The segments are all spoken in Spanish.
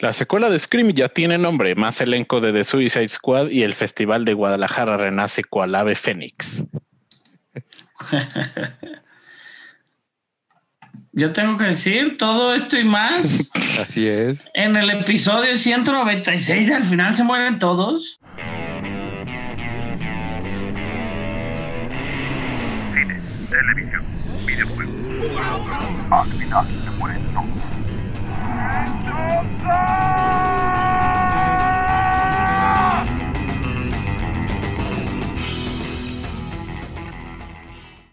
La secuela de Scream ya tiene nombre, más elenco de The Suicide Squad y el Festival de Guadalajara renace cual ave fénix. Yo tengo que decir todo esto y más. Así es. En el episodio 196 al final se mueren todos. Cine, televisión, videojuegos. Al final se mueren todos.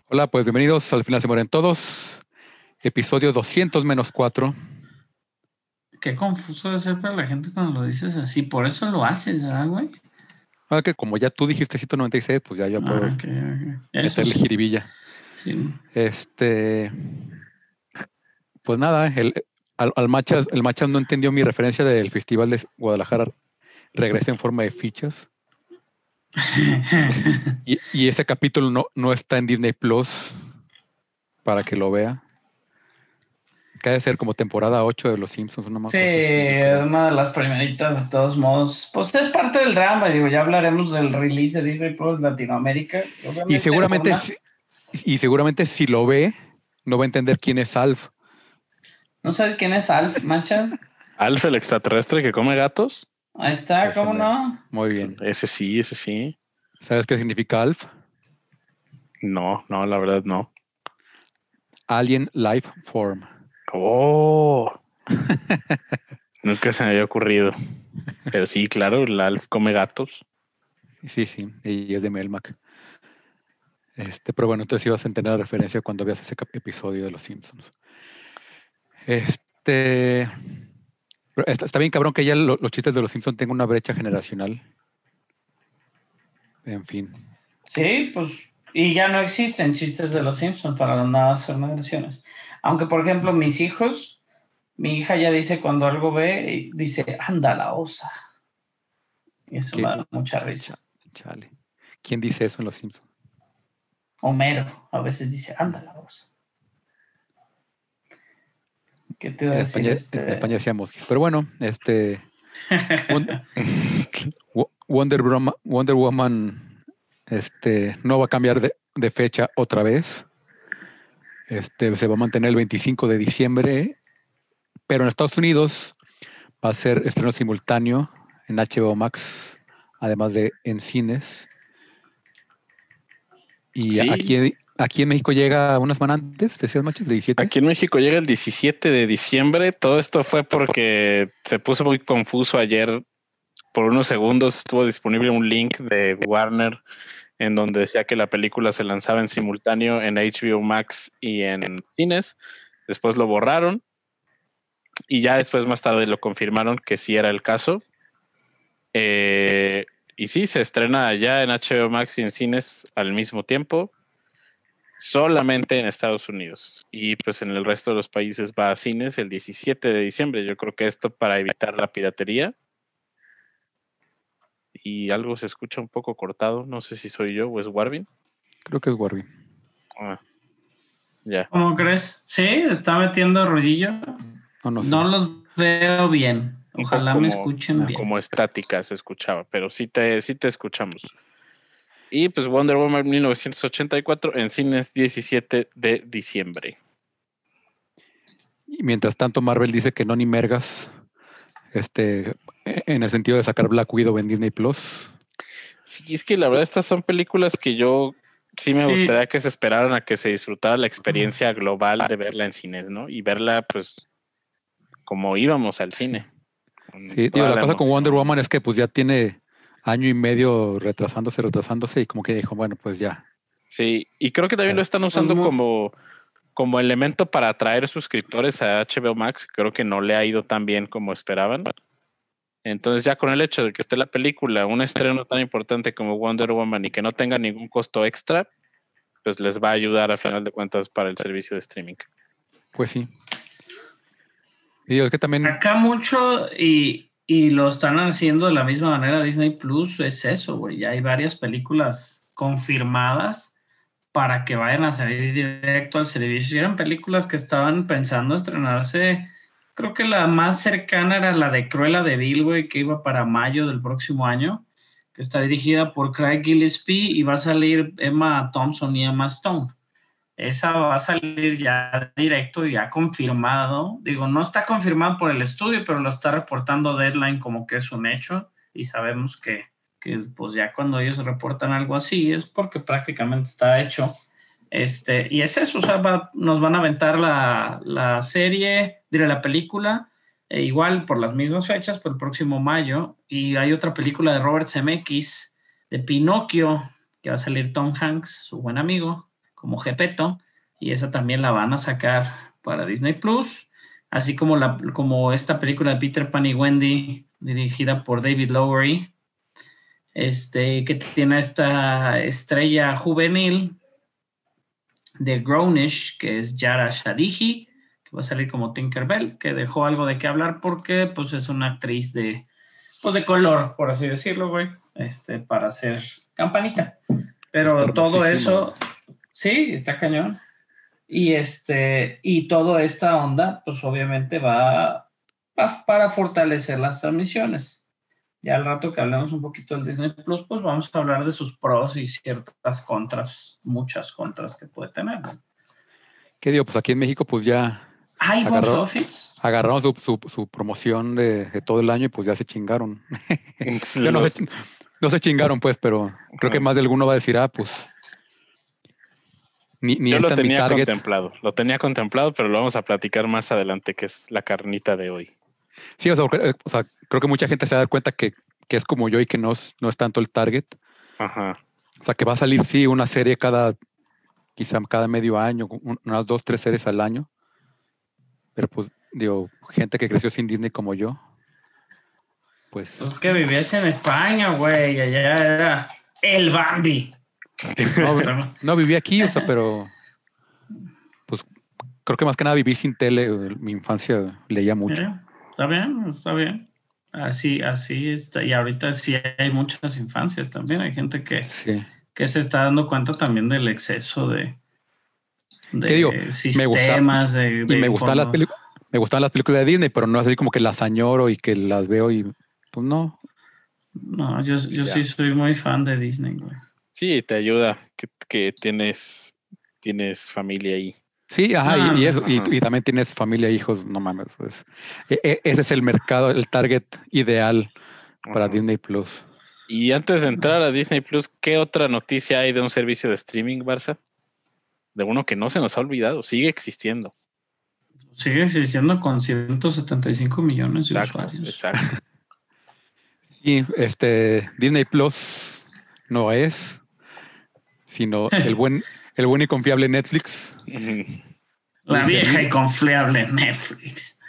Hola, pues bienvenidos al final se mueren todos. Episodio 200 menos 4. Qué confuso de ser para la gente cuando lo dices así. Por eso lo haces, ¿verdad, güey? Ah, que como ya tú dijiste 196, pues ya yo puedo Ah, ok, ok. Eso meterle sí. jiribilla. Sí. Este. Pues nada, el, al, al Machas, el Machas no entendió mi referencia del Festival de Guadalajara. Regresa en forma de fichas. Y, y ese capítulo no, no está en Disney Plus para que lo vea. Que de ser como temporada 8 de Los Simpsons. Una Sí, es una de las primeritas de todos modos. Pues es parte del drama, digo, ya hablaremos del release de Disney Plus Latinoamérica. Y seguramente, si- y seguramente si lo ve, no va a entender quién es Alf. ¿No sabes quién es Alf, Mancha? Alf, el extraterrestre que come gatos. Ahí está, Ese ¿cómo no? Muy bien. Ese sí, ese sí. ¿Sabes qué significa Alf? No, no, la verdad no. Alien Life Form. Oh. Nunca se me había ocurrido. Pero sí, claro, el Alf come gatos. Sí, sí, y es de Melmac. Este, pero bueno, entonces ibas a entender la referencia cuando veas ese episodio de Los Simpsons. Este. está, está bien, cabrón, que ya lo- los chistes de Los Simpsons tengan una brecha generacional. En fin. Sí, pues. Y ya no existen chistes de los Simpsons para las nuevas generaciones. Aunque, por ejemplo, mis hijos, mi hija ya dice cuando algo ve, dice, anda la osa. Y eso ¿Qué? me da mucha risa. Chale. ¿Quién dice eso en Los Simpsons? Homero a veces dice, anda la osa. ¿Qué te a decir? España, este? en España decíamos. Pero bueno, este. Won- Wo- Wonder, Woman este, no va a cambiar de, de fecha otra vez. Este, se va a mantener el 25 de diciembre, pero en Estados Unidos va a ser estreno simultáneo en HBO Max, además de en cines. Y Sí. aquí, aquí en México llega unas semana antes, decías machos, de 17. Aquí en México llega el 17 de diciembre. Todo esto fue porque se puso muy confuso ayer. Por unos segundos estuvo disponible un link de Warner en donde decía que la película se lanzaba en simultáneo en HBO Max y en cines. Después lo borraron y ya después más tarde lo confirmaron que sí era el caso. Eh, y sí, se estrena ya en HBO Max y en cines al mismo tiempo solamente en Estados Unidos y pues en el resto de los países va a cines el 17 de diciembre. Yo creo que esto para evitar la piratería. Y algo se escucha un poco cortado, no sé si soy yo o es Warvin. Creo que es Warby. Ah, ya. ¿Cómo crees? Sí, está metiendo ruidillo. No, no sé. No los veo bien. Ojalá me escuchen bien. Como estática se escuchaba, pero sí te, sí te escuchamos. Y pues Wonder Woman 1984 en cines 17 de diciembre. Y mientras tanto, Marvel dice que no ni mergas, este, en el sentido de sacar Black Widow en Disney Plus. Sí, es que la verdad estas son películas que yo sí me Sí. gustaría que se esperaran a que se disfrutara la experiencia global de verla en cines, ¿no? Y verla pues como íbamos al cine. Sí, la cosa con. Wonder Woman es que pues ya tiene año y medio retrasándose, retrasándose, y como que dijo, bueno, pues ya. Sí, y creo que también lo están usando como, como elemento para atraer suscriptores a HBO Max. Creo que no le ha ido tan bien como esperaban. Entonces ya con el hecho de que esté la película, un estreno tan importante como Wonder Woman y que no tenga ningún costo extra, pues les va a ayudar a final de cuentas para el servicio de streaming. Pues sí. Y digo, es que también, Acá mucho y, y lo están haciendo de la misma manera Disney Plus, es eso, güey. Ya hay varias películas confirmadas para que vayan a salir directo al servicio. Y eran películas que estaban pensando estrenarse creo que la más cercana era la de Cruella de Vil, güey, que iba para mayo del próximo año, que está dirigida por Craig Gillespie y va a salir Emma Thompson y Emma Stone. Esa va a salir ya directo, ya confirmado. Digo, no está confirmado por el estudio, pero lo está reportando Deadline como que es un hecho y sabemos que, que pues ya cuando ellos reportan algo así es porque prácticamente está hecho. Este, y es eso, o sea, va- nos van a aventar la, la serie, diré la película, e igual por las mismas fechas, por el próximo mayo. Y hay otra película de Robert Zemeckis, de Pinocchio, que va a salir Tom Hanks, su buen amigo, como Gepetto, y esa también la van a sacar para Disney Plus, así como, la, como esta película de Peter Pan y Wendy, dirigida por David Lowery, este, que tiene esta estrella juvenil de Grownish, que es Yara Shadihi, que va a salir como Tinkerbell, que dejó algo de qué hablar porque pues es una actriz de, pues, de color, por así decirlo, güey, este, para hacer campanita. Pero todo eso, sí, está cañón. Y este, y toda esta onda, pues obviamente va, va para fortalecer las transmisiones. Ya al rato que hablemos un poquito del Disney Plus, pues vamos a hablar de sus pros y ciertas contras, muchas contras que puede tener. ¿Qué digo? Pues aquí en México, pues ya Hay box Agarró. office. agarraron su, su, su promoción de, de todo el año y pues ya se chingaron. Ya no, se, no se chingaron, pues, pero creo que más de alguno va a decir, ah, pues. Ni, ni yo lo mi tenía contemplado, lo tenía contemplado, pero lo vamos a platicar más adelante, que es la carnita de hoy. Sí, o sea, porque, eh, o sea, creo que mucha gente se va a dar cuenta que, que es como yo y que no, es- no es tanto el target. Ajá. O sea, que va a salir, sí, una serie cada, quizá cada medio año, un- unas dos, tres series al año. Pero pues, digo, gente que creció sin Disney como yo, pues, Pues que vivías en España, güey, allá era el Bambi. No, no viví aquí, o sea, pero, pues, creo que más que nada viví sin tele. Mi infancia leía mucho. Está bien, está bien. Así, así está. Y ahorita sí hay muchas infancias también. Hay gente que, Sí. que se está dando cuenta también del exceso de, de ¿Qué digo? Me gusta- sistemas. de, Y me gustan las. Me gustan las películas de Disney, pero no es así como que las añoro y que las veo y pues no. No, yo, yo sí soy muy fan de Disney, güey. Sí, te ayuda que, que tienes, tienes familia ahí. Sí, ajá, Ah, y, y eso, y, ajá. y también tienes familia, hijos, no mames. Pues. E- e- ese es el mercado, el target ideal para Ajá. Disney Plus. Y antes de entrar a Disney Plus, ¿qué otra noticia hay de un servicio de streaming, Barça? De uno que no se nos ha olvidado, sigue existiendo. Sigue existiendo con 175 millones de Exacto, usuarios. exacto. Y este Disney Plus no es, sino el buen, el buen y confiable Netflix. La vieja y confiable Netflix.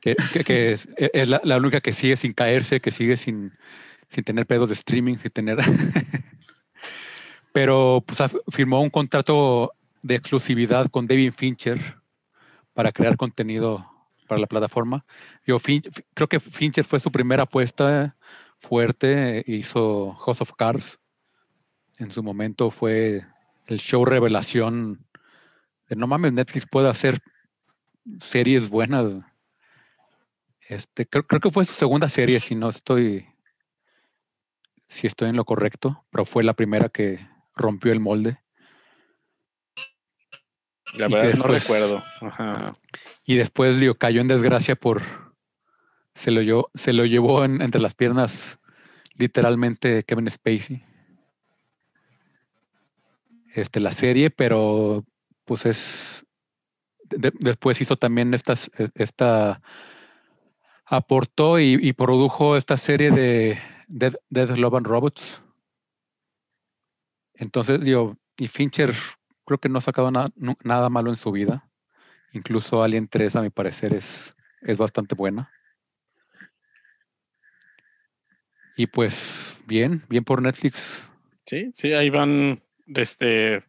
que, que- que es, es la, la única que sigue sin caerse, que sigue sin, sin tener pedos de streaming, sin tener. Pero pues firmó un contrato de exclusividad con David Fincher para crear contenido para la plataforma. Yo creo que Fincher fue su primera apuesta fuerte, hizo House of Cards. En su momento fue el show revelación de no mames, Netflix puede hacer series buenas. Este, creo, creo que fue su segunda serie, si no estoy, si estoy en lo correcto, pero fue la primera que rompió el molde. La verdad no recuerdo. Ajá. Y después digo, cayó en desgracia por se lo llevó, se lo llevó en- entre las piernas literalmente Kevin Spacey. Este, la serie, pero pues es de- después hizo también estas, e- esta aportó y, y produjo esta serie de Dead, Dead Love and Robots. Entonces, digo, y Fincher creo que no ha sacado na- nada malo en su vida. Incluso Alien 3, a mi parecer, es, es bastante buena. Y pues, bien, bien por Netflix, Sí, sí, ahí van, este,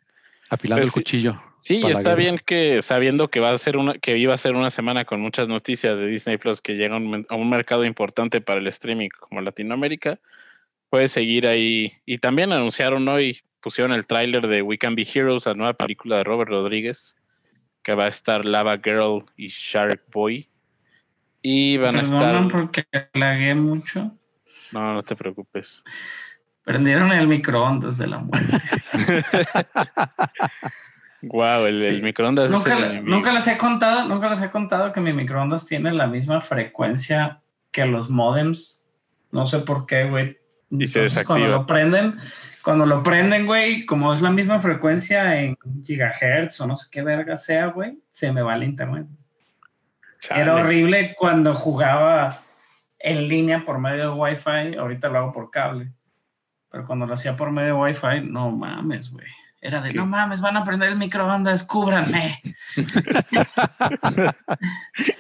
afilando Pues el sí. cuchillo. Sí, la está guerra. bien que sabiendo que va a ser una, que iba a ser una semana con muchas noticias de Disney Plus que llega a un, men- a un mercado importante para el streaming como Latinoamérica, puede seguir ahí. Y también anunciaron hoy, pusieron el tráiler de We Can Be Heroes, la nueva película de Robert Rodríguez, que va a estar Lava Girl y Shark Boy. Y van a estar. porque lagué mucho. No, no te preocupes. Prendieron el microondas de la muerte. Wow, el, microondas. es nunca, el les he contado, nunca les he contado que mi microondas tiene la misma frecuencia que los modems. No sé por qué, güey. Y se Entonces, Cuando desactiva. lo prenden, cuando lo prenden, güey, como es la misma frecuencia en gigahertz o no sé qué verga sea, güey, se me va el internet. Chale. Era horrible cuando jugaba en línea por medio de Wi-Fi. Ahorita lo hago por cable. Pero cuando lo hacía por medio de Wi-Fi, no mames, güey. Era de, ¿Qué? no mames, van a prender el microondas, cúbranme.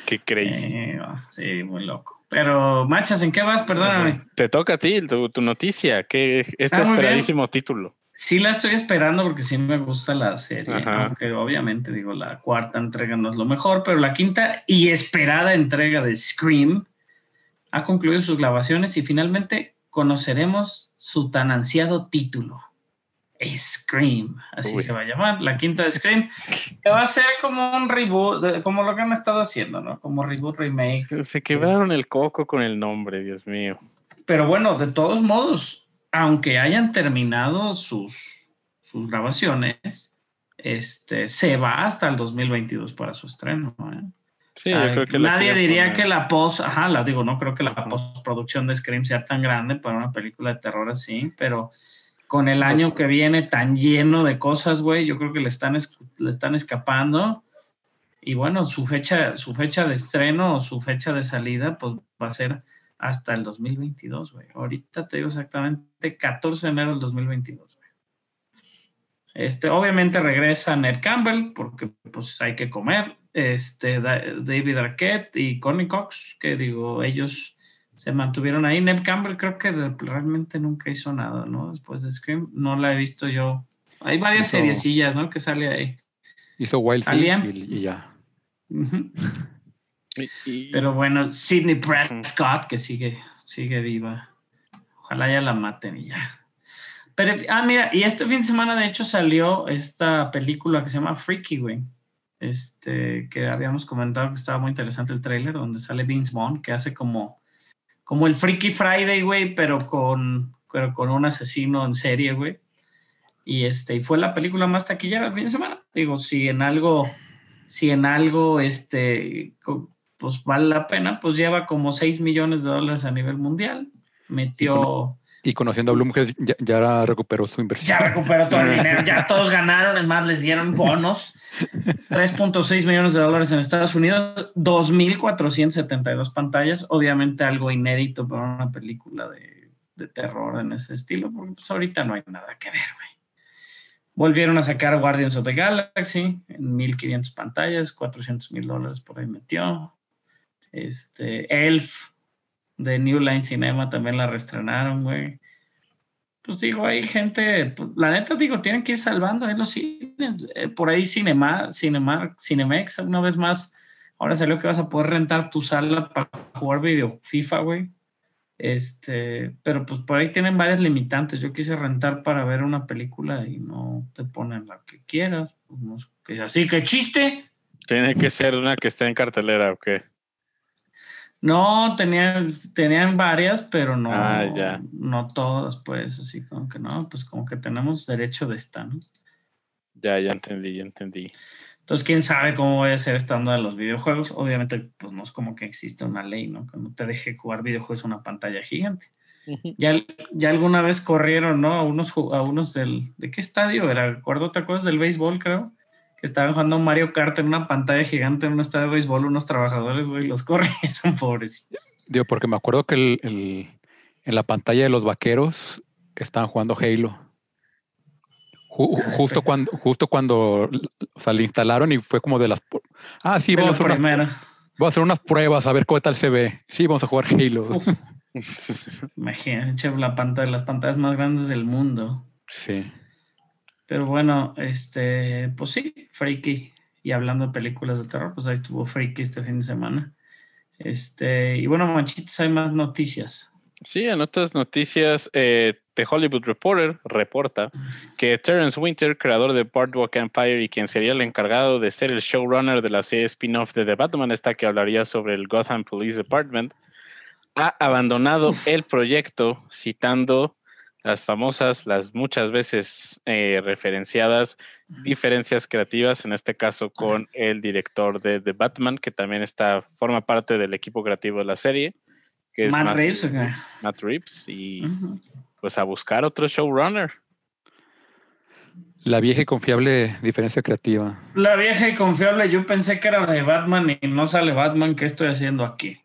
Qué crazy. Eh, sí, muy loco. Pero, Machas, ¿en qué vas? Perdóname. Te toca a ti tu, tu noticia. Que este Ah, esperadísimo título. Sí la estoy esperando porque sí me gusta la serie, Ajá. aunque obviamente digo la cuarta entrega no es lo mejor, pero la quinta y esperada entrega de Scream ha concluido sus grabaciones y finalmente conoceremos su tan ansiado título, Scream, así Uy. se va a llamar, la quinta de Scream, que va a ser como un reboot, de- como lo que han estado haciendo, ¿no? Como reboot, remake, Se quebraron el coco con el nombre, Dios mío. pero bueno, de todos modos, aunque hayan terminado sus, sus grabaciones, este, se va hasta el 2022 para su estreno. ¿eh? Sí, O sea, yo creo que la nadie diría poner. que la post, ajá, la digo, no creo que la postproducción de Scream sea tan grande para una película de terror así, pero con el año que viene tan lleno de cosas, güey, yo creo que le están, es- le están escapando. Y bueno, su fecha, su fecha de estreno o su fecha de salida, pues va a ser hasta el 2022, güey. Ahorita te digo exactamente 14 de enero del 2022, güey. Este, obviamente regresa Ned Campbell, porque pues hay que comer. Este, Da- David Arquette y Connie Cox, que digo, ellos se mantuvieron ahí. Ned Campbell creo que realmente nunca hizo nada, ¿no? Después de Scream, no la he visto yo. Hay varias Hizo- seriecillas, ¿no? Que sale ahí. Hizo Wild ¿Alien? Things y, y ya. Ujú. Y- y- Pero bueno, Sidney Prescott, que sigue, sigue viva. Ojalá ya la maten y ya. Pero, ah, mira, y este fin de semana de hecho salió esta película que se llama Freaky, güey. Este, que habíamos comentado que estaba muy interesante el tráiler, donde sale Vince Vaughn, que hace como, como el Freaky Friday, güey, pero con, pero con un asesino en serie, güey. Y este, y fue la película más taquillera el fin de semana. Digo, si en algo, si en algo, este, pues vale la pena, pues lleva como 6 millones de dólares a nivel mundial. Metió, Y conociendo a ya, ya recuperó su inversión. ya recuperó todo el dinero, ya todos ganaron, es más, les dieron bonos. 3.6 millones de dólares en Estados Unidos, 2.472 pantallas, obviamente algo inédito para una película de, de terror en ese estilo, porque pues ahorita no hay nada que ver, güey. Volvieron a sacar Guardians of the Galaxy en 1.500 pantallas, 400 mil dólares por ahí metió. Este, Elf de New Line Cinema también la reestrenaron, güey. Pues digo, hay gente, pues, la neta digo, tienen que ir salvando ahí los cines. Eh, por ahí Cinema, Cinema, Cinemex, una vez más, ahora salió que vas a poder rentar tu sala para jugar video FIFA, güey. Este, pero pues por ahí tienen varias limitantes. Yo quise rentar para ver una película y no te ponen la que quieras. Pues, así que chiste. Tiene que ser una que esté en cartelera, ¿o? No, tenían, tenían varias, pero no, Ah, ya. no todas, pues, así como que no, pues como que tenemos derecho de esta, ¿no? Ya, ya entendí, ya entendí. Entonces, quién sabe cómo voy a ser estando de los videojuegos. Obviamente, pues no es como que existe una ley, ¿no? Que no te deje jugar videojuegos en una pantalla gigante. Ya, ya alguna vez corrieron, ¿no? A unos, a unos del. ¿De qué estadio era? ¿te acuerdas del béisbol, creo? Que estaban jugando Mario Kart en una pantalla gigante en un estadio de béisbol, unos trabajadores, güey, los corrieron, pobrecitos. Digo, porque me acuerdo que el- el- en la pantalla de los vaqueros estaban jugando Halo. Ju- Ah, justo cuando, justo cuando o sea, le instalaron y fue como de las ah sí vamos a, hacer unas, vamos a hacer unas pruebas a ver cómo tal se ve. Sí, vamos a jugar Halo. Imagínate, la pantalla, las pantallas más grandes del mundo. Sí. Pero bueno, este, pues sí, Freaky. Y hablando de películas de terror, pues ahí estuvo Freaky este fin de semana. Este, y bueno, manchitos, hay más noticias. Sí, en otras noticias, eh, The Hollywood Reporter reporta que Terrence Winter, creador de Boardwalk Empire y quien sería el encargado de ser el showrunner de la serie spin-off de The Batman, esta que hablaría sobre el Gotham Police Department, ha abandonado el proyecto citando las famosas, las muchas veces eh, referenciadas diferencias creativas, en este caso con el director de The Batman, que también está, forma parte del equipo creativo de la serie, que es Matt Reeves. Matt Reeves, y pues a buscar otro showrunner. La vieja y confiable diferencia creativa. La vieja y confiable, yo pensé que era de Batman y no sale Batman, ¿qué estoy haciendo aquí?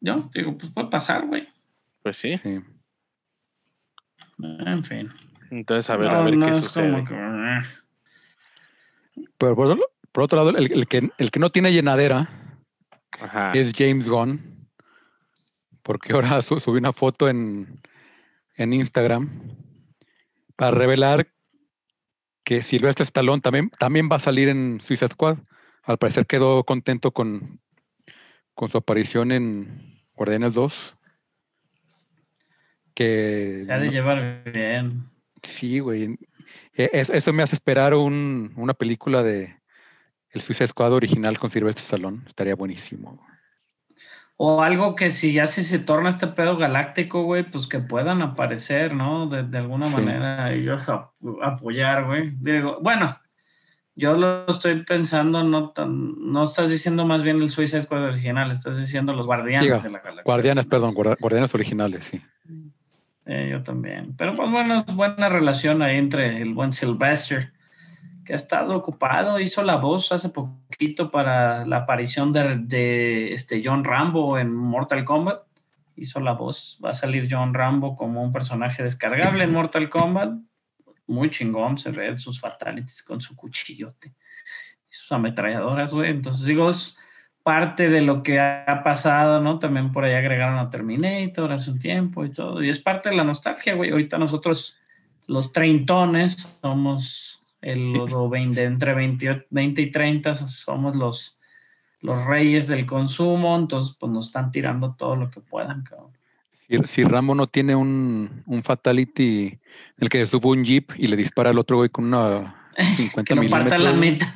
Yo digo, pues puede pasar, güey. Pues sí. Sí. En fin. Entonces, a ver, No, a ver no qué es sucede. como que, eh. Pero por, por otro lado, el, el que, el que no tiene llenadera Ajá. es James Gunn, porque ahora su- subí una foto en, en Instagram para revelar que Sylvester Stallone también, también va a salir en Suicide Squad. Al parecer quedó contento con, con su aparición en Guardianes 2. Que Se ha de llevar bien. Sí, güey. E- es- eso me hace esperar un- una película de el Suicide Squad original con Sylvester Stallone. Estaría buenísimo. O algo que si ya si se torna este pedo galáctico, güey, pues que puedan aparecer, ¿no? De, de alguna Sí. manera ellos ap- apoyar, güey. Digo, bueno, yo lo estoy pensando, no tan, no estás diciendo más bien el Suicide Squad original, estás diciendo los guardianes Diga, de la galaxia. Guardianes, perdón, Guardianes originales, sí. Sí, yo también. Pero pues bueno, es buena relación ahí entre el buen Sylvester, que ha estado ocupado, hizo la voz hace poquito para la aparición de, de, este John Rambo en Mortal Kombat. Hizo la voz, va a salir John Rambo como un personaje descargable en Mortal Kombat. Muy chingón, se ve sus fatalities con su cuchillote y sus ametralladoras, güey. Entonces digo, es parte de lo que ha pasado, ¿no? También por ahí agregaron a Terminator hace un tiempo y todo. Y es parte de la nostalgia, güey. Ahorita nosotros, los treintones, somos el, los 20, entre 20, 20 y 30, somos los, los reyes del consumo. Entonces, pues nos están tirando todo lo que puedan, cabrón. Si, si Rambo no tiene un, un fatality en el que se sube un jeep y le dispara al otro güey con una 50 que lo parta la mitad,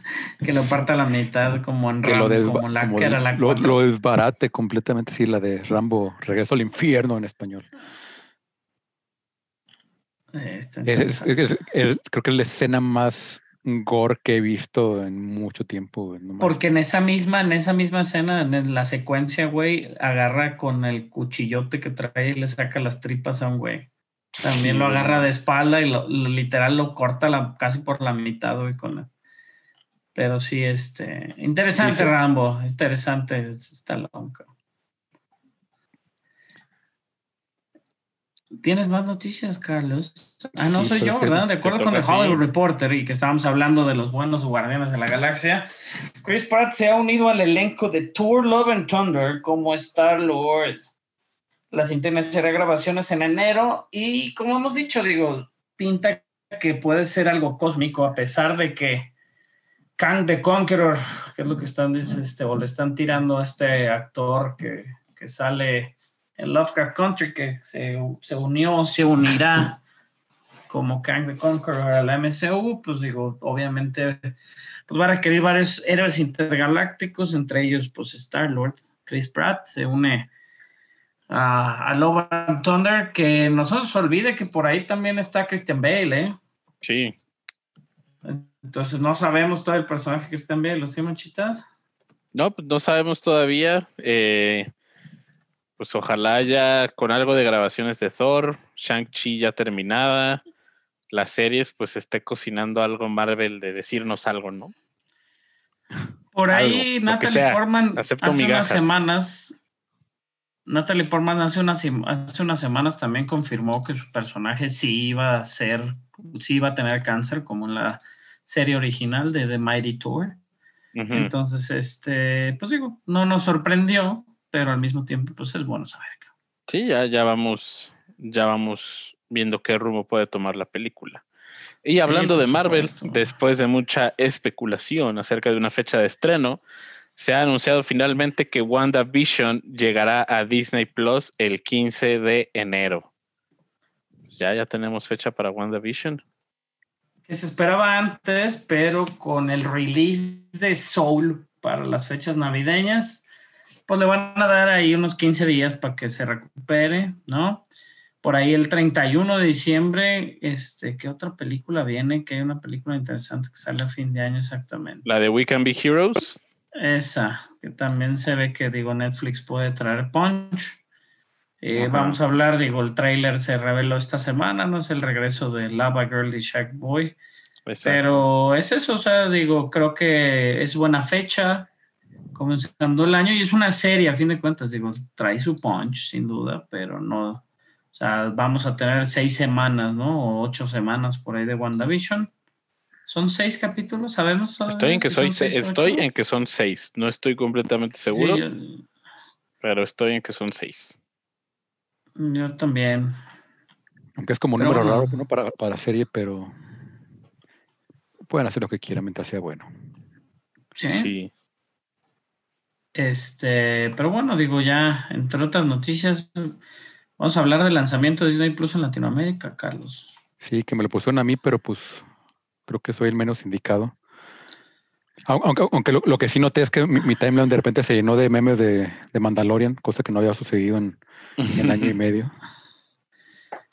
que lo parta la mitad, como en Rambo, desba- como la como que era la lo, lo desbarate completamente, sí, la de Rambo, Regreso al Infierno en español. Es- creo que es la escena más gore que he visto en mucho tiempo. no. Porque en esa misma, en esa misma escena, en la secuencia, güey, agarra con el cuchillote que trae y le saca las tripas a un güey. También Sí, lo agarra de espalda y lo, lo- literal lo corta la- casi por la mitad, güey, con la- Pero sí, este, interesante Sí, sí. Rambo, interesante está lonca. ¿Tienes más noticias, Carlos? Ah, no, soy pero yo, ¿verdad? De acuerdo con el. Hollywood Reporter y que estábamos hablando de los buenos guardianes de la galaxia. Chris Pratt se ha unido al elenco de Tour Love and Thunder como Star-Lord. La cinta iniciará grabaciones en enero y como hemos dicho, digo, pinta que puede ser algo cósmico a pesar de que Kang the Conqueror, que es lo que están este, o le están tirando a este actor que, que sale en Lovecraft Country, que se, se unió, se unirá como Kang the Conqueror a la MCU, pues digo, obviamente, pues va a requerir varios héroes intergalácticos, entre ellos, pues Star-Lord, Chris Pratt, se une a, a Love and Thunder, que no se nos olvide que por ahí también está Christian Bale, ¿eh? Sí, Entonces no sabemos todo el personaje que está en Bale, ¿sí, manchitas? no, pues no sabemos todavía. eh, pues ojalá ya con algo de grabaciones de Thor, Shang-Chi ya terminada, las series, pues esté cocinando algo Marvel de decirnos algo, ¿no? Por Algo, ahí que Natalie. Portman hace unas migajas. semanas, Natalie Portman hace unas, hace unas semanas también confirmó que su personaje sí iba a ser, sí iba a tener cáncer, como en la serie original de The Mighty Tour. Entonces, este, pues digo, no nos sorprendió, pero al mismo tiempo, pues es bueno saber. Sí, ya, ya vamos, ya vamos viendo qué rumbo puede tomar la película. Y hablando de Marvel, supuesto. después de mucha especulación acerca de una fecha de estreno, se ha anunciado finalmente que WandaVision llegará a Disney Plus el 15 de enero. ya, ya tenemos fecha para WandaVision. Que se esperaba antes, pero con el release de Soul para las fechas navideñas, pues le van a dar ahí unos 15 días para que se recupere, ¿no? Por ahí el 31 de diciembre, este, ¿qué otra película viene? Que hay una película interesante que sale a fin de año exactamente. La de We Can Be Heroes. Esa, que también se ve que, digo, Netflix puede traer punch. Eh, vamos a hablar, digo, el tráiler se reveló esta semana, no es el regreso de Lava Girl y Shack Boy. Exacto. Pero es eso, o sea, digo, creo que es buena fecha, comenzando el año, y es una serie, a fin de cuentas, digo, trae su punch, sin duda, pero no, o sea, vamos a tener seis semanas, ¿no? O ocho semanas por ahí de WandaVision. ¿Son seis capítulos? ¿Sabemos? Estoy en que, soy seis, estoy en que son seis. No estoy completamente seguro. Sí, yo... Pero estoy en que son seis. Yo también. Aunque es como un número raro ¿no? para, para serie, pero pueden hacer lo que quieran mientras sea bueno. Sí. sí. Este, pero bueno, digo ya, entre otras noticias, vamos a hablar del lanzamiento de Disney Plus en Latinoamérica, Carlos. Sí, que me lo pusieron a mí, pero pues creo que soy el menos indicado. Aunque, aunque lo, que sí noté es que mi, timeline de repente se llenó de memes de, de Mandalorian, cosa que no había sucedido en, en año y medio.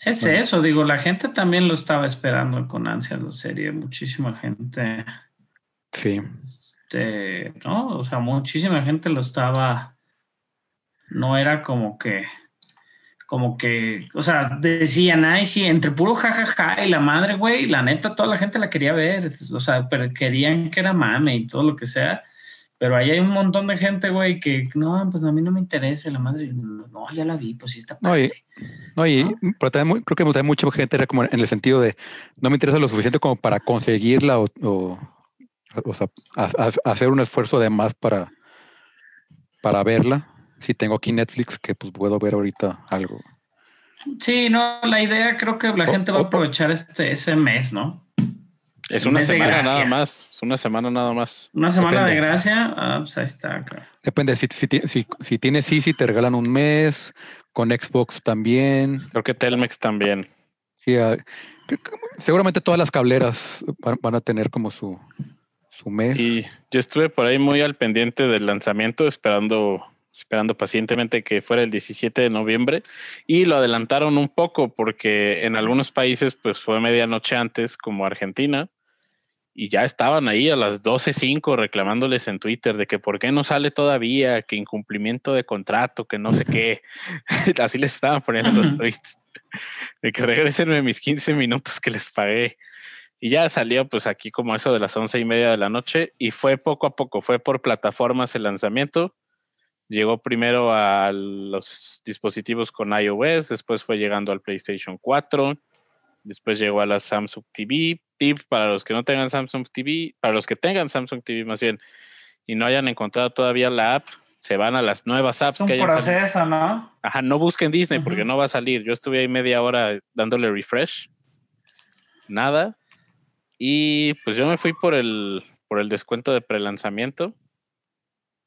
Es eso, digo, la gente también lo estaba esperando con ansias la serie, muchísima gente. Sí. Este, ¿no? O sea, muchísima gente lo estaba. No era como que. Como que, o sea, decían, ay, sí, entre puro jajaja y la madre, güey, la neta, toda la gente la quería ver, o sea, pero querían que era mame y todo lo que sea. Pero ahí hay un montón de gente, güey, que no, pues a mí no me interesa la madre. No, ya la vi, pues sí está padre. No, y, pero también creo que también mucha gente era como en el sentido de no me interesa lo suficiente como para conseguirla o, o, o sea, hacer un esfuerzo de más para, para verla. Si tengo aquí Netflix, que pues puedo ver ahorita algo. Sí, no, la idea creo que la gente va a aprovechar este ese mes, ¿no? Es una semana nada más. Es una semana nada más. Una semana de gracia. Ah, pues ahí está, claro. Depende. Si, si, si, tienes sí te regalan un mes. Con Xbox también. Creo que Telmex también. Sí, ah, seguramente todas las cableras van, a tener como su, su mes. Sí, yo estuve por ahí muy al pendiente del lanzamiento, esperando esperando pacientemente que fuera el 17 de noviembre y lo adelantaron un poco porque en algunos países pues fue medianoche antes como Argentina y ya estaban ahí a las 12.05 reclamándoles en Twitter de que por qué no sale todavía, que incumplimiento de contrato, que no sé qué. Así les estaban poniendo los tweets. De que regresenme mis 15 minutos que les pagué. Y ya salió pues aquí como eso de las once y media de la noche y fue poco a poco, fue por plataformas el lanzamiento. Llegó primero a los dispositivos con iOS, después fue llegando al PlayStation 4, después llegó a la Samsung TV, tip para los que no tengan Samsung TV, para los que tengan Samsung TV más bien, y no hayan encontrado todavía la app, se van a las nuevas apps. Es un que proceso, ¿no? Ajá, no busquen Disney porque no va a salir. Yo estuve ahí media hora dándole refresh. Nada. Y pues yo me fui por el, por el descuento de prelanzamiento.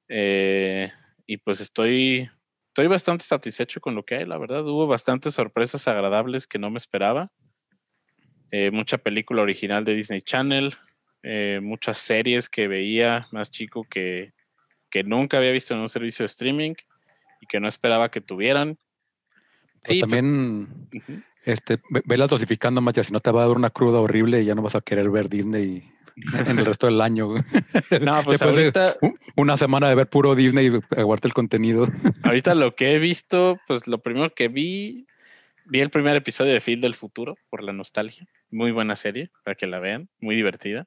Eh, y pues estoy, estoy bastante satisfecho con lo que hay, la verdad. Hubo bastantes sorpresas agradables que no me esperaba. Eh, mucha película original de Disney Channel, eh, muchas series que veía más chico que, que, nunca había visto en un servicio de streaming y que no esperaba que tuvieran. Sí, pues, también este, velas dosificando más, ya si no te va a dar una cruda horrible y ya no vas a querer ver Disney en el resto del año. No, pues ahorita, una semana de ver puro Disney y aguarte el contenido. Ahorita lo que he visto, pues lo primero que vi vi el primer episodio de Phil del Futuro por la nostalgia. Muy buena serie, para que la vean, muy divertida.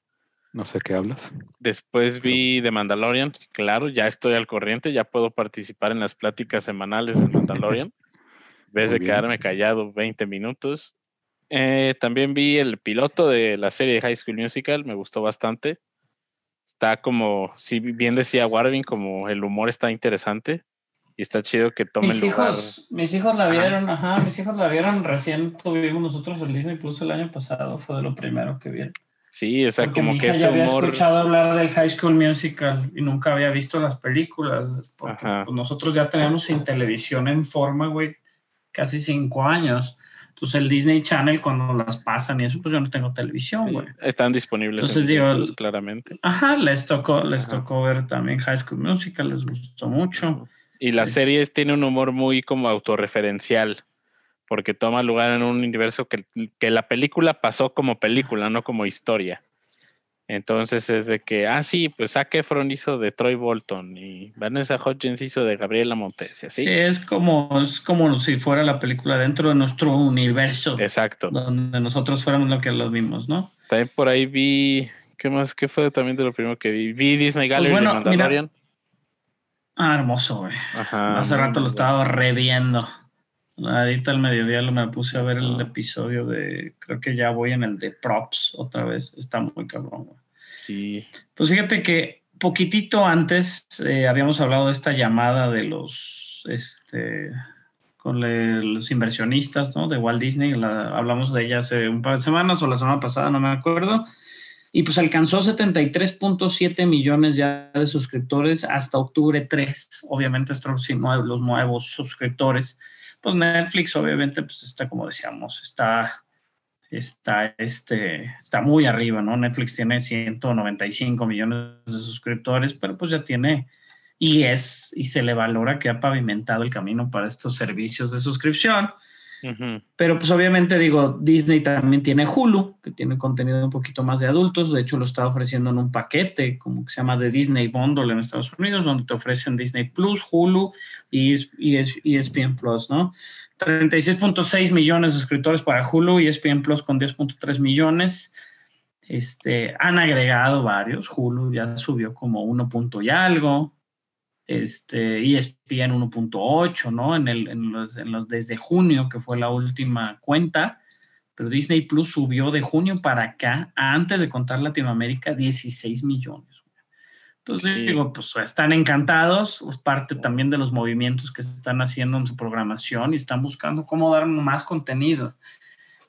No sé qué hablas. Después vi The Mandalorian, claro, ya estoy al corriente, ya puedo participar en las pláticas semanales de Mandalorian. en vez de quedarme callado 20 minutos. Eh, también vi el piloto de la serie de High School Musical, me gustó bastante. Está como, si bien decía Warvin, como el humor está interesante. Y está chido que tomen mis hijos, Mis hijos la vieron, ajá. mis hijos la vieron recién, tuvimos nosotros el Disney Plus el año pasado, fue de lo primero que vieron. Sí, o sea, como que ese había escuchado hablar del High School Musical y nunca había visto las películas, porque pues, nosotros ya tenemos en televisión en forma, güey, casi cinco años. Entonces el Disney Channel cuando las pasan y eso, pues yo no tengo televisión, güey. Están disponibles Entonces, en digo, claramente. Ajá, les tocó, les Ajá. tocó ver también High School Musical, les gustó mucho. Y las Es- series tienen un humor muy como autorreferencial, porque toma lugar en un universo que, que la película pasó como película, no como historia. Entonces es de que, ah, sí, pues Zac Efron hizo de Troy Bolton y Vanessa Hudgens hizo de Gabriela Montesi, Sí, ¿sí? es como, es como si fuera la película dentro de nuestro universo, Exacto. donde nosotros fuéramos lo que los vimos, ¿no? También por ahí vi, ¿qué más? ¿Qué fue también de lo primero que vi? Vi Disney Gallery Pues bueno, de Mandalorian. Ah, hermoso, güey. Ajá. Hace rato lo estaba reviendo. Ahorita al mediodía lo me puse a ver el episodio de, creo que ya voy en el de props otra vez. Está muy cabrón, güey. Sí. Pues fíjate que poquitito antes eh, habíamos hablado de esta llamada de los, este, con le- los inversionistas, ¿no? De Walt Disney. La- hablamos de ella hace un par de semanas o la semana pasada, no me acuerdo. Y pues alcanzó 73.7 millones ya de suscriptores hasta octubre 3. Obviamente estos los nuevos suscriptores. Pues Netflix obviamente pues está como decíamos, está está, este, está muy arriba, ¿no? Netflix tiene 195 millones de suscriptores, pero pues ya tiene y es y se le valora que ha pavimentado el camino para estos servicios de suscripción. Pero pues obviamente digo, Disney también tiene Hulu, que tiene contenido un poquito más de adultos. De hecho, lo está ofreciendo en un paquete, como que se llama de Disney Bundle en Estados Unidos, donde te ofrecen Disney Plus, Hulu y y ES- ESPN Plus, ¿no? 36.6 millones de suscriptores para Hulu y ESPN Plus con 10.3 millones. Este, han agregado varios. Hulu ya subió como 1 punto y algo. Este, ESPN 1.8, ¿no? En, el, en, los, en los desde junio, que fue la última cuenta. Pero Disney Plus subió de junio para acá, antes de contar Latinoamérica, 16 millones. Entonces Sí. digo, pues están encantados, es parte también de los movimientos que se están haciendo en su programación y están buscando cómo dar más contenido.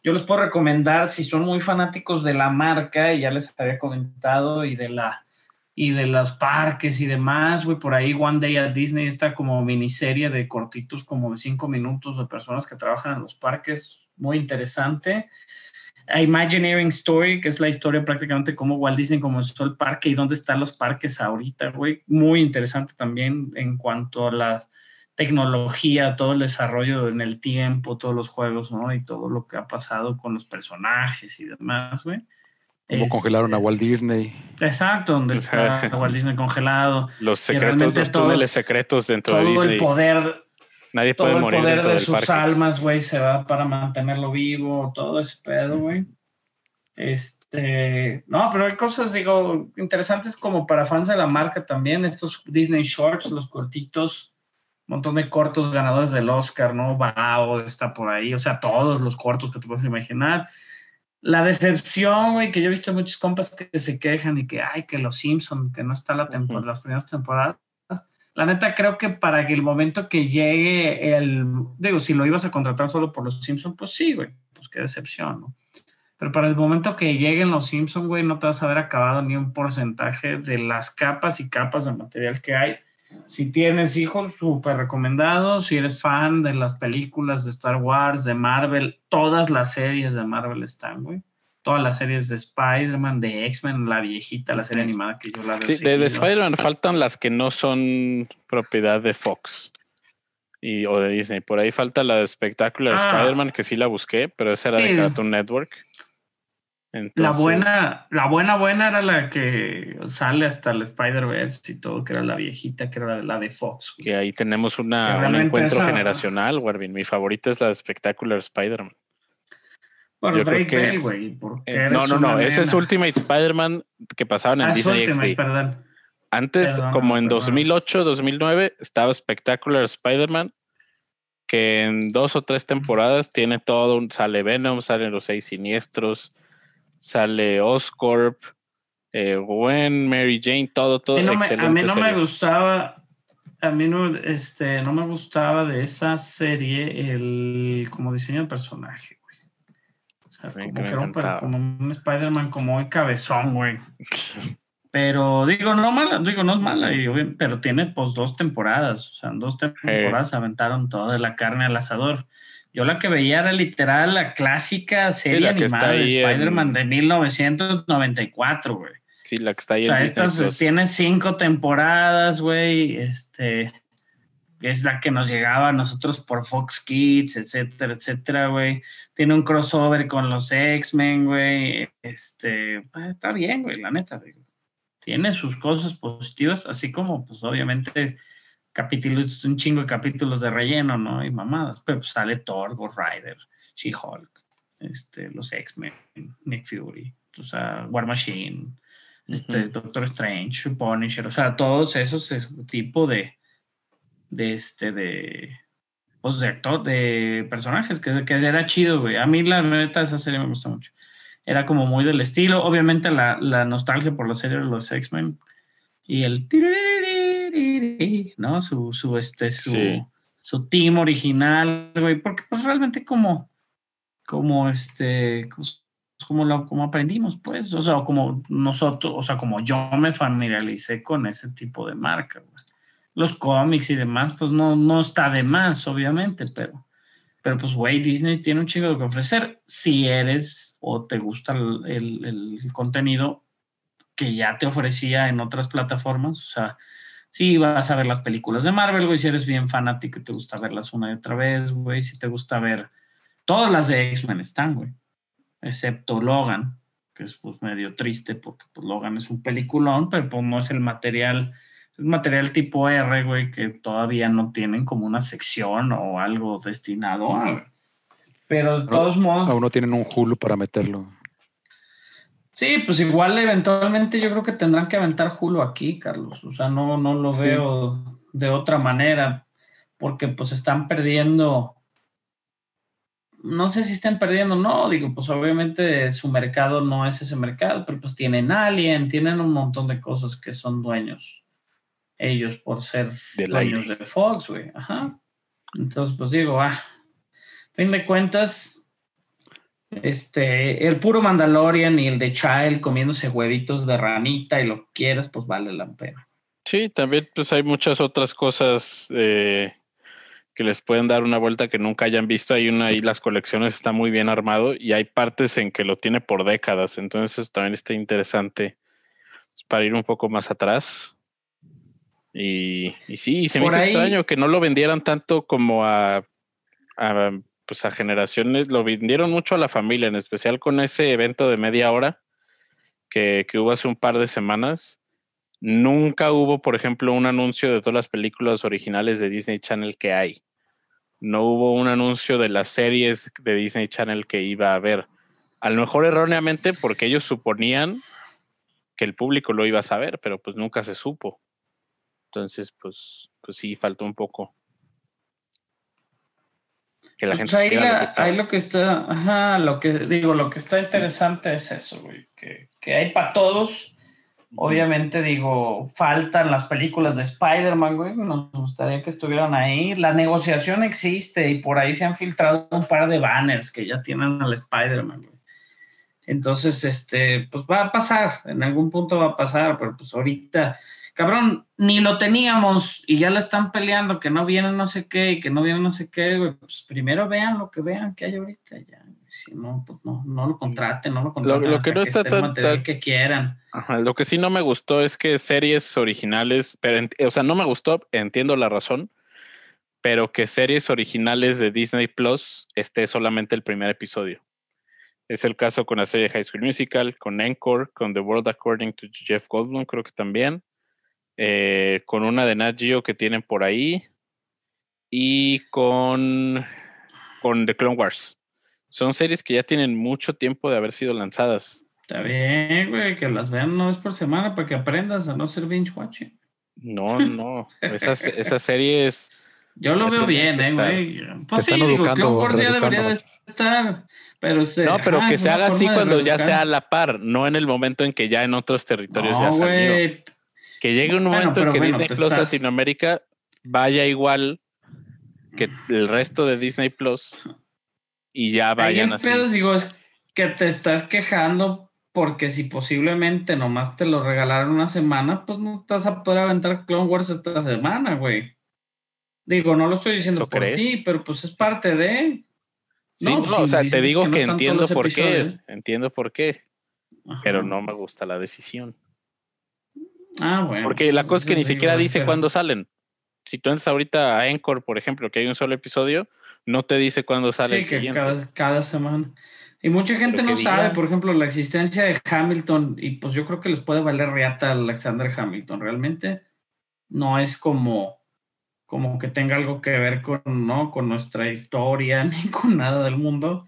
Yo les puedo recomendar, si son muy fanáticos de la marca, y ya les había comentado, y de la y de los parques y demás, güey, por ahí One Day at Disney, esta como miniserie de cortitos como de cinco minutos de personas que trabajan en los parques, muy interesante. Imagineering Story, que es la historia prácticamente cómo Walt Disney comenzó el parque y dónde están los parques ahorita, güey. Muy interesante también en cuanto a la tecnología, todo el desarrollo en el tiempo, todos los juegos, ¿no? Y todo lo que ha pasado con los personajes y demás, güey. Cómo Este, congelaron a Walt Disney. Exacto, donde está Walt Disney congelado, Los secretos, los todo- túneles secretos dentro de todo Disney. el poder, Nadie todo puede el morir poder de sus parque. almas, güey, se va para mantenerlo vivo, todo ese pedo, güey. Este, no, pero hay cosas, digo, interesantes como para fans de la marca también, estos Disney Shorts, los cortitos, un montón de cortos ganadores del Oscar, ¿no? Bao está por ahí, o sea, todos los cortos que te puedes imaginar. La decepción, güey, que yo he visto muchos compas que se quejan y que, ay, que los Simpsons, que no está la temporada, Ujú. las primeras temporadas. La neta, creo que para que el momento que llegue el. Digo, si lo ibas a contratar solo por los Simpsons, pues sí, güey, pues qué decepción, ¿no? Pero para el momento que lleguen los Simpsons, güey, no te vas a haber acabado ni un porcentaje de las capas y capas de material que hay. Si tienes hijos, súper recomendado. Si eres fan de las películas de Star Wars, de Marvel, todas las series de Marvel están, güey. Todas las series de Spider-Man, de X-Men, la viejita, la serie animada que yo la veo. Sí, de, de. Spider-Man faltan las que no son propiedad de Fox y, o de Disney. Por ahí falta la de Spectacular Ah. Spider-Man, que sí la busqué, pero esa era de. Cartoon Network. La buena, la buena, buena era la que sale hasta el Spider-Verse y todo, que era la viejita, que era la de Fox. güey. Que ahí tenemos una, un encuentro esa- generacional, Warvin. Mi favorita es la de Spectacular Spider-Man. Bueno, yo Drake Bell, güey. Eh, no, no, no. Ese es. Ultimate Spider-Man que pasaban en Ah, Disney Ultimate, XD. perdón. Antes, como en perdóname. 2008, 2009, estaba Spectacular Spider-Man, que en dos o tres temporadas tiene todo, un, sale Venom, salen los seis siniestros, sale Oscorp, eh, Gwen, Mary Jane, todo, todo A mí no, me, a mí no me gustaba, a mí no, este, no me gustaba de esa serie el como diseño de personaje, güey. O sea, como que era un, como un Spider-Man como muy cabezón, güey. Pero digo, no mala, digo, no es mala, pero tiene pues dos temporadas, o sea, en dos temporadas aventaron toda la carne al asador. Yo la que veía era literal la clásica serie la animada de en- Spider-Man de 1994, güey. Sí, la que está ahí O sea, en estas tiene cinco temporadas, güey. Este es la que nos llegaba a nosotros por Fox Kids, etcétera, etcétera, güey. Tiene un crossover con los X-Men, güey. Este, pues, está bien, güey, la neta. digo. Tiene sus cosas positivas, así como, pues, obviamente, capítulos, un chingo de capítulos de relleno, ¿no? Y mamadas. Pero pues, sale Thor, Ghost Rider, She-Hulk, este, los X-Men, Nick Fury, o sea, War Machine, este. Doctor Strange, Punisher, o sea, todos esos tipo de, de este, de, pues de actor, de personajes, que, que era chido, güey. A mí la neta esa serie me gusta mucho. Era como muy del estilo, obviamente la, la nostalgia por la serie de los X-Men y el tiriririririri, ¿no? Su, su, este, su, Sí. su team original, güey, porque pues realmente como, como este, pues, como lo, como aprendimos, pues, o sea, como nosotros, o sea, como yo me familiaricé con ese tipo de marca, güey. Los cómics y demás, pues no, no está de más, obviamente, pero, pero pues, güey, Disney tiene un chingo que ofrecer si eres o te gusta el, el- el contenido que ya te ofrecía en otras plataformas, o sea, si vas a ver las películas de Marvel, güey, si eres bien fanático y te gusta verlas una y otra vez, güey, si te gusta ver, todas las de X-Men están, güey, excepto Logan, que es pues medio triste porque pues Logan es un peliculón, pero pues no es el material, es material tipo R, güey, que todavía no tienen como una sección o algo destinado a. Pero de todos modos... Aún no tienen un Hulu para meterlo. Sí, pues igual eventualmente yo creo que tendrán que aventar Hulu aquí, Carlos. O sea, no, no lo Sí. veo de otra manera, porque pues están perdiendo. No sé si están perdiendo, no, digo, pues obviamente su mercado no es ese mercado, pero pues tienen Alien, tienen un montón de cosas que son dueños ellos por ser Del dueños aire. de Fox, güey. Ajá. Entonces, pues digo, ah, fin de cuentas, este, el puro Mandalorian y el de Child comiéndose huevitos de ranita y lo que quieras, pues vale la pena. Sí, también pues hay muchas otras cosas eh, que les pueden dar una vuelta que nunca hayan visto. Hay una ahí, las colecciones está muy bien armado y hay partes en que lo tiene por décadas. Entonces eso también está interesante pues, para ir un poco más atrás. Y, y sí, se me Por hizo ahí- extraño que no lo vendieran tanto como a, a, pues a generaciones, lo vendieron mucho a la familia, en especial con ese evento de media hora que, que hubo hace un par de semanas. Nunca hubo, por ejemplo, un anuncio de todas las películas originales de Disney Channel que hay. No hubo un anuncio de las series de Disney Channel que iba a haber. A lo mejor erróneamente porque ellos suponían que el público lo iba a saber, pero pues nunca se supo. Entonces, pues, pues sí, faltó un poco. Que la Pues gente ahí, lo que estaba. ahí lo que está, ajá, lo que digo, lo que está interesante es eso, güey, que, que hay para todos. Obviamente, digo, faltan las películas de Spider-Man, güey. Nos gustaría que estuvieran ahí. La negociación existe y por ahí se han filtrado un par de banners que ya tienen al Spider-Man, güey. Entonces, este, pues va a pasar, en algún punto va a pasar, pero pues ahorita, cabrón, ni lo teníamos y ya la están peleando, que no viene no sé qué y que no viene no sé qué, güey. Pues primero vean lo que vean que hay ahorita ya. Si no, pues no, no lo contraten, no lo contraten. lo que hasta no está tan- tan- que quieran. Ajá, lo que sí no me gustó es que series originales, pero o sea, no me gustó, entiendo la razón, pero que series originales de Disney Plus esté solamente el primer episodio. Es el caso con la serie High School Musical, con Encore, con The World According to Jeff Goldblum, creo que también, eh, con una de Nat Geo que tienen por ahí y con, con The Clone Wars. Son series que ya tienen mucho tiempo de haber sido lanzadas. Está bien, güey, que las vean una vez por semana para que aprendas a no ser binge watching. No, no. Esas, esas series. Yo lo Ya veo bien, eh, güey. Pues sí, están digo, educando, Clone Wars ya debería de estar, pero se- No, pero ajá, que se haga así cuando ya sea a la par, no en el momento en que ya en otros territorios ya No, salió. güey. Que llegue un Bueno, momento en pero que bueno, Disney te Plus estás- Latinoamérica vaya igual que el resto de Disney Plus y ya vayan así. pedo, digo, es que te estás quejando porque si posiblemente nomás te lo regalaron una semana, pues no te vas a poder aventar Clone Wars esta semana, güey. Digo, no lo estoy diciendo ¿Eso por crees? ti, pero pues es parte de... Sí, No, no, pues, o sea, te digo que no que están entiendo por qué, episodios. entiendo por qué, Ajá. pero no me gusta la decisión. Ah, bueno. Porque la cosa es que ni siquiera dice cuándo salen. Si tú entras ahorita a Encore, por ejemplo, que hay un solo episodio, no te dice cuándo sale Sí, el que siguiente. cada, cada semana. Y mucha gente no sabe, por ejemplo, la existencia de Hamilton, y pues yo creo que les puede valer riata a Alexander Hamilton. Realmente no es como, como que tenga algo que ver con, ¿no? con nuestra historia ni con nada del mundo.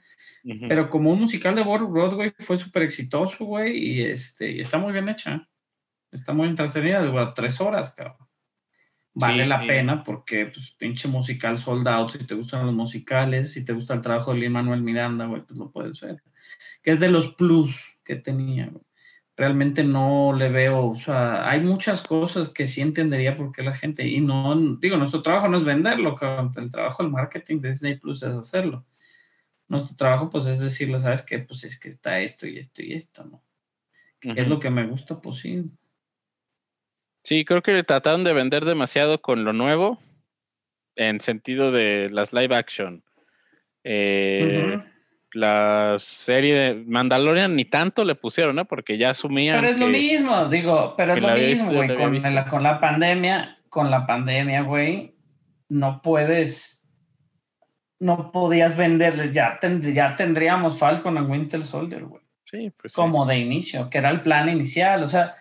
Pero como un musical de Broadway fue súper exitoso, güey, y, este, y está muy bien hecha. Está muy entretenida, dura tres horas, cabrón. Vale Sí, la sí. pena porque, pues, pinche musical sold out. Si te gustan los musicales, si te gusta el trabajo de Lin Manuel Miranda, güey, pues lo puedes ver. Que es de los plus que tenía, güey. Realmente no le veo, o sea, hay muchas cosas que sí entendería por qué la gente, y no, digo, nuestro trabajo no es venderlo, cabrón. el trabajo del marketing de Disney Plus es hacerlo. Nuestro trabajo, pues, es decirle, ¿sabes qué? Pues es que está esto y esto y esto, ¿no? ¿Qué es lo que me gusta? Pues sí. Sí, creo que le trataron de vender demasiado con lo nuevo, en sentido de las live action. Eh. La serie de Mandalorian ni tanto le pusieron, ¿no? Porque ya asumían Pero es lo mismo, digo, pero es lo mismo, güey. Con con la pandemia, con la pandemia, güey, no puedes, no podías venderle, ya, tend- ya tendríamos Falcon and Winter Soldier, güey. Sí, pues sí. como de inicio, que era el plan inicial. O sea,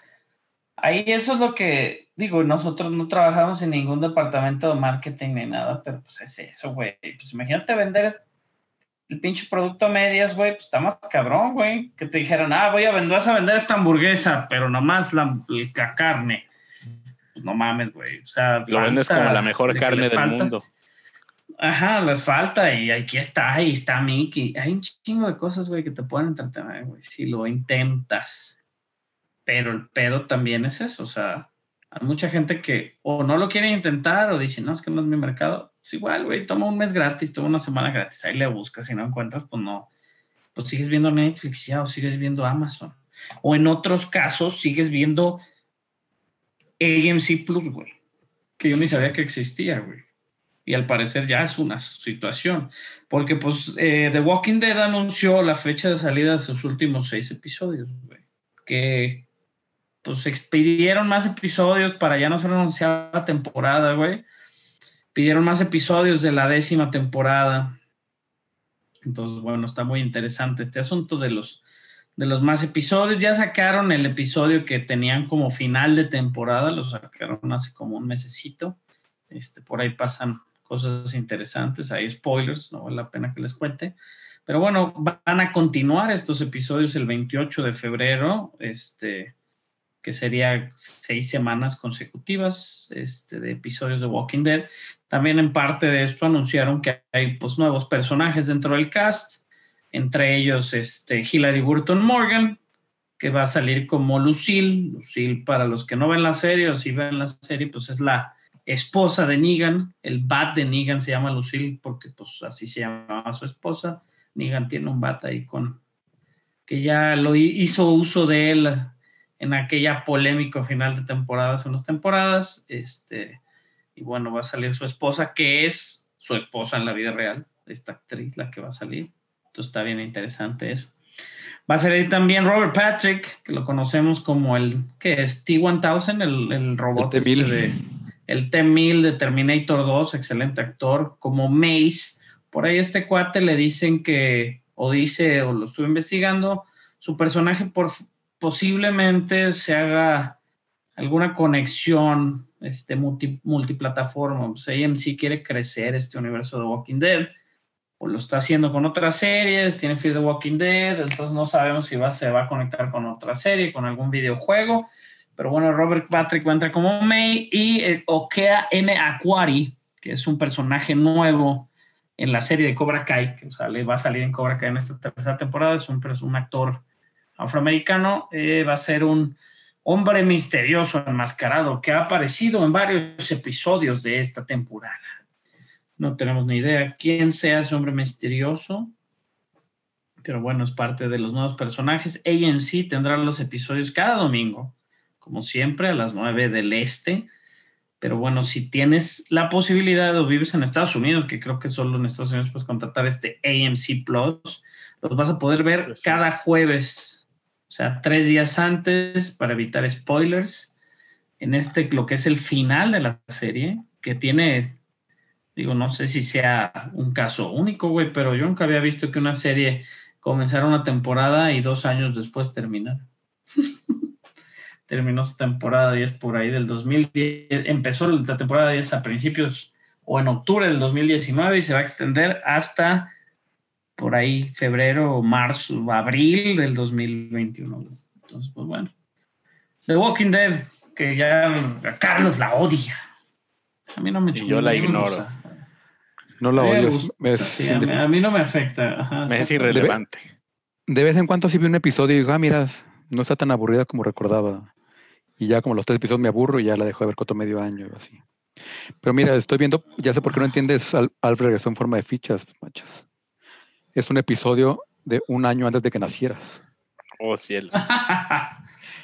ahí eso es lo que digo, nosotros no trabajamos en ningún departamento de marketing ni nada, pero pues es eso, güey. Pues imagínate vender el pinche producto a medias, güey, pues está más cabrón, güey. Que te dijeran, ah, voy a vender, vas a vender esta hamburguesa, pero nomás la, la carne. Pues no mames, güey. O sea, Lo vendes como la mejor de carne del falta. mundo. Ajá, les falta y aquí está, ahí está Mickey. Hay un chingo de cosas, güey, que te pueden entretener, güey, si lo intentas. Pero el pedo también es eso, o sea, hay mucha gente que o no lo quiere intentar o dice, no, es que no es mi mercado. Es igual, güey, toma un mes gratis, toma una semana gratis, ahí le buscas, si no encuentras, pues no. Pues sigues viendo Netflix ya o sigues viendo Amazon. O en otros casos sigues viendo AMC Plus, güey, que yo ni sabía que existía, güey y al parecer ya es una situación, porque pues eh, The Walking Dead anunció la fecha de salida de sus últimos seis episodios, güey, que pues expidieron más episodios para ya no ser anunciada temporada, güey, pidieron más episodios de la décima temporada, entonces bueno, está muy interesante este asunto de los de los más episodios, ya sacaron el episodio que tenían como final de temporada, lo sacaron hace como un mesecito, este, por ahí pasan cosas interesantes, hay spoilers, no vale la pena que les cuente. Pero bueno, van a continuar estos episodios el 28 de febrero, este, que sería seis semanas consecutivas este, de episodios de Walking Dead. También en parte de esto anunciaron que hay pues, nuevos personajes dentro del cast, entre ellos este, Hilary Burton Morgan, que va a salir como Lucille. Lucille, para los que no ven la serie o si ven la serie, pues es la esposa de Negan, el bat de Negan se llama Lucille porque pues así se llamaba su esposa. Negan tiene un bat ahí con que ya lo hizo uso de él en aquella polémico final de temporada hace unas temporadas. Este, y bueno, va a salir su esposa, que es su esposa en la vida real, esta actriz, la que va a salir. Entonces está bien interesante eso. Va a salir también Robert Patrick, que lo conocemos como el, que es T-1000, el, el robot El este T-1000. de el T-1000 de Terminator 2, excelente actor, como Mace. Por ahí este cuate le dicen que, o dice, o lo estuve investigando, su personaje por, posiblemente se haga alguna conexión este, multi, multiplataforma. Pues AMC quiere crecer este universo de Walking Dead, o lo está haciendo con otras series, tiene Fear the Walking Dead, entonces no sabemos si va, se va a conectar con otra serie, con algún videojuego. Pero bueno, Robert Patrick va a entrar como May y eh, Okea M. Aquari, que es un personaje nuevo en la serie de Cobra Kai, que sale, va a salir en Cobra Kai en esta tercera temporada, es un, un actor afroamericano, eh, va a ser un hombre misterioso enmascarado que ha aparecido en varios episodios de esta temporada. No tenemos ni idea quién sea ese hombre misterioso, pero bueno, es parte de los nuevos personajes. AMC tendrá los episodios cada domingo como siempre, a las 9 del este. Pero bueno, si tienes la posibilidad o vives en Estados Unidos, que creo que solo en Estados Unidos puedes contratar este AMC Plus, los vas a poder ver Pues cada jueves, o sea, tres días antes para evitar spoilers. En este, lo que es el final de la serie, que tiene, digo, no sé si sea un caso único, güey, pero yo nunca había visto que una serie comenzara una temporada y dos años después terminara. Terminó su temporada 10 por ahí del 2010, empezó la temporada 10 a principios o en octubre del 2019 y se va a extender hasta por ahí febrero, marzo, abril del 2021. güey. Entonces, pues bueno. The Walking Dead, que ya Carlos la odia. A mí no me Y yo la ignoro. gusta. No la odio. es- sí, a, mí, a mí no me afecta. ajá, Me es irrelevante. de vez en cuando sí vi un episodio y digo, ah, mira, no está tan aburrida como recordaba. Y ya como los tres episodios me aburro y ya la dejo de ver otro medio año o así. Pero mira, estoy viendo, ya sé por qué no entiendes, Al- Alf regresó en forma de fichas, machos. Es un episodio de un año antes de que nacieras. Oh, cielo.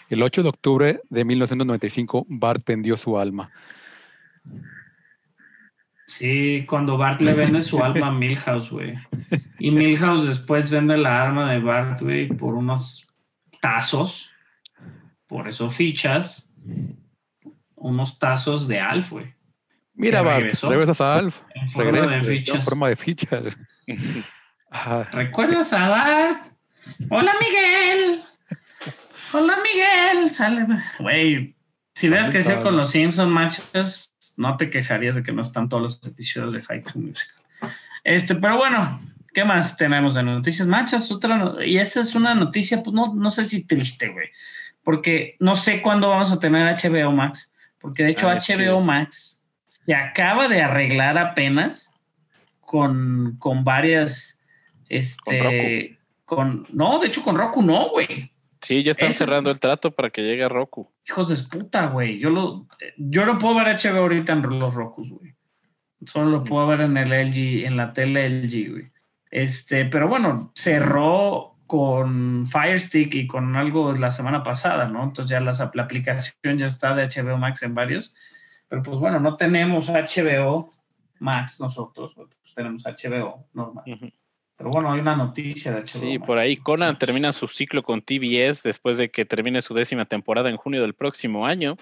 El 8 de octubre de 1995, Bart vendió su alma. Sí, cuando Bart le vende su alma a Milhouse, güey. Y Milhouse después vende la arma de Bart, güey, por unos tazos. Por eso fichas. Unos tazos de Alf, güey. Mira, Bart, regresas a Alf. En forma Regresa, de en fichas. forma de fichas. Ah, ¿Recuerdas a Bart? Hola, Miguel. Hola, Miguel. Sale. Güey, si hubieras Ahorita- crecido con los Simpson machos, no te quejarías de que no están todos los episodios de High School Musical. Este, pero bueno, ¿qué más tenemos de noticias machas? Otra, no- y esa es una noticia, pues no, no sé si triste, güey, porque no sé cuándo vamos a tener HBO Max, porque de hecho Ah, HBO que- Max se acaba de arreglar apenas con, con varias, este, con, no, de hecho con Roku no, güey. Sí, ya están Eso- cerrando el trato para que llegue a Roku. Hijos de puta, güey. Yo lo, yo no puedo ver HBO ahorita en los Rokus, güey. Solo lo puedo ver en el LG, en la tele LG, güey. Este, pero bueno, cerró con Fire Stick y con algo la semana pasada, ¿no? Entonces ya las, la aplicación ya está de HBO Max en varios. Pero pues bueno, no tenemos HBO Max nosotros, pues tenemos HBO normal. Pero bueno, hay una noticia de HBO Sí, por ahí Conan termina su ciclo con TBS después de que termine su décima temporada en junio del próximo año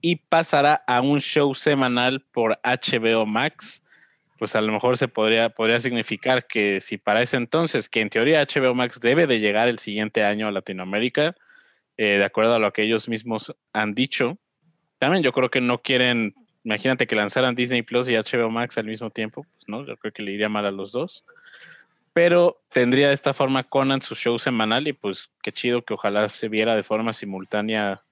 y pasará a un show semanal por HBO Max. Pues a lo mejor se podría, podría significar que si para ese entonces, que en teoría HBO Max debe de llegar el siguiente año a Latinoamérica, eh, de acuerdo a lo que ellos mismos han dicho, también yo creo que no quieren, imagínate que lanzaran Disney Plus y HBO Max al mismo tiempo, pues no, yo creo que le iría mal a los dos pero tendría de esta forma Conan su show semanal y pues qué chido que ojalá se viera de forma simultánea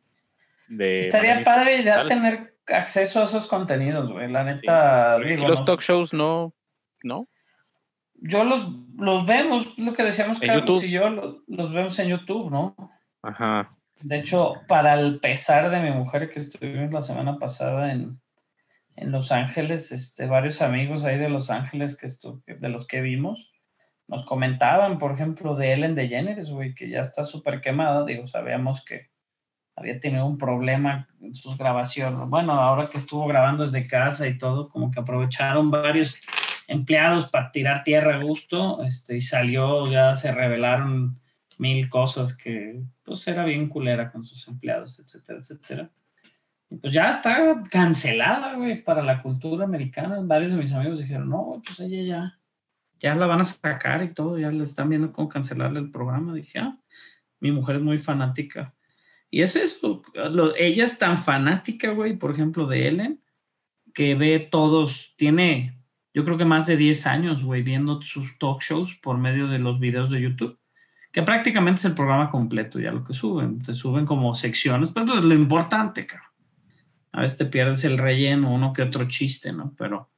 de Estaría padre ya tener acceso a esos contenidos, güey. La neta, digo, los no- talk shows no, ¿no? yo los, los vemos, lo que decíamos Carlos y yo, lo- los, vemos en YouTube, ¿no? Ajá. De hecho, para el pesar de mi mujer que estuvimos la semana pasada en, en Los Ángeles, este, varios amigos ahí de Los Ángeles que estu- de los que vimos, nos comentaban, por ejemplo, de Ellen DeGeneres, güey, que ya está súper quemada, digo, sabíamos que había tenido un problema en sus grabaciones. Bueno, ahora que estuvo grabando desde casa y todo, como que aprovecharon varios empleados para tirar tierra a gusto, este, y salió, ya se revelaron mil cosas que pues era bien culera con sus empleados, etcétera, etcétera. Y pues ya está cancelada, güey, para la cultura americana. Varios de mis amigos dijeron, no, pues ella ya, ya la van a sacar y todo, ya le están viendo cómo cancelarle el programa. Dije, ah, mi mujer es muy fanática. Y es eso, lo- ella es tan fanática, güey, por ejemplo, de Ellen, que ve todos, tiene, yo creo que más de 10 años, güey, viendo sus talk shows por medio de los videos de YouTube que prácticamente es el programa completo ya lo que suben. Te suben como secciones, pero pues es lo importante, cabrón. A veces te pierdes el relleno, uno que otro chiste, ¿no? Pero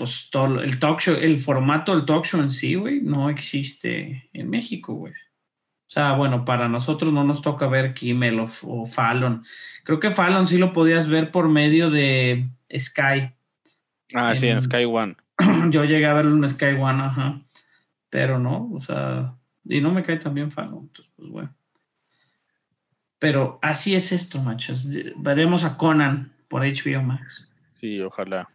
pues todo el talk show, el formato del talk show en sí, güey, no existe en México, güey. O sea, bueno, para nosotros no nos toca ver Kimmel o, o Fallon. Creo que Fallon sí lo podías ver por medio de Sky. Ah, sí, en Sky One. Yo llegué a verlo en Sky One, ajá. Pero no, o sea, y no me cae tan bien Fallon, entonces, pues bueno. Pero así es esto, machos. Veremos a Conan por HBO Max. Sí, ojalá.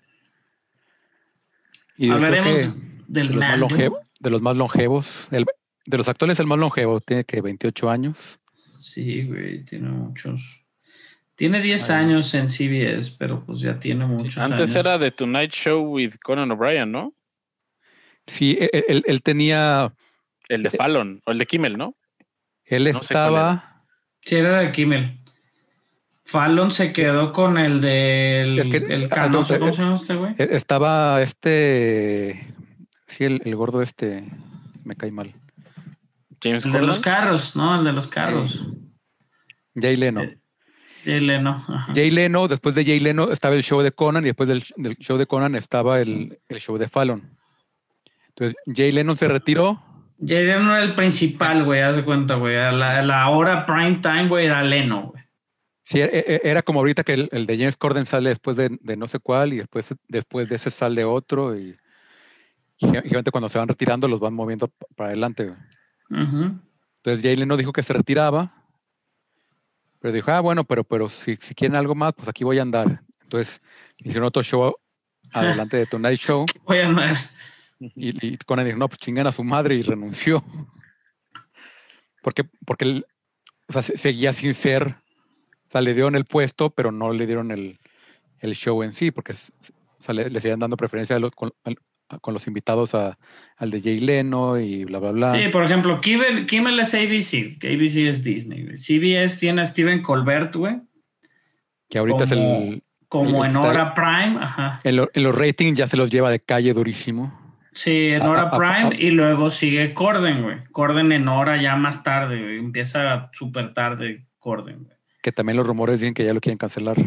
Y Hablaremos que del de los, más longevo- de los más longevos, el- de los actuales el más longevo, tiene que 28 años. Sí, güey, tiene muchos. Tiene 10 Ay. años en CBS, pero pues ya tiene muchos Antes años. era The Tonight Show with Conan O'Brien, ¿no? Sí, él, él- él tenía, El de Fallon, o el de Kimmel, ¿no? él No estaba, Sí, era de Kimmel. Fallon se quedó con el del Es que- el ah, canoso, no, ¿cómo eh, se llama este güey? eh, estaba este, sí, el, el gordo este, me cae mal. James El de los carros, ¿no? El de los carros. Jay Leno. Eh, Jay Leno. ajá. Jay Leno, después de Jay Leno estaba el show de Conan y después del, del show de Conan estaba el, el show de Fallon. Entonces, Jay Leno se retiró. Jay Leno era el principal, güey, haz de cuenta, güey. A la, a la hora prime time, güey, era Leno, güey. Sí, e- e- era como ahorita que el, el de James Corden sale después de, de no sé cuál y después, después de ese sale otro y, y generalmente cuando se van retirando los van moviendo pa- para adelante. güey. Ujú. Entonces Jay Leno dijo que se retiraba, pero dijo, ah, bueno, pero, pero si, si quieren algo más, pues aquí voy a andar. Entonces hicieron otro show adelante de Tonight Show Voy a andar. y, y Conan dijo, no, pues chingan a su madre y renunció. Porque, porque él o sea, se- seguía sin ser, sea, le dieron el puesto, pero no le dieron el, el show en sí, porque o sea, le, le seguían dando preferencia a los- con, al- a- con los invitados a- al de Jay Leno y bla, bla, bla. Sí, por ejemplo, Kimmel, Kimmel es ABC, que ABC es Disney. CBS tiene a Steven Colbert, güey, que ahorita es el, como El en está- hora prime, ajá. en, en los ratings ya se los lleva de calle durísimo. Sí, en hora prime y luego sigue Corden, güey. Corden en hora ya más tarde, güey. Empieza súper tarde Corden, güey. Que también los rumores dicen que ya lo quieren cancelar.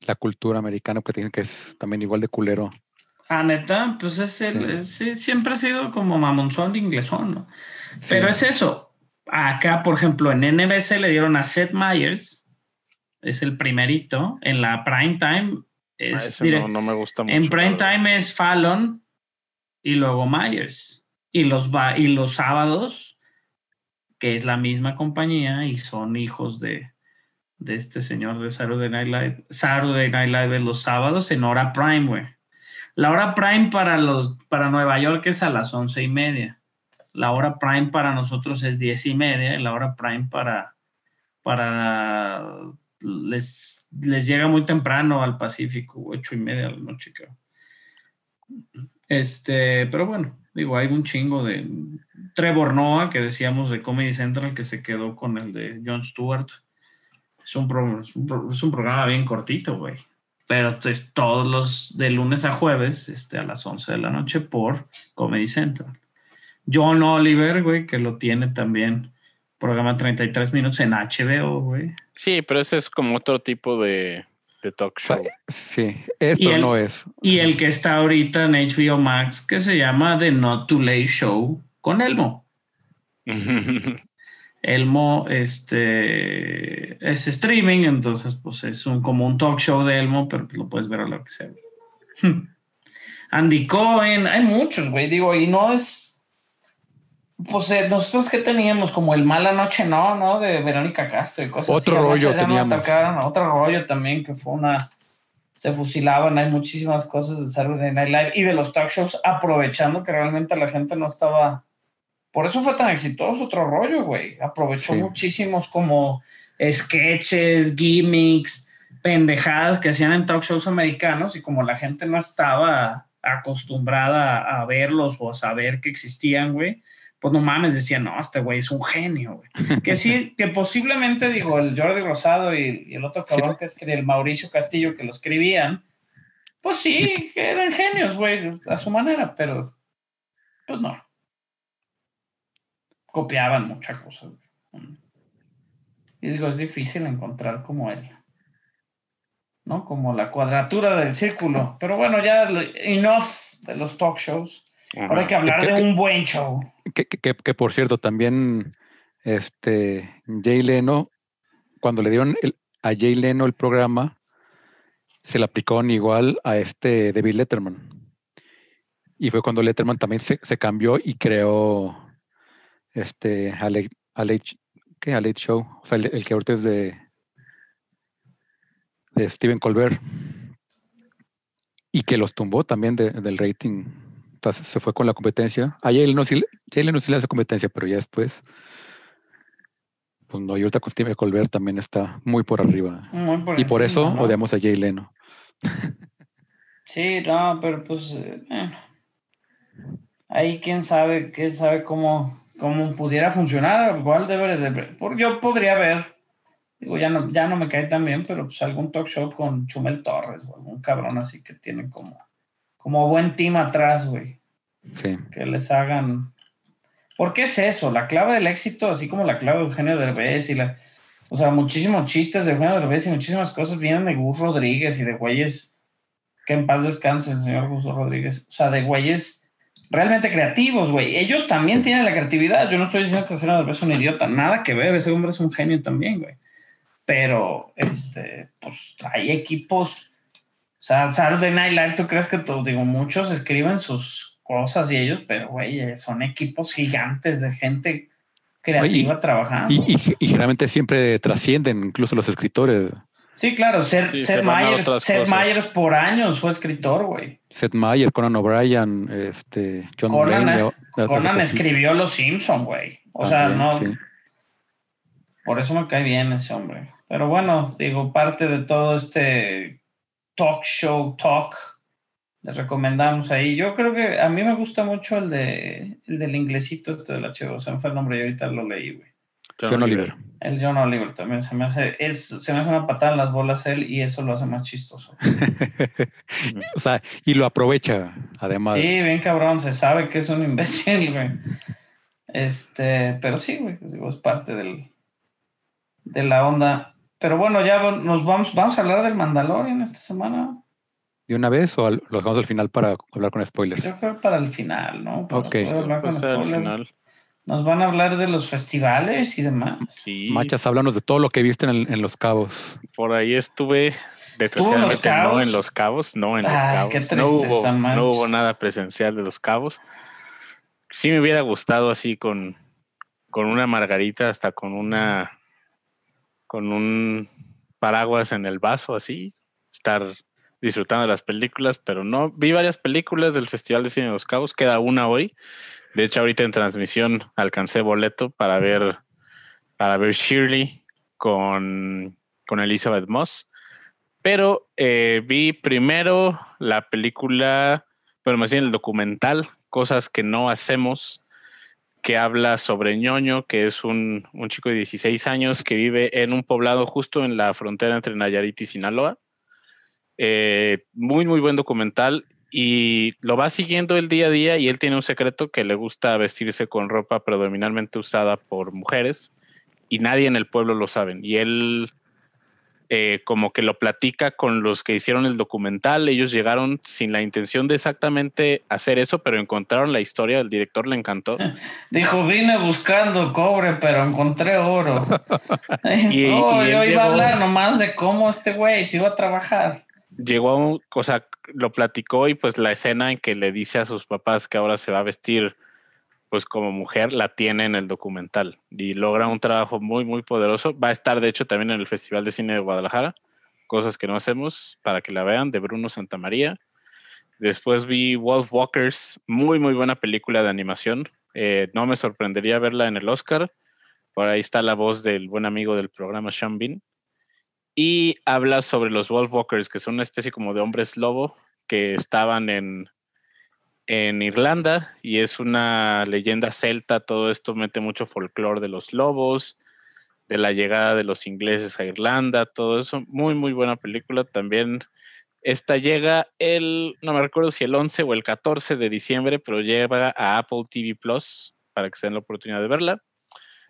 La cultura americana, porque dicen que es también igual de culero. Ah, neta, pues es el, Sí. es- sí, siempre ha sido como mamonzón de inglesón, ¿no? Pero Sí. es eso. Acá, por ejemplo, en NBC le dieron a Seth Meyers, es el primerito. En la prime time Ah, es dire- no, no me gusta mucho. en prime time es Fallon y luego Myers. Y los, va- y los sábados, que es la misma compañía y son hijos de, de este señor de Saturday Night Live. Saturday Night Live es los sábados en hora prime, güey. La hora prime para, los, para Nueva York es a las once y media. La hora prime para nosotros es diez y media. Y la hora prime para, para les, les llega muy temprano al Pacífico, ocho y media de la noche, creo. Este, pero bueno, digo, hay un chingo de Trevor Noah, que decíamos de Comedy Central, que se quedó con el de Jon Stewart. Es un, pro- es un, programa bien cortito, güey. Pero es todos los de lunes a jueves, este, a las 11 de la noche por Comedy Central. John Oliver, güey, que lo tiene también, programa 33 minutos en HBO, güey. Sí, pero ese es como otro tipo de, de talk show. sí, esto Y el- no es. Y el que está ahorita en HBO Max, que se llama The Not Too Late Show con Elmo. Elmo este, es streaming, entonces pues es un, como un talk show de Elmo, pero pues, lo puedes ver a lo que sea. Andy Cohen, hay muchos, güey, digo, y no es... Pues eh, nosotros que teníamos como el Mala Noche No, ¿no? De Verónica Castro y cosas Otro así. rollo teníamos. atacaron, otro rollo también que fue una... Se fusilaban, hay muchísimas cosas de Saturday Night Live y de los talk shows aprovechando que realmente la gente no estaba... Por eso fue tan exitoso otro rollo, güey. Aprovechó Sí. muchísimos como sketches, gimmicks, pendejadas que hacían en talk shows americanos y como la gente no estaba acostumbrada a verlos o a saber que existían, güey, pues no mames, decían, no, este güey es un genio, güey. Que sí, que posiblemente, digo, el Jordi Rosado y, y el otro cabrón que es que el Mauricio Castillo que lo escribían, pues sí, que eran genios, güey, a su manera, pero pues no. Copiaban muchas cosas. güey. Y digo, es difícil encontrar como él. ¿No? Como la cuadratura del círculo. Pero bueno, ya enough de los talk shows. Ahora hay que hablar de un buen show. Que, que- que- que, por cierto, también este Jay Leno, cuando le dieron el- a Jay Leno el programa, se le aplicaron igual a este David Letterman. Y fue cuando Letterman también se, se cambió y creó este a Late, a Late- ¿qué? A Late Show. O sea, el, el que ahorita es de de Steven Colbert y que los tumbó también de- del rating. Se fue con la competencia. A Jay Leno sí, le- hace competencia, pero ya después, pues no, y ahorita con Steven Colbert también está muy por arriba. Muy por Y por eso odiamos a Jay Leno. Sí, no, pero pues eh, bueno. ahí quién sabe, quién sabe cómo, cómo pudiera funcionar, igual debe de, yo podría ver, digo, ya no, ya no me cae tan bien, pero pues algún talk show con Chumel Torres o algún cabrón así que tiene como, como buen team atrás, güey, Sí. que les hagan, ¿por qué es eso? La clave del éxito, así como la clave de Eugenio Derbez y la, o sea, muchísimos chistes de Eugenio Derbez y muchísimas cosas vienen de Gus Rodríguez y de güeyes que en paz descanse el señor Gus Rodríguez. O sea, de güeyes realmente creativos, güey. Ellos también tienen la creatividad. Yo no estoy diciendo que Eugenio Derbez es un idiota, nada que ver. Ese hombre es un genio también, güey. Pero, este, pues hay equipos. O sea, Saturday Night Live, ¿tú crees que tú, digo, muchos escriben sus cosas y ellos, pero, güey, son equipos gigantes de gente creativa trabajando. Y, y- y generalmente siempre trascienden, incluso los escritores. sí, claro, Seth, Sí, Seth otras Seth. Meyers por años fue escritor, güey. Seth Meyer, Conan O'Brien, este, John Conan, es- hace Conan escribió Los Simpson, güey. O sea, no, sí. por eso me cae bien ese hombre. Pero bueno, digo, parte de todo este talk show, talk, les recomendamos ahí. Yo creo que a mí me gusta mucho el de el del inglesito este del H2, se me fue el nombre y ahorita lo leí, güey. John Oliver. El John Oliver también se me hace, es, se me hace una patada en las bolas él y eso lo hace más chistoso. o sea, y lo aprovecha, además. Sí, bien cabrón, se sabe que es un imbécil, güey. Este, pero sí, güey, digo, es parte del, de la onda. Pero bueno, ya nos vamos, vamos a hablar del Mandalorian esta semana. ¿De una vez o al- lo dejamos al final para hablar con spoilers? Yo creo para el final, ¿no? Para Ok. poder hablar con Pues al spoilers. final. Nos van a hablar de los festivales y demás. Sí. Machas, háblanos de todo lo que viste en, en Los Cabos. Por ahí estuve. ¿Estuvo en Los Desgraciadamente no en Los Cabos, no en Los Ay, Cabos. qué no, hubo, no hubo nada presencial de Los Cabos. Sí me hubiera gustado así con, con una margarita, hasta con una con un paraguas en el vaso, así, estar disfrutando de las películas, pero no, vi varias películas del Festival de Cine de Los Cabos, queda una hoy. De hecho, ahorita en transmisión alcancé boleto para ver para ver Shirley con, con Elizabeth Moss. Pero eh, vi primero la película, bueno, más bien el documental, Cosas que no hacemos, que habla sobre ñoño, que es un, un chico de 16 años que vive en un poblado justo en la frontera entre Nayarit y Sinaloa. Eh, muy, muy buen documental y lo va siguiendo el día a día y él tiene un secreto que le gusta vestirse con ropa predominantemente usada por mujeres y nadie en el pueblo lo sabe. Y él eh, como que lo platica con los que hicieron el documental. Ellos llegaron sin la intención de exactamente hacer eso, pero encontraron la historia, el director le encantó. Dijo, vine buscando cobre, pero encontré oro. Y- y él yo iba a hablar nomás de cómo este güey se iba a trabajar. Llegó a un, o sea, lo platicó y pues la escena en que le dice a sus papás que ahora se va a vestir pues como mujer la tiene en el documental y logra un trabajo muy muy poderoso. Va a estar de hecho también en el Festival de Cine de Guadalajara, cosas que no hacemos para que la vean de Bruno Santamaría. Después vi Wolf Walkers, muy muy buena película de animación. Eh, no me sorprendería verla en el Oscar. Por ahí está la voz del buen amigo del programa Sean Bean. Y habla sobre los Wolf Walkers, que son una especie como de hombres lobo que estaban en, en Irlanda y es una leyenda celta. Todo esto mete mucho folclore de los lobos, de la llegada de los ingleses a Irlanda, todo eso. Muy, muy buena película. También esta llega el, no me recuerdo si el 11 o el 14 de diciembre, pero llega a Apple TV Plus para que se den la oportunidad de verla.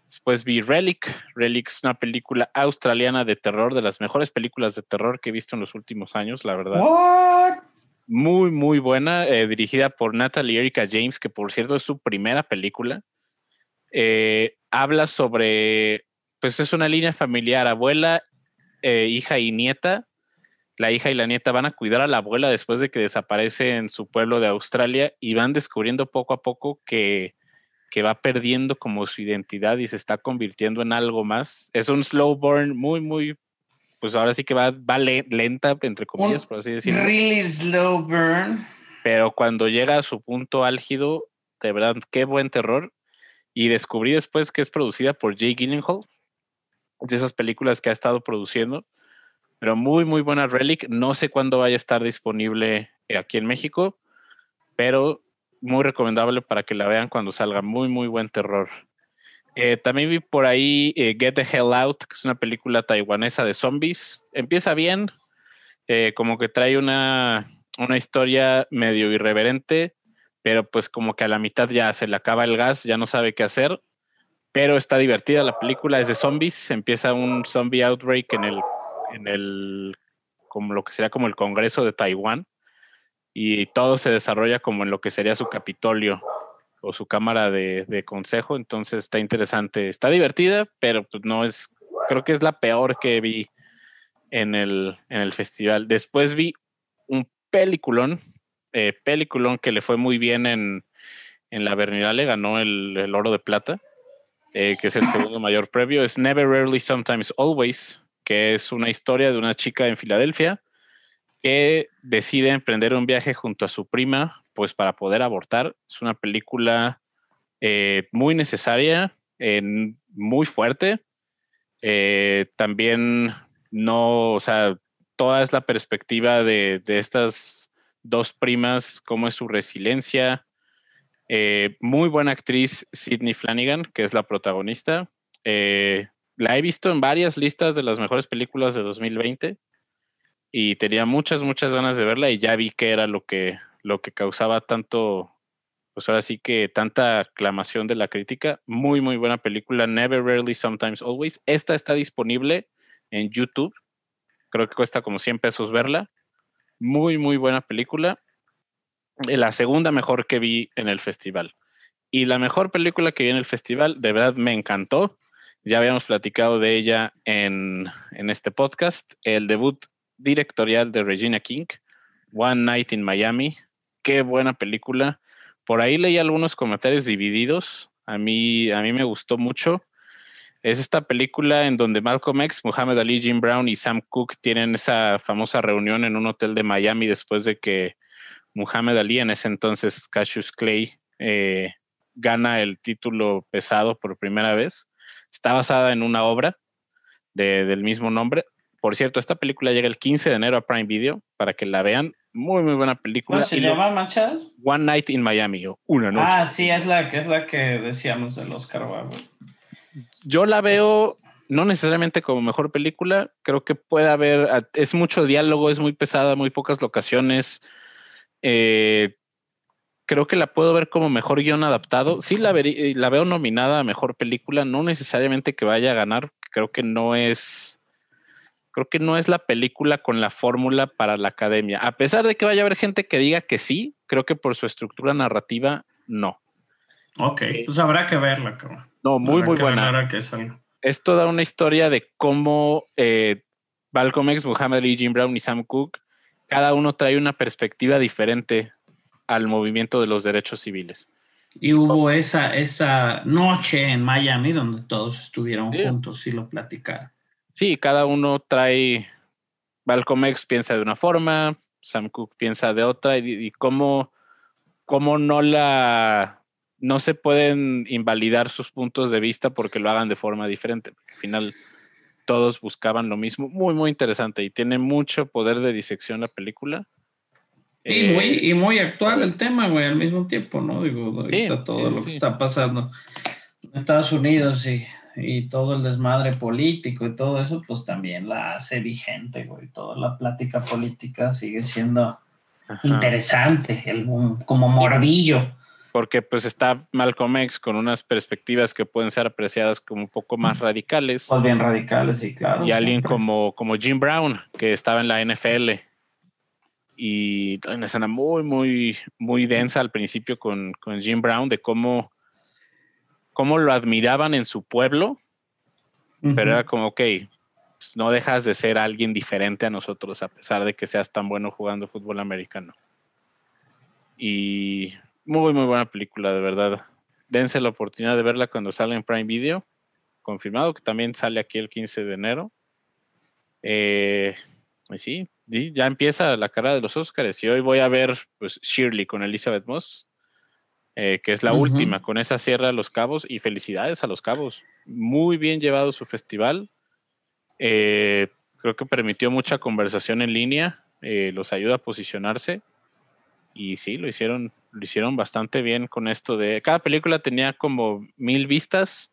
Después vi Relic. Relic es una película australiana de terror, de las mejores películas de terror que he visto en los últimos años, la verdad. Muy, muy buena, eh, dirigida por Natalie Erika James, que por cierto es su primera película. Eh, habla sobre, pues es una línea familiar, abuela, eh, hija y nieta. La hija y la nieta van a cuidar a la abuela después de que desaparece en su pueblo de Australia y van descubriendo poco a poco que, que va perdiendo como su identidad y se está convirtiendo en algo más. Es un slow burn muy, muy, pues ahora sí que va, va le- lenta, entre comillas, por así decirlo. Really slow burn. Pero cuando llega a su punto álgido, de verdad, qué buen terror. Y descubrí después que es producida por Jay Gyllenhaal, de esas películas que ha estado produciendo. Pero muy, muy buena Relic. No sé cuándo vaya a estar disponible eh, aquí en México, pero muy recomendable para que la vean cuando salga. Muy, muy buen terror. Eh, también vi por ahí eh, Get the Hell Out, que es una película taiwanesa de zombies. Empieza bien, eh, como que trae una, una historia medio irreverente, pero pues como que a la mitad ya se le acaba el gas, ya no sabe qué hacer. Pero está divertida la película, es de zombies. Empieza un zombie outbreak en el, en el, como lo que sería como el Congreso de Taiwán. Y todo se desarrolla como en lo que sería su Capitolio o su cámara de, de consejo. Entonces está interesante. Está divertida, pero pues no es, creo que es la peor que vi en el, en el festival. Después vi un peliculón, eh, peliculón que le fue muy bien en, en la Berlinale, ganó el, el oro de plata, eh, que es el segundo mayor premio. Es Never, Rarely, Sometimes, Always, que es una historia de una chica en Filadelfia que decide emprender un viaje junto a su prima, pues para poder abortar. Es una película eh, muy necesaria, en- muy fuerte. Eh, también no, o sea, toda es la perspectiva de, de estas dos primas, cómo es su resiliencia. Eh, muy buena actriz Sidney Flanagan, que es la protagonista. Eh, la he visto en varias listas de las mejores películas de 2020 y tenía muchas, muchas ganas de verla y ya vi que era lo que, lo que causaba tanto, pues ahora sí que tanta aclamación de la crítica. Muy, muy buena película, Never, Rarely, Sometimes, Always. Esta está disponible en YouTube. Creo que cuesta como 100 pesos verla. Muy, muy buena película. Eh, La segunda mejor que vi en el festival. Y la mejor película que vi en el festival, de verdad me encantó. Ya habíamos platicado de ella en, en este podcast. El debut directorial de Regina King, One Night in Miami. Qué buena película. Por ahí leí algunos comentarios divididos. A mí, a mí me gustó mucho. Es esta película en donde Malcolm X, Muhammad Ali, Jim Brown y Sam Cooke tienen esa famosa reunión en un hotel de Miami después de que Muhammad Ali, en ese entonces Cassius Clay, eh, gana el título pesado por primera vez. Está basada en una obra de- del mismo nombre. Por cierto, esta película llega el 15 de enero a Prime Video para que la vean. Muy, muy buena película. ¿Cómo se Y lo- llama, Manchadas? One Night in Miami, o Una Noche. Ah, sí, es la que es la que decíamos del Oscar Wilde. Yo la veo no necesariamente como mejor película, creo que puede haber, es mucho diálogo, es muy pesada, muy pocas locaciones. Eh, creo que la puedo ver como mejor guion adaptado. Sí la, verí- la veo nominada a mejor película, no necesariamente que vaya a ganar, creo que no es, creo que no es la película con la fórmula para la academia. A pesar de que vaya a haber gente que diga que sí, creo que por su estructura narrativa, no. Ok, pues habrá que verla, cabrón. No, muy, Habrá muy buena. que es toda una historia de cómo eh, Malcolm X, Muhammad Ali, Jim Brown y Sam Cooke, cada uno trae una perspectiva diferente al movimiento de los derechos civiles. Y hubo esa, esa noche en Miami donde todos estuvieron Sí. juntos y lo platicaron. Sí, cada uno trae, Malcolm X piensa de una forma, Sam Cooke piensa de otra, y, y cómo, cómo no la no se pueden invalidar sus puntos de vista porque lo hagan de forma diferente. Al final todos buscaban lo mismo. Muy, muy interesante y tiene mucho poder de disección la película. Y, Eh, muy, y muy actual el tema, güey, al mismo tiempo, ¿no? Digo, ahorita todo sí, lo sí. que está pasando en Estados Unidos y, y todo el desmadre político y todo eso, pues también la hace vigente, güey. Toda la plática política sigue siendo ajá. interesante, el, como morbillo. porque pues está Malcolm X con unas perspectivas que pueden ser apreciadas como un poco más radicales Pues bien radicales, sí, claro. y alguien siempre. como, como Jim Brown que estaba en la NFL y una escena muy muy muy densa al principio con, con Jim Brown de cómo cómo lo admiraban en su pueblo pero era como ok pues, no dejas de ser alguien diferente a nosotros a pesar de que seas tan bueno jugando fútbol americano y muy, muy buena película, de verdad. Dense la oportunidad de verla cuando sale en Prime Video. Confirmado que también sale aquí el 15 de enero. Eh, y sí, sí, ya empieza la cara de los Oscars y hoy voy a ver pues Shirley con Elizabeth Moss, eh, que es la última, con esa cierra Los Cabos y felicidades a Los Cabos. Muy bien llevado su festival. Eh, creo que permitió mucha conversación en línea, eh, los ayuda a posicionarse y sí, lo hicieron, lo hicieron bastante bien con esto de cada película tenía como mil vistas.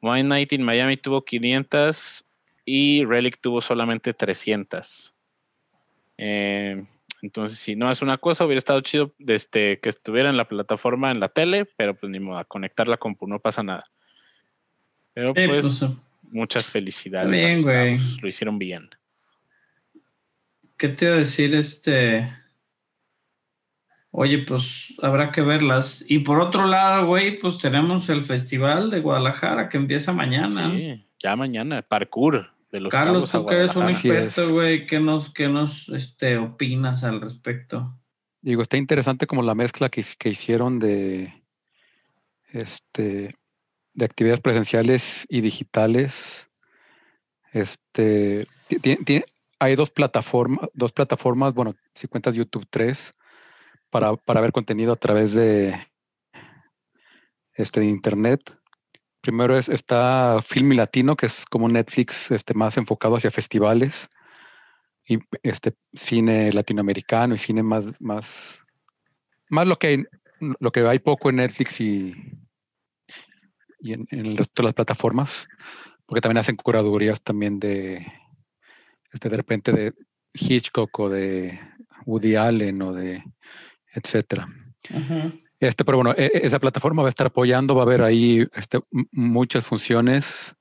One Night in Miami tuvo 500 y Relic tuvo solamente 300. Eh, entonces, si no es una cosa, hubiera estado chido desde que estuviera en la plataforma en la tele, pero pues ni modo, a conectar la compu, no pasa nada. Pero Sí, pues, pues, muchas felicidades. Bien, güey. Lo hicieron bien. ¿Qué te iba a decir? Este. Oye, pues habrá que verlas. Y por otro lado, güey, pues tenemos el Festival de Guadalajara que empieza mañana. Sí, ya mañana, parkour de los Carlos, tú que eres un experto, güey, ¿qué nos, qué nos este, opinas al respecto? Digo, está interesante como la mezcla que, que hicieron de este de actividades presenciales y digitales. Este ti- ti- ti- hay dos plataformas, dos plataformas, bueno, si cuentas YouTube 3, para, para ver contenido a través de este de internet. Primero es, está Filmi Latino, que es como Netflix este, más enfocado hacia festivales y este cine latinoamericano y cine más, más, más lo que hay, lo que hay poco en Netflix y, y en, en el resto de las plataformas, porque también hacen curadurías también de este, de repente de Hitchcock o de Woody Allen o de etcétera. Este, pero bueno, e- e- esa plataforma va a estar apoyando, va a haber ahí este, muchas funciones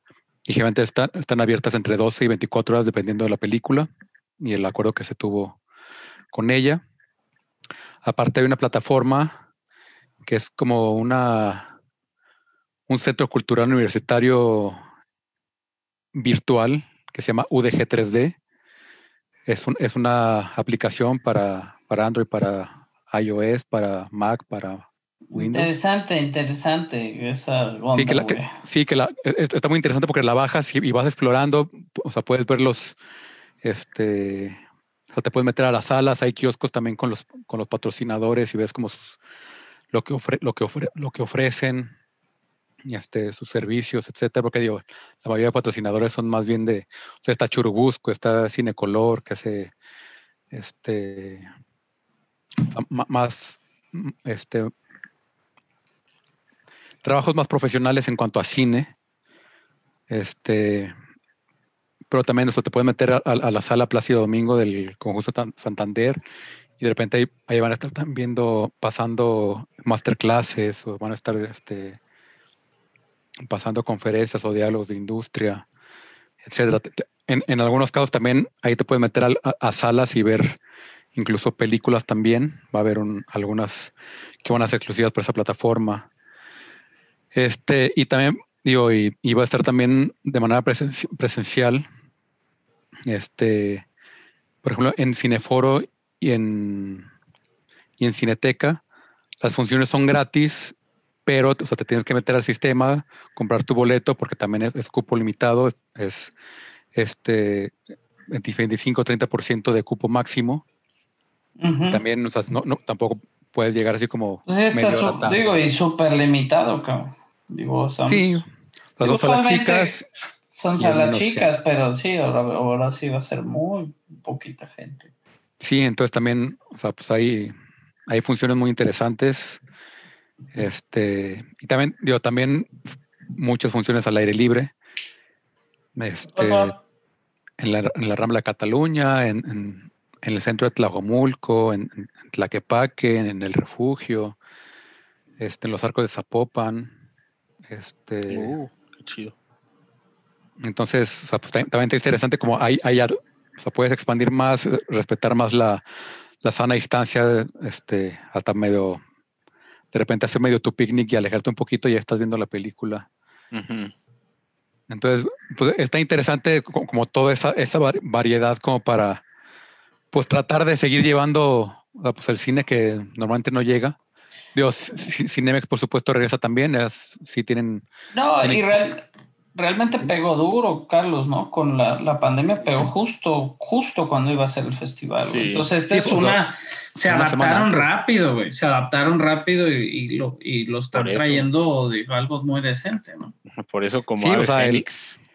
y generalmente están, abiertas entre 12 y 24 horas dependiendo de la película y el acuerdo que se tuvo con ella. Aparte hay una plataforma que es como una un centro cultural universitario virtual que se llama UDG 3D. Es, un- es una aplicación para, para Android, para iOS, para Mac, para Windows. Interesante, interesante esa onda, Sí, que la- que-. Sí, que la, e- es- está muy interesante porque la bajas y, y vas explorando, o sea, puedes ver los, este, o sea, te puedes meter a las salas, hay kioscos también con los, con los patrocinadores y ves como sus- lo, que ofre- lo, que ofre- lo que ofrecen, este, sus servicios, etcétera, porque digo, la mayoría de patrocinadores son más bien de, o sea, está Churubusco, está Cinecolor, que hace, este, más, este, trabajos más profesionales en cuanto a cine. Este, pero también o te puedes meter a, la sala Plácido Domingo del conjunto Tan- Santander y de repente ahí, van a estar viendo, pasando masterclasses o van a estar este, pasando conferencias o diálogos de industria, etcétera. Te- te- En, algunos casos también ahí te puedes meter a, a salas y ver incluso películas también. Va a haber un- algunas que van a ser exclusivas por esa plataforma. Este, y también, digo, y, y va a estar también de manera presen- presencial. Este, por ejemplo, en Cineforo y en, y en Cineteca, las funciones son gratis, pero o sea, te tienes que meter al sistema, comprar tu boleto, porque también es, es cupo limitado, es, es, este 25-30% de cupo máximo. También, o sea, no, no, tampoco puedes llegar así como Pues está medio tarde. digo, y súper limitado, cabrón. Digo, estamos- Sí, las dos chicas son salas menos chicas, pero sí, ahora, ahora sí va a ser muy poquita gente. Sí, entonces también, o sea, pues hay, hay funciones muy interesantes. Este, y también, digo, también muchas funciones al aire libre. Este, Ajá. en la, en la Rambla Cataluña, en, en- en el centro de Tlajomulco, en, Tlaquepaque, en, en el refugio, este, en los arcos de Zapopan. Este, Uh, qué chido. Entonces, o sea, pues, tam- también está interesante como hay, o sea, puedes expandir más, eh, respetar más la, la sana distancia, este, hasta medio, de repente hacer medio tu picnic y alejarte un poquito y ya estás viendo la película. Entonces, pues está interesante co- como, toda esa, esa var- variedad como para, pues tratar de seguir llevando o sea, pues, el cine que normalmente no llega. Dios, Cinemex por supuesto regresa también, es, sí tienen No, Tienen- y real- realmente pegó duro, Carlos, ¿no? Con la, la pandemia pegó justo, justo cuando iba a ser el festival. güey. Sí. Entonces, esta Sí, es pues, una. Se una adaptaron rápido, güey. Se adaptaron rápido y, y lo, y lo están trayendo de algo muy decente, ¿no? Por eso como Sí, o sea, el-.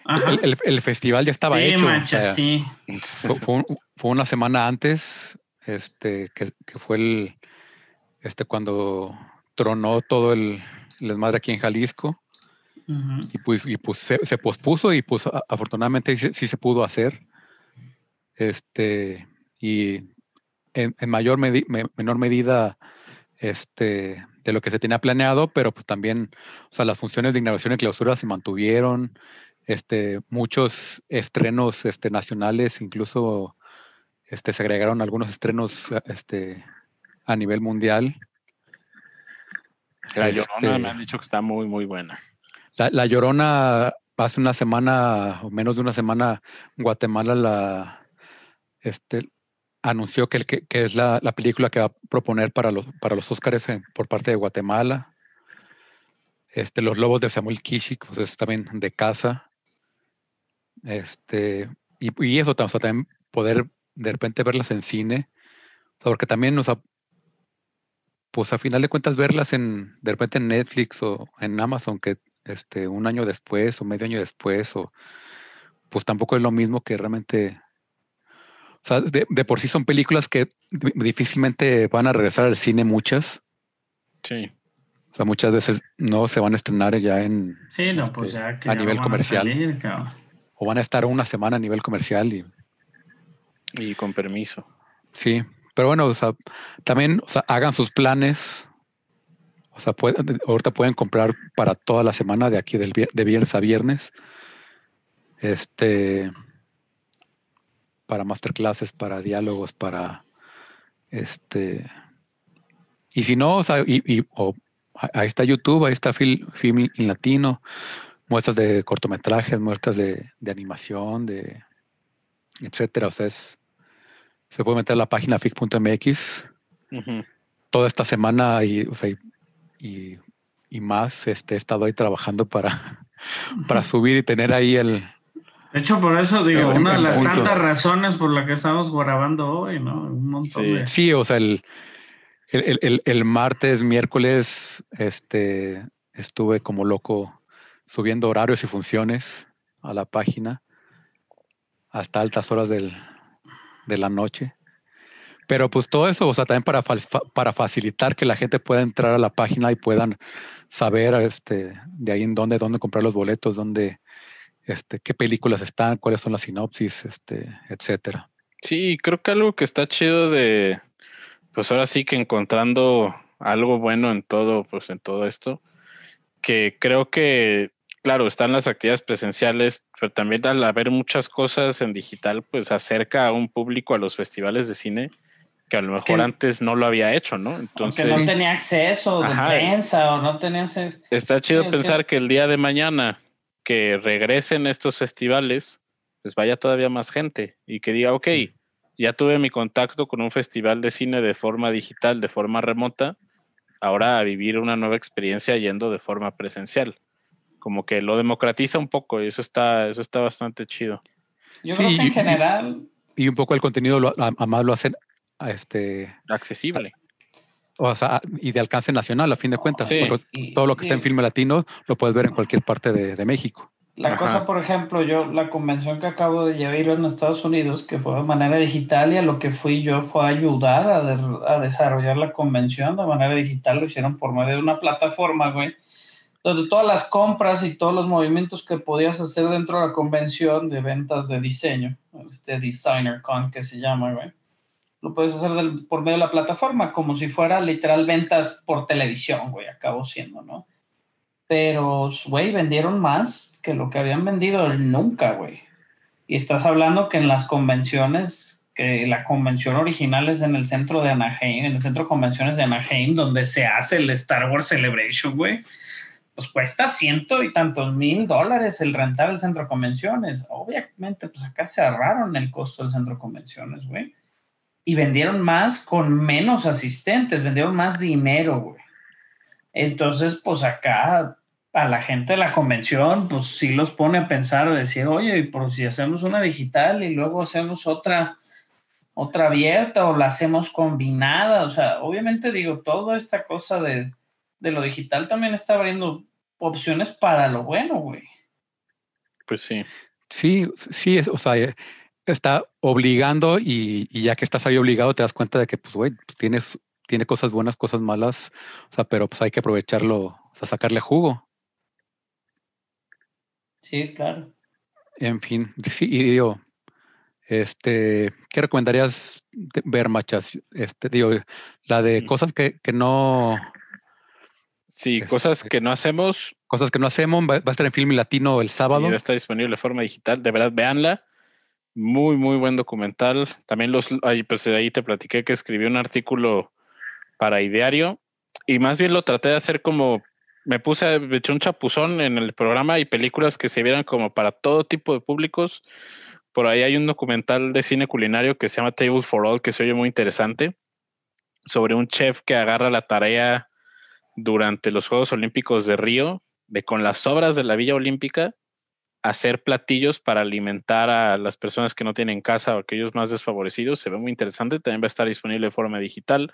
El, el- el festival ya estaba sí, hecho. o mancha, sea, sí. fue, fue una semana antes, este, que, que fue el, este, cuando tronó todo el, el desmadre aquí en Jalisco y pues, y pues se, se pospuso y pues afortunadamente sí, sí se pudo hacer. Este, y en, en mayor medi- me- menor medida este, de lo que se tenía planeado, pero pues también, o sea, las funciones de inauguración y clausura se mantuvieron, este, muchos estrenos este, nacionales, incluso este, se agregaron algunos estrenos este, a nivel mundial. La Este- Llorona me han dicho que está muy, muy buena. La, la Llorona, hace una semana, o menos de una semana, Guatemala la este, anunció que, que, que es la, la película que va a proponer para los, para los Óscares en- por parte de Guatemala. Este, los Lobos de Samuel Kishik, pues es también de casa. Este, y, y eso, o sea, también poder de repente verlas en cine, porque también, sea, pues a final de cuentas verlas en, de repente en Netflix o en Amazon, que este, un año después o medio año después, o pues tampoco es lo mismo que realmente, o sea, de, de por sí son películas que di- difícilmente van a regresar al cine muchas, Sí. o sea, muchas veces no se van a estrenar ya en, Sí, no, Este, pues ya que a ya no nivel van comercial. salir, o van a estar una semana a nivel comercial y Y con permiso. Sí, pero bueno, o sea, también, o sea, hagan sus planes. O sea, ahorita pueden comprar para toda la semana de aquí del de viernes a viernes. Este para masterclasses, para diálogos, para este y si no, o sea, y, y- ahí está YouTube, ahí está Film, Film en Latino, muestras de cortometrajes, muestras de, de animación, de etcétera. O sea, es, se puede meter a la página fic.mx Ujú. toda esta semana y, o sea, y, y- y más este, he estado ahí trabajando para, para subir y tener ahí el... De hecho, por eso digo, El- una de las punto. tantas razones por las que estamos grabando hoy, ¿no? Un montón Sí. de. Sí, o sea, el, el, el- el- el martes, miércoles, este, estuve como loco subiendo horarios y funciones a la página hasta altas horas del, de la noche. Pero pues todo eso, o sea, también para, para facilitar que la gente pueda entrar a la página y puedan saber este, de ahí en dónde, dónde comprar los boletos, dónde, este, qué películas están, cuáles son las sinopsis, este, etcétera. Sí, creo que algo que está chido de, pues ahora sí que encontrando algo bueno en todo, pues en todo esto, que creo que, claro, están las actividades presenciales, pero también al haber muchas cosas en digital, pues acerca a un público a los festivales de cine que a lo mejor Que- antes no lo había hecho, ¿no? Entonces, no tenía acceso de Ajá. prensa o no tenía acceso. está chido Sí, pensar sí. que el día de mañana que regresen estos festivales, pues vaya todavía más gente y que diga, ok, ya tuve mi contacto con un festival de cine de forma digital, de forma remota, ahora a vivir una nueva experiencia yendo de forma presencial. Como que lo democratiza un poco y eso está, eso está bastante chido. Yo Sí, creo que y- en general, Y un poco el contenido lo, a- además lo hacen a este, Accesible. o sea, y de alcance nacional a fin de cuentas. Sí. porque y- todo lo que está en y- filme latino lo puedes ver en cualquier parte de, de México. La Ajá. cosa, por ejemplo, yo, la convención que acabo de llevar en Estados Unidos, que fue de manera digital, y a lo que fui yo fue ayudar a, de- a desarrollar la convención de manera digital, lo hicieron por medio de una plataforma, güey, donde todas las compras y todos los movimientos que podías hacer dentro de la convención de ventas de diseño, este Designer Con que se llama, güey, lo puedes hacer del- por medio de la plataforma, como si fuera literal ventas por televisión, güey, acabó siendo, ¿no? Pero, güey, vendieron más que lo que habían vendido nunca, güey. Y estás hablando que en las convenciones, que la convención original es en el centro de Anaheim, en el centro de convenciones de Anaheim, donde se hace el Star Wars Celebration, güey. Pues cuesta ciento y tantos mil dólares el rentar el centro de convenciones. Obviamente, pues acá se el costo del centro de convenciones, güey. Y vendieron más con menos asistentes, vendieron más dinero, güey. Entonces, pues acá a la gente de la convención, pues sí los pone a pensar, a decir, oye, ¿y por si hacemos una digital y luego hacemos otra, otra abierta o la hacemos combinada? O sea, obviamente digo, toda esta cosa de, de lo digital también está abriendo opciones para lo bueno, güey. Pues sí. Sí, sí, es- o sea, está obligando y, y ya que estás ahí obligado te das cuenta de que, pues, güey, tienes, tiene cosas buenas, cosas malas, o sea, pero pues hay que aprovecharlo, o sea, sacarle jugo. Sí, claro. En fin, sí, y digo, este, ¿qué recomendarías ver, machas? Este, digo, la de Mm. cosas que, que no, Sí, Este- cosas que no hacemos cosas que no hacemos, va, va a estar en Film Latino el y sábado. va a estar disponible de forma digital. De verdad, véanla. Muy, muy buen documental. También los, ahí, pues ahí te platiqué que escribí un artículo para Ideario y más bien lo traté de hacer como, me puse, a- me eché un chapuzón en el programa y películas que se vieran como para todo tipo de públicos. Por ahí hay un documental de cine culinario que se llama Table for All que se oye muy interesante sobre un chef que agarra la tarea durante los Juegos Olímpicos de Río de con las sobras de la Villa Olímpica hacer platillos para alimentar a las personas que no tienen casa o aquellos más desfavorecidos. Se ve muy interesante. También va a estar disponible de forma digital.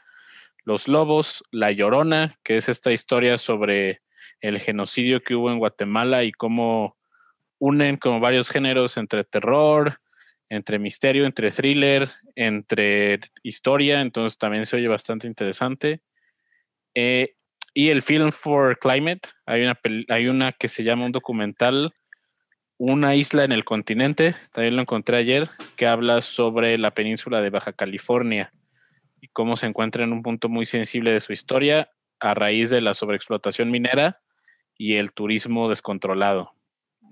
Los Lobos, La Llorona, que es esta historia sobre el genocidio que hubo en Guatemala y cómo unen como varios géneros entre terror, entre misterio, entre thriller, entre historia. Entonces también se oye bastante interesante. Eh, y el Film for Climate, hay una, hay una que se llama un documental, Una isla en el continente, también lo encontré ayer, que habla sobre la península de Baja California y cómo se encuentra en un punto muy sensible de su historia a raíz de la sobreexplotación minera y el turismo descontrolado.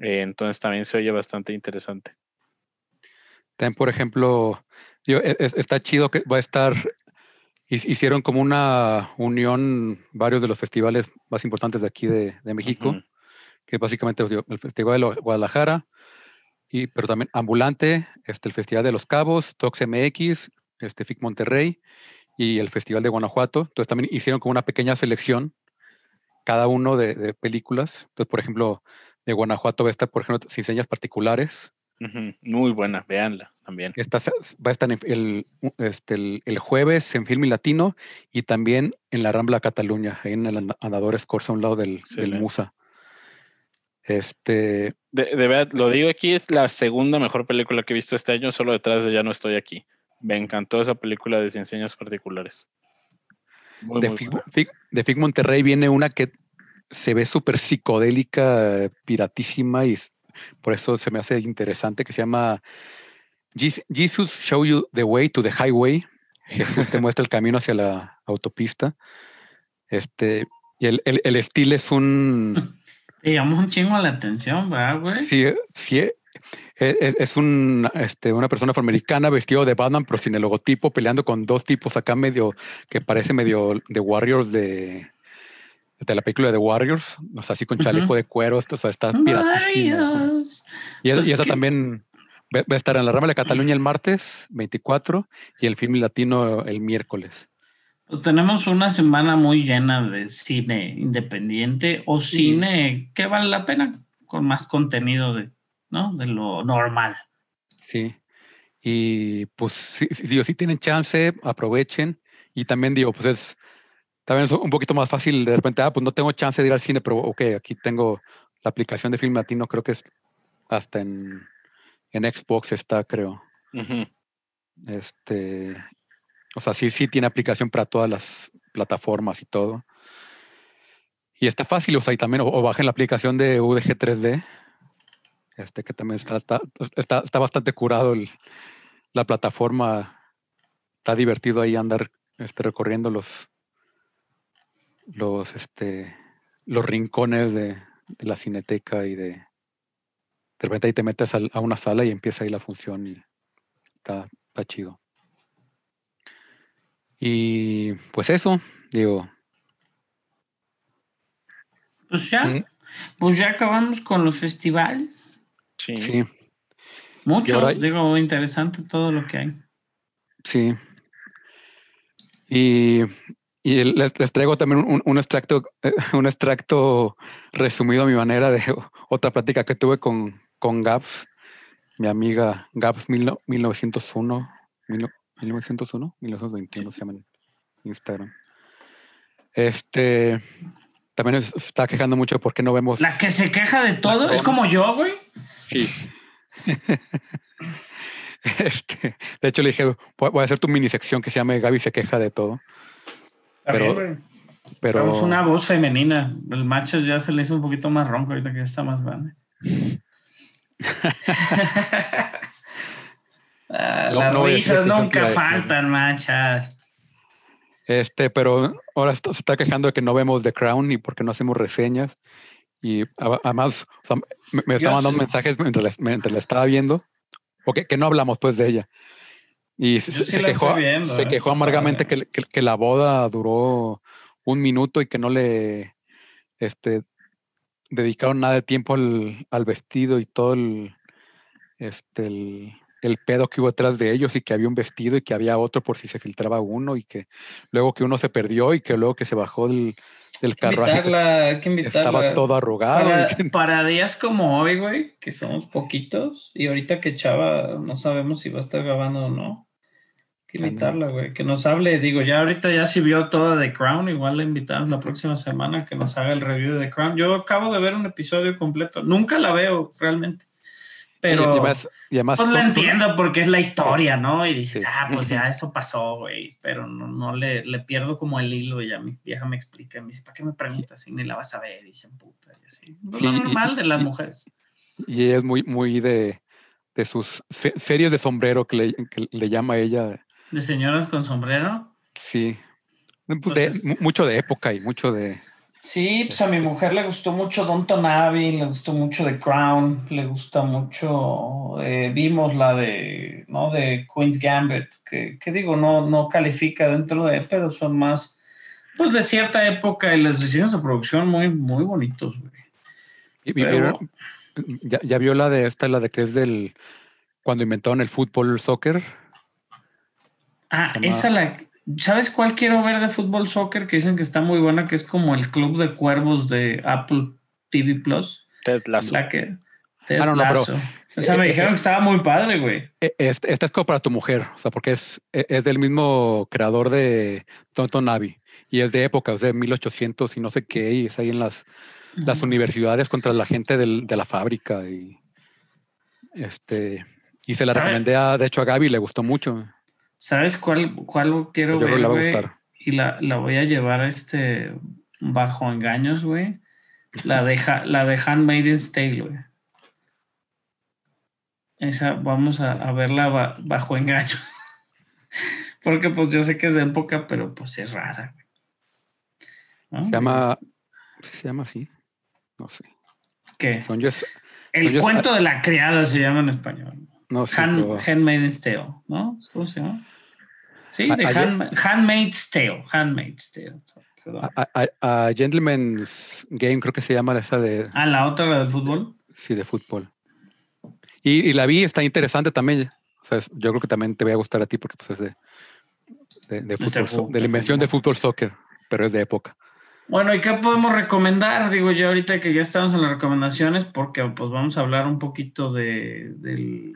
Eh, entonces también se oye bastante interesante. También, por ejemplo, e- es- está chido que va a estar, hicieron como una unión varios de los festivales más importantes de aquí de, de México, que básicamente digo, el Festival de Guadalajara, y, pero también Ambulante, este, el Festival de Los Cabos, Tox MX, este, FIC Monterrey y el Festival de Guanajuato. Entonces también hicieron como una pequeña selección, cada uno de, de películas. Entonces, por ejemplo, de Guanajuato va a estar, por ejemplo, Sin Señas Particulares. Muy buena, véanla también. Va a estar en el, este, el, el jueves en Film Latino y también en la Rambla Cataluña, ahí en el Andadores Corsa, a un lado del, del. Musa. Este, De, de verdad, lo digo aquí, es la segunda mejor película que he visto este año, solo detrás de Ya no estoy aquí. Me encantó esa película de Ciencias Particulares. Muy, de, muy Fig, de Fig Monterrey viene una que se ve súper psicodélica, eh, piratísima y por eso se me hace interesante, que se llama "Jes- Jesus Show You the Way to the Highway. Jesús te muestra el camino hacia la autopista. Este, y el, el, el estilo es un... Te llamó un chingo la atención, ¿verdad, güey? Sí, sí, e- es, es un, este, una persona afroamericana vestido de Batman, pero sin el logotipo, peleando con dos tipos acá medio, que parece medio de Warriors de, de la película de Warriors, o sea, así con chaleco de cuero, esto, o sea, está piratísimo. Y, es- Pues y es esa que- también va, a estar en la rama de Cataluña el martes 24 y el film latino el miércoles. Pues tenemos una semana muy llena de cine independiente o cine que vale la pena con más contenido de, ¿no? de lo normal. Sí. Y pues si, si, digo, si tienen chance, aprovechen. Y también digo, pues es también es un poquito más fácil de repente, ah, pues no tengo chance de ir al cine, pero ok, aquí tengo la aplicación de film latino, creo que es hasta en, en Xbox está, creo. Este, o sea, sí, sí tiene aplicación para todas las plataformas y todo. Y está fácil, o sea, y también, o, o bajen la aplicación de UDG 3D, este que también está, está, está, está bastante curado el- la plataforma. Está divertido ahí andar este, recorriendo los, los, este, los rincones de, de la cineteca y de, de repente ahí te metes a una sala y empieza ahí la función y está, está chido. Y pues eso, digo, Pues ya, mm, pues ya acabamos con los festivales. Sí. sí, Mucho, ahora- digo, interesante todo lo que hay. sí. Y y les, les traigo también un, un extracto, un extracto resumido a mi manera de otra plática que tuve con, con Gabs, mi amiga mil no- 1901, mil no- 1901, 1921 se llama en Instagram. Este también es- está quejando mucho porque no vemos. La que se queja de todo es como yo, güey. Sí. Este, de hecho, le dije, voy a hacer tu mini sección que se llame Gaby se queja de todo. Pero-. Pero Tenemos una voz femenina. El macho ya se le hizo un poquito más ronco ahorita que está más grande. Ah, No- las no risas nunca decir. faltan, machas. Este, pero ahora está- se está quejando de que no vemos The Crown y porque no hacemos reseñas. Y además, o sea, me, me está mandando sí. mensajes mientras la, mientras la estaba viendo, o que, que no hablamos pues de ella. Y se, Yo sí se la quejó, estoy viendo, se eh, quejó amargamente que, que- que la boda duró un minuto y que no le este, dedicaron nada de tiempo al, al vestido y todo el, este, el, el pedo que hubo detrás de ellos y que había un vestido y que había otro por si se filtraba uno y que luego que uno se perdió y que luego que se bajó del, del carruaje invitarla, que invitarla. estaba todo arrugado. Para, que- para días como hoy, güey, que somos poquitos, y ahorita que Chava no sabemos si va a estar grabando o no. Que invitarla, güey, que nos hable. Digo, ya ahorita ya si vio toda The Crown, igual la invitamos la próxima semana que nos haga el review de The Crown. Yo acabo de ver un episodio completo. Nunca la veo realmente. Pero y además, y además pues la son- entiendo porque es la historia, ¿no? Y dices, Sí. ah, pues ya eso pasó, güey. Pero no, no le, le pierdo como el hilo y ya mi vieja me explica. Me dice, ¿para qué me preguntas si ni la vas a ver? Y dicen, puta, y así. Sí, lo y- normal de las mujeres. y ella es muy, muy de, de sus se- series de sombrero que le, que le llama ella. De señoras con sombrero. Sí. Pues de- mucho de época y mucho de. Sí, pues a mi mujer le gustó mucho Downton Abbey, le gustó mucho The Crown, le gusta mucho, eh, vimos la de, ¿no? De Queen's Gambit, que, que digo, no, no califica dentro de, pero son más, pues de cierta época y los diseños de producción muy, muy bonitos, güey. y- y Pero- ya, ya vio la de esta, la de que es del. Cuando inventaron el fútbol, el soccer. Ah, esa la, ¿sabes cuál quiero ver de fútbol soccer? Que dicen que está muy buena, que es como el Club de Cuervos de Apple TV Plus. Ted Lasso. La que, Ted Ah, no, no, pero- Lasso. O sea, me eh, dijeron eh, que estaba muy padre, güey. E- Este, esta es como para tu mujer, o sea, porque es, es del mismo creador de Tonton Abbey y es de época, es de 1800 y no sé qué, y es ahí en las, las universidades contra la gente del- de la fábrica y este y se la ¿Sabe? recomendé a, de hecho a Gaby le gustó mucho ¿Sabes cuál, cuál quiero yo ver, va a gustar Y la, la voy a llevar a este bajo engaños, güey. La de, la de Handmaid's Tale, güey. Esa, vamos a, a verla ba- bajo engaño. Porque pues yo sé que es de época, pero pues es rara, se llama se llama así no sé ¿Qué? son es- El son cuento de la criada se llama en español. No sé Hand- Handmaid's Tale, ¿no? ¿Cómo se llama? Sí, de Handma- Handmaid's Tale. Handmaid's Tale. Perdón. a, a- a Gentleman's Game creo que se llama esa de Ah, la otra, la del fútbol. sí de fútbol y, y la vi está interesante también o sea, yo creo que también te va a gustar a ti porque pues es de de, de de fútbol, fu- de de la invención de fútbol. fútbol soccer pero es de época Bueno, ¿y qué podemos recomendar? Digo, yo ahorita que ya estamos en las recomendaciones, porque pues vamos a hablar un poquito de, del...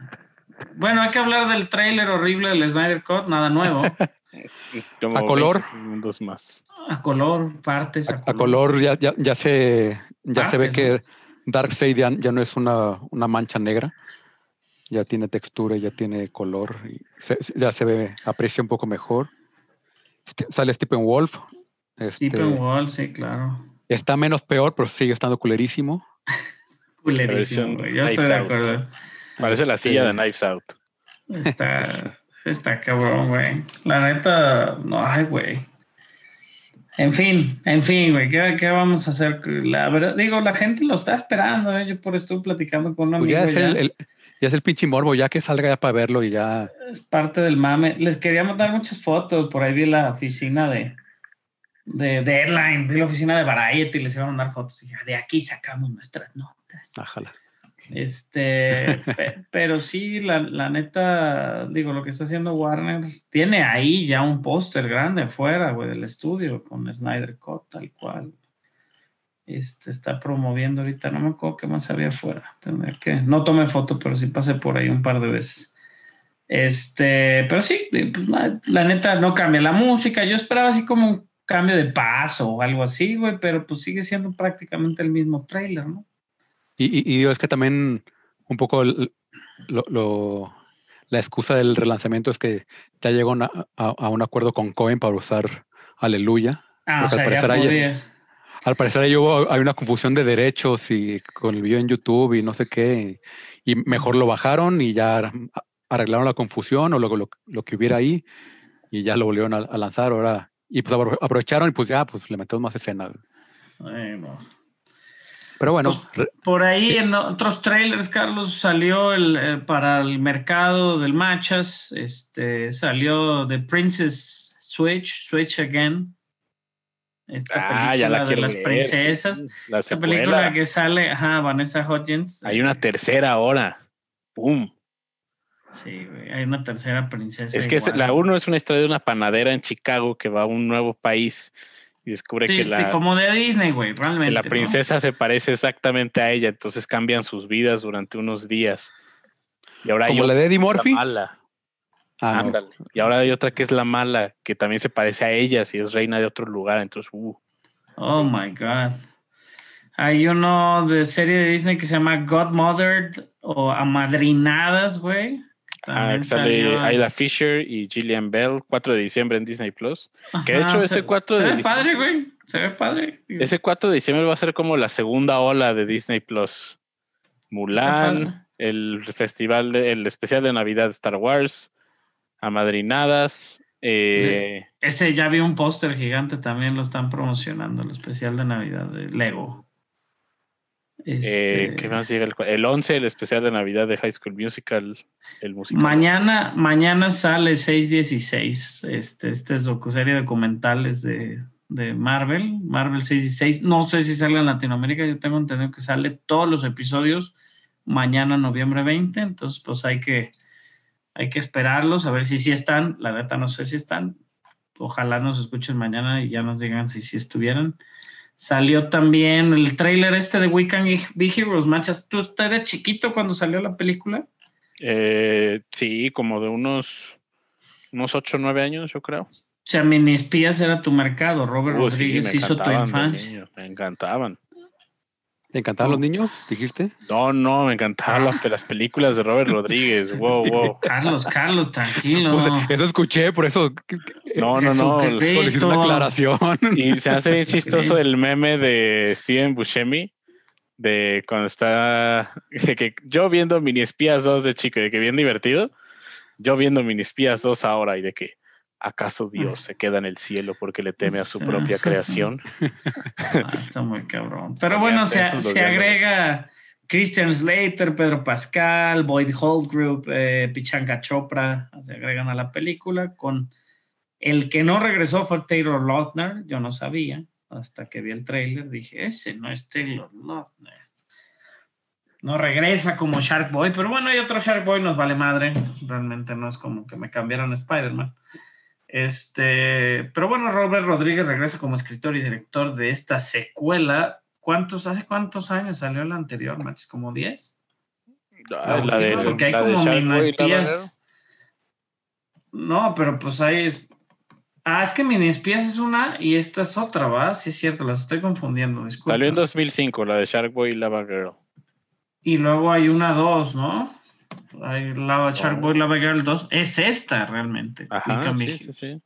Bueno, hay que hablar del tráiler horrible del Snyder Cut, nada nuevo. Como A color. 20 segundos más. A color, partes a, a, a color ya, ya, ya se ya se ve que Darkseid ya, ya no es una, una mancha negra ya tiene textura ya tiene color y se- ya se ve aprecia un poco mejor Este- sale Stephen Wolf este, Stephen Wall, sí, claro. está menos peor pero sigue estando culerísimo Culerísimo, güey. Yo estoy de Out. acuerdo. Parece la Este, silla de Knives Out. Está, está cabrón, güey. La neta, no, ay, güey. En fin, en fin, güey, ¿qué, qué vamos a hacer? La verdad, digo, la gente lo está esperando, ¿eh? Yo por eso estoy platicando con un Pues amigo. ya es ya. el, el- ya es el pinche morbo ya que salga ya para verlo y ya Es parte del mame. Les quería mandar muchas fotos. Por ahí vi la oficina de, de Deadline, vi la oficina de Variety y les iba a mandar fotos. Y dije, de aquí sacamos nuestras notas. ájala Este, pe- pero sí, la, la neta, digo, lo que está haciendo Warner, tiene ahí ya un póster grande fuera, güey, del estudio, con Snyder Cut, tal cual. Este, está promoviendo ahorita, no me acuerdo qué más había afuera. Tendría que, no tomé foto, pero sí pasé por ahí un par de veces. Este, pero sí, pues, la, la neta no cambia la música. Yo esperaba así como un cambio de paso o algo así, güey, pero pues sigue siendo prácticamente el mismo trailer, ¿no? Y, y, y digo, es que también un poco el- lo, lo- la excusa del relanzamiento es que ya llegó una- a, a un acuerdo con Cohen para usar Aleluya. Ah, o Porque al sea, ya parecer hay-. Al parecer ahí hubo, hay una confusión de derechos y con el video en YouTube y no sé qué. Y mejor lo bajaron y ya arreglaron la confusión o luego lo, lo que hubiera ahí y ya lo volvieron a, a lanzar ahora. Y pues apro- aprovecharon y pues ya, pues le metemos más escenas. Bueno. Pero bueno, Pues, Por ahí en otros trailers, Carlos, salió el, eh, para el mercado del Machas, este, salió The Princess Switch, Switch Again. Esta Ah, ya película la de las princesas. La Esta película que sale, ajá, Vanessa Hudgens. Hay una tercera ahora. ¡Pum! Sí, güey, hay una tercera princesa. Es que es- la uno es una historia de una panadera en Chicago que va a un nuevo país y descubre Sí, que sí, la, como de Disney, güey, realmente. la ¿no? princesa se parece exactamente a ella, entonces cambian sus vidas durante unos días. Y ahora hay la otra de Eddie que es la Murphy. mala. Ah, no. Y ahora hay otra que es la mala, que también se parece a ella, si es reina de otro lugar. Entonces, uh, Oh my God. Hay uno de serie de Disney que se llama Godmothered o Amadrinadas, güey. Ah, También sale salió- Ayla Fisher y Gillian Bell, 4 de diciembre en Disney Plus. que de hecho se- ese 4 se de ve diciembre- padre, güey. Se ve padre. Ese 4 de diciembre va a ser como la segunda ola de Disney Plus. Mulan, el festival, de, el especial de Navidad de Star Wars, Amadrinadas. Eh, Ese ya vi un póster gigante, también lo están promocionando, el especial de Navidad de Lego. Eh, Este, ¿Qué más llega? El, el 11, el especial de Navidad de High School Musical, el musical. Mañana, mañana sale 616, este, este es docuserie documentales de, de Marvel, Marvel 616. No sé si sale en Latinoamérica, yo tengo entendido que sale todos los episodios mañana, noviembre 20, entonces pues hay que, hay que esperarlos, a ver si sí están, la neta no sé si están, ojalá nos escuchen mañana y ya nos digan si sí estuvieran. Salió también el tráiler este de We Can Be Heroes, manchas, ¿tú eras chiquito cuando salió la película? Eh, sí, como de unos, unos 8 o 9 años, yo creo. O sea, mini espías era tu mercado. Robert Uh, Rodríguez hizo tu infancia. me encantaban. ¿Te encantaban los niños? ¿Dijiste? No, no, me encantaban las, las películas de Robert Rodríguez. Wow, wow. Carlos, Carlos, tranquilo. Pues, eso escuché, por eso que- No, no, no. una aclaración. Y se hace bien chistoso el meme de Steven Buscemi de cuando está de que yo viendo Mini Espías 2 de chico, y de que bien divertido, yo viendo Mini Espías 2 ahora y de que acaso Dios se queda en el cielo porque le teme a su propia creación. Ah, está muy cabrón. Pero bueno, se, agrega Christian Slater, Pedro Pascal, Boyd Holdgroup, eh, Pichanka Chopra, se agregan a la película con el que no regresó fue Taylor Lautner, yo no sabía, hasta que vi el tráiler dije, ese no es Taylor Lautner. No regresa como Shark Boy, pero bueno, hay otro Shark Boy, nos vale madre. Realmente no es como que me cambiaron a Spider-Man. Este, pero bueno, Robert Rodríguez regresa como escritor y director de esta secuela. ¿Cuántos, hace cuántos años salió la anterior, Max? ¿Como 10? Ah, la de, Porque hay la como mini-espías. No, pero pues ahí es. Ah, es que mini-espías es una y esta es otra, ¿va? Sí, es cierto, las estoy confundiendo. Disculpa. Salió en 2005, la de Shark Boy y Lava Girl. Y luego hay una 2, ¿no? Lava Shark. Boy, Lava Girl 2. Es esta realmente. Ajá, sí, sí.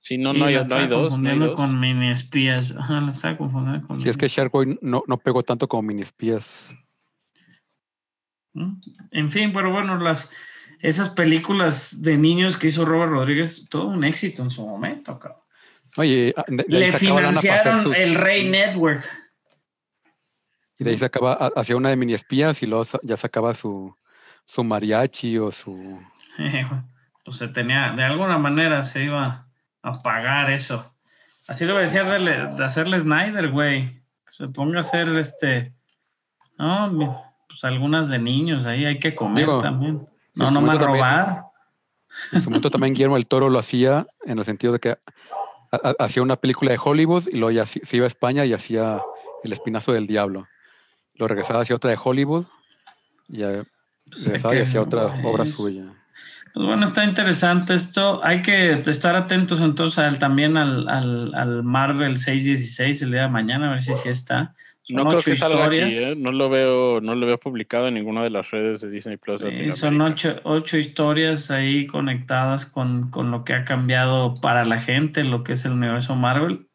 Sí, no, no hay, no dos. No hay confundiendo dos. con mini espías. Ajá, la estaba confundiendo con Si es que Shark Boy no, no pegó tanto como mini espías. ¿Mm? En fin, pero bueno, las esas películas de niños que hizo Robert Rodríguez, todo un éxito en su momento, cabrón. Oye, ah, de, de ahí Le financiaron el Rey Network. y de ahí sacaba, ha- hacía una de mini espías y luego ya sacaba su, su mariachi o su... pues se tenía, de alguna manera se iba a pagar eso. Así lo decía de, de hacerle Snyder, güey. Que se ponga a hacer este. No, pues algunas de niños, ahí hay que comer Digo, también. No momento también- robar. En su momento también Guillermo del Toro lo hacía en el sentido de que ha- ha- hacía una película de Hollywood y luego ya se iba a España y hacía El Espinazo del Diablo. Lo regresaba hacia otra de Hollywood y ya regresaba y hacía otra sí, obra suya. Pues bueno, está interesante esto. Hay que estar atentos entonces al- también al, al, al Marvel 616 el día de mañana, a ver si sí está. Son No creo ocho que salga aquí, historias. ¿eh? No lo veo, no lo veo publicado en ninguna de las redes de Disney Plus. Eh, son ocho, ocho historias ahí conectadas con, con lo que ha cambiado para la gente, lo que es el universo Marvel.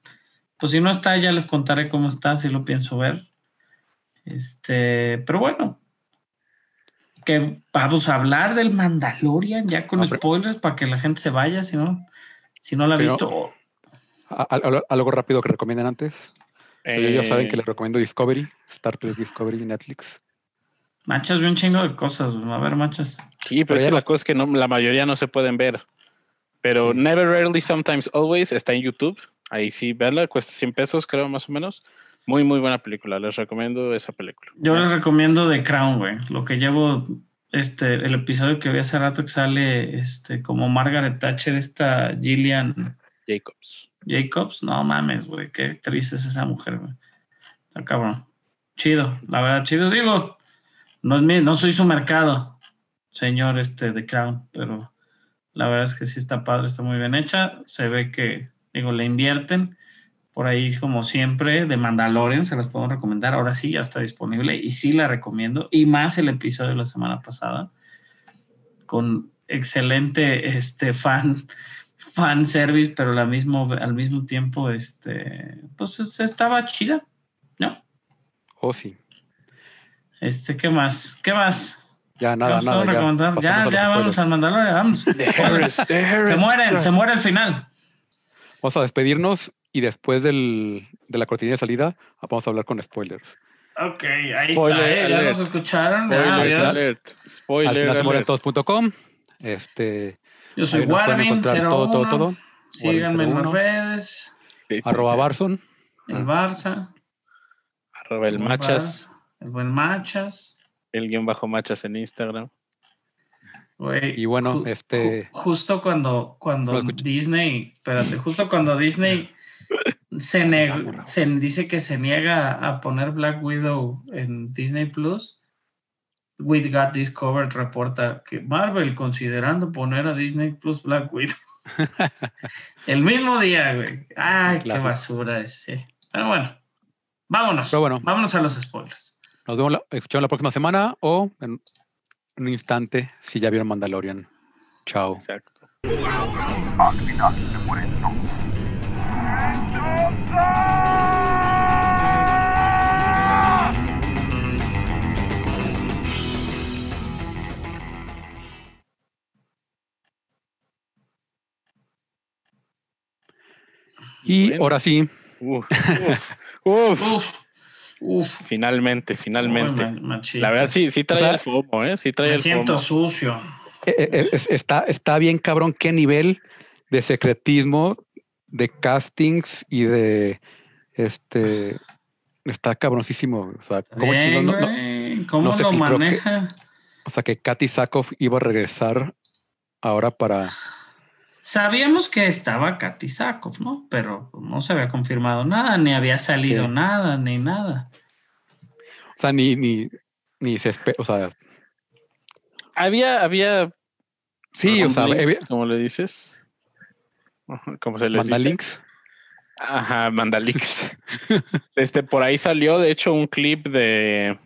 Pues si no está, ya les contaré cómo está, si lo pienso ver. Este, pero bueno, que vamos a hablar del Mandalorian ya con No, pero- spoilers para que la gente se vaya, si no, si no la ha Pero- visto. Algo- rápido que recomienden antes. Pero ya saben que Eh, les recomiendo Discovery, Star Trek Discovery, Netflix. Machas, vi un chingo de cosas. A ver, machas. Sí, pero Pero es la cosa es que no, la mayoría no se pueden ver. Pero Sí. Never, Rarely, Sometimes, Always está en YouTube. Ahí sí, verla, cuesta 100 pesos, creo, más o menos. Muy, muy buena película. Les recomiendo esa película. Yo les recomiendo The Crown, güey. Lo que llevo, este, el episodio que vi hace rato que sale, este, como Margaret Thatcher, esta Gillian Jacobs. Jacobs. No mames, güey. Qué actriz es esa mujer, güey. Está cabrón. Chido, la verdad, chido. Digo, no es mi, no soy su mercado, señor, este, The Crown, pero la verdad es que sí está padre, está muy bien hecha. Se ve que, digo, le invierten. Por ahí, como siempre, de Mandalorian, se las puedo recomendar. Ahora sí, ya está disponible y sí la recomiendo. Y más el episodio de la semana pasada, con excelente este, fan, fan service, pero la mismo, al mismo tiempo, este, pues es- estaba chida, ¿no? Oh, sí. Este, ¿qué más? ¿Qué más? Ya, ¿Qué nada, nada. Ya, Ya, ya, vamos al Mandalorian, vamos. Harris, Se muere, Strike. se muere al final. Vamos a despedirnos y después del, de la cortina de salida vamos a hablar con spoilers. Ok, ahí Spoiler está, ¿eh? ya nos escucharon. Spoiler alert. Alert. todos.com. Este, Yo soy Warvin, encontrar 01. todo, todo, todo. Síganme en las 01. redes. Arroba Barson. El Barça. Arroba el machas. El buen Machas. El guion bajo machas en Instagram. Y bueno, ju- este- ju- justo cuando, cuando. Disney, espérate, justo cuando Disney se, neg- se dice que se niega a poner Black Widow en Disney Plus, We Got Discovered reporta que Marvel considerando poner a Disney Plus Black Widow. El mismo día, güey. Ay, qué basura ese. Pero bueno, vámonos. Pero bueno. Vámonos a los spoilers. Nos vemos, la, escuchamos la próxima semana o en un instante si ya vieron Mandalorian. Chao. Exacto. Y Bueno. ahora sí, Uf, uf, uf. Uf, uf. Finalmente, finalmente. Uy, La verdad sí, sí trae O sea, el FOMO, ¿eh? Sí trae Me el siento FOMO. sucio. eh, eh, es- está, está bien cabrón qué nivel de secretismo, de castings y de este está cabroncísimo. O sea, ¿cómo Bien, chingón no- no- ¿Cómo no se lo que- maneja? o sea que Katy Sackhoff iba a regresar ahora para Sabíamos que estaba Katy Sackhoff, ¿no? Pero no se había confirmado nada, ni había salido Sí. nada, ni nada. o sea ni ni ni se espera, o sea, Había, había. sí, o sea, había- ¿Cómo le dices? ¿Cómo se les dice? Mandalinks. Ajá, Mandalix. este, por ahí salió, de hecho, un clip de,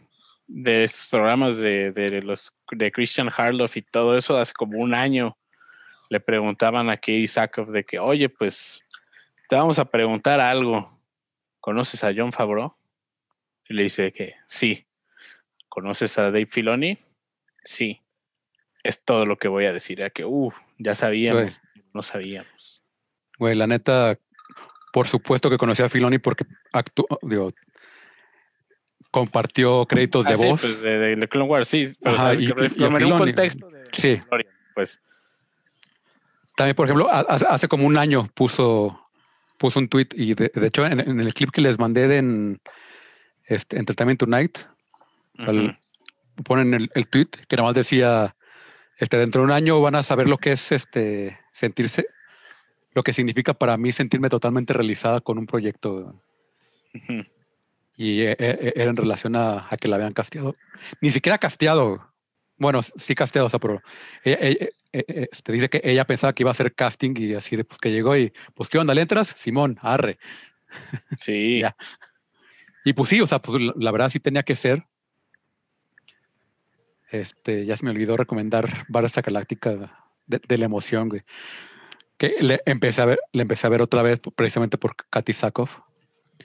de estos programas de, de los de Christian Harloff y todo eso hace como un año. Le preguntaban a Katie Sackhoff de que, oye, pues te vamos a preguntar algo. ¿Conoces a John Favreau? Y le dice que sí. ¿Conoces a Dave Filoni? Sí. Es todo lo que voy a decir. Ya que, uh, ya sabíamos, no sabíamos. Güey, la neta, por supuesto que conocí a Filoni porque actuó, digo, compartió créditos de Ah, sí, voz. pues, de, de- de Clone Wars, sí. Pero Ajá, y- que y- y un contexto de Sí. Pues. También, por ejemplo, ha- hace, hace como un año puso, puso un tweet y de, de hecho en, en el clip que les mandé de en, este, Entertainment Tonight, al- ponen el, el tweet que nada más decía, este, dentro de un año van a saber lo que es este sentirse, lo que significa para mí sentirme totalmente realizada con un proyecto. Y eh, eh, era en relación a, a que la habían casteado. Ni siquiera casteado. Bueno, sí casteado, o sea, pero ella- ella- eh, eh, este, dice que ella pensaba que iba a hacer casting y así de pues que llegó y pues ¿qué onda? ¿Le entras? Simón, arre. Sí. Ya. Y pues sí, o sea, pues la, la verdad sí tenía que ser. Este, ya se me olvidó recomendar Battlestar Galáctica de, de la emoción, güey. Que le empecé a ver, le empecé a ver otra vez precisamente por Katy Sackhoff.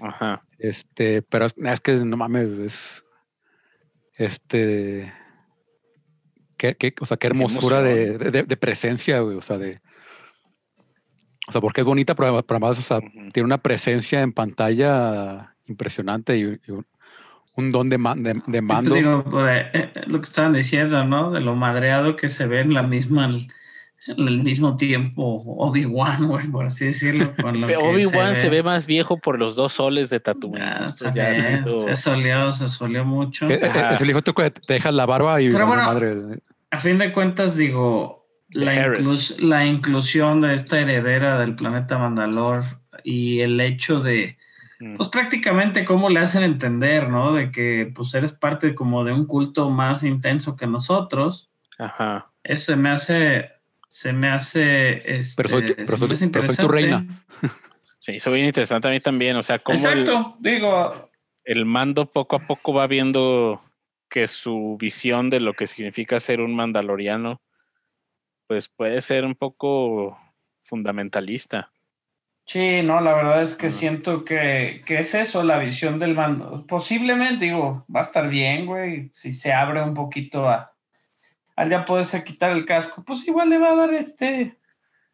Ajá. Este, pero es, es que no mames, es este qué, qué- o sea, qué hermosura de, de- de presencia, güey, o sea, de o sea, porque es bonita, pero, pero además, o sea, tiene una presencia en pantalla impresionante y, y un, un don de, ma- de, de Sí, pues mando. digo, eh, eh, lo que estaban diciendo, ¿no? De lo madreado que se ve en la misma, en el mismo tiempo Obi-Wan, güey, por así decirlo. con lo que Obi-Wan se ve más viejo por los dos soles de Tatooine. Ah, ya sido- Se soleó, se soleó mucho. Ajá. es el hijo te dejas la barba y Pero bueno, madre. A fin de cuentas, digo, la, Harris. inclus- la inclusión de esta heredera del planeta Mandalor y el hecho de, pues prácticamente cómo le hacen entender, ¿no? De que pues eres parte como de un culto más intenso que nosotros. Ajá. Eso me hace, se me hace, este, se me hace pero soy tu reina. Sí, eso bien interesante a mí también. O sea, cómo el, Exacto, digo, el mando poco a poco va viendo que su visión de lo que significa ser un mandaloriano, pues puede ser un poco fundamentalista. Sí, no, la verdad es que siento que, que es eso, la visión del mando. Posiblemente, digo, va a estar bien, güey, si se abre un poquito a, al ya poderse quitar el casco, pues igual le va a dar este,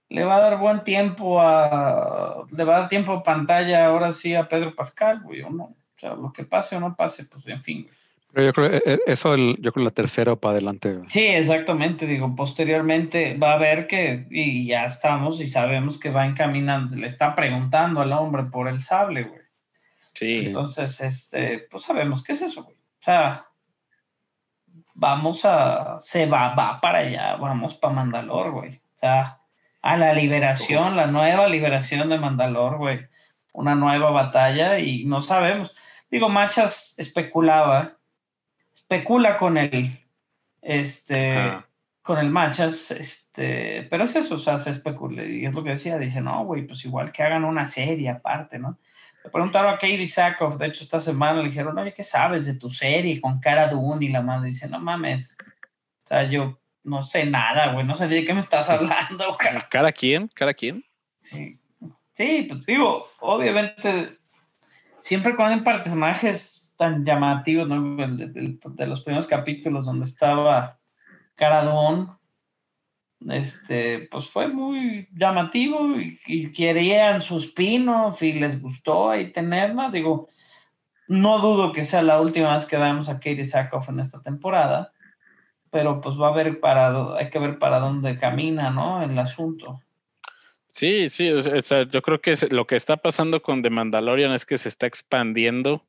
le va a dar buen tiempo a, le va a dar tiempo a pantalla ahora sí a Pedro Pascal, güey, o no. O sea, lo que pase o no pase, pues en fin, güey. Pero yo creo eh, eh, eso el, yo creo la tercera para adelante. Sí, exactamente, digo, posteriormente va a ver que, y ya estamos y sabemos que va encaminando, le está preguntando al hombre por el sable, güey. Sí. Entonces, este, pues sabemos qué es eso, güey. O sea, vamos a, se va, va para allá, vamos para Mandalor, güey. O sea, a la liberación, la nueva liberación de Mandalor, güey. Una nueva batalla y no sabemos. Digo, Machas especulaba, especula con el, este, con el Machas, este, pero es eso, o sea, se especula, y es lo que decía, dice, no, güey, pues igual que hagan una serie aparte, ¿no? Le preguntaron a Katie Sackhoff, de hecho, esta semana le dijeron, oye, ¿qué sabes de tu serie con Cara Dune? Y la madre dice, no mames, o sea, yo no sé nada, güey, no sé de qué me estás hablando, cara. ¿Cada quien? ¿Cada quien? Sí, sí, pues digo, obviamente, siempre cuando hay personajes tan llamativos, ¿no? De, los primeros capítulos donde estaba Cara Dune, este, pues fue muy llamativo y, querían su spin-off y les gustó ahí tenerla. Digo, no dudo que sea la última vez que veamos a Katie Sackhoff en esta temporada, pero pues va a ver para, hay que ver para dónde camina, ¿no? El asunto. Sí, sí, o sea, yo creo que lo que está pasando con The Mandalorian es que se está expandiendo.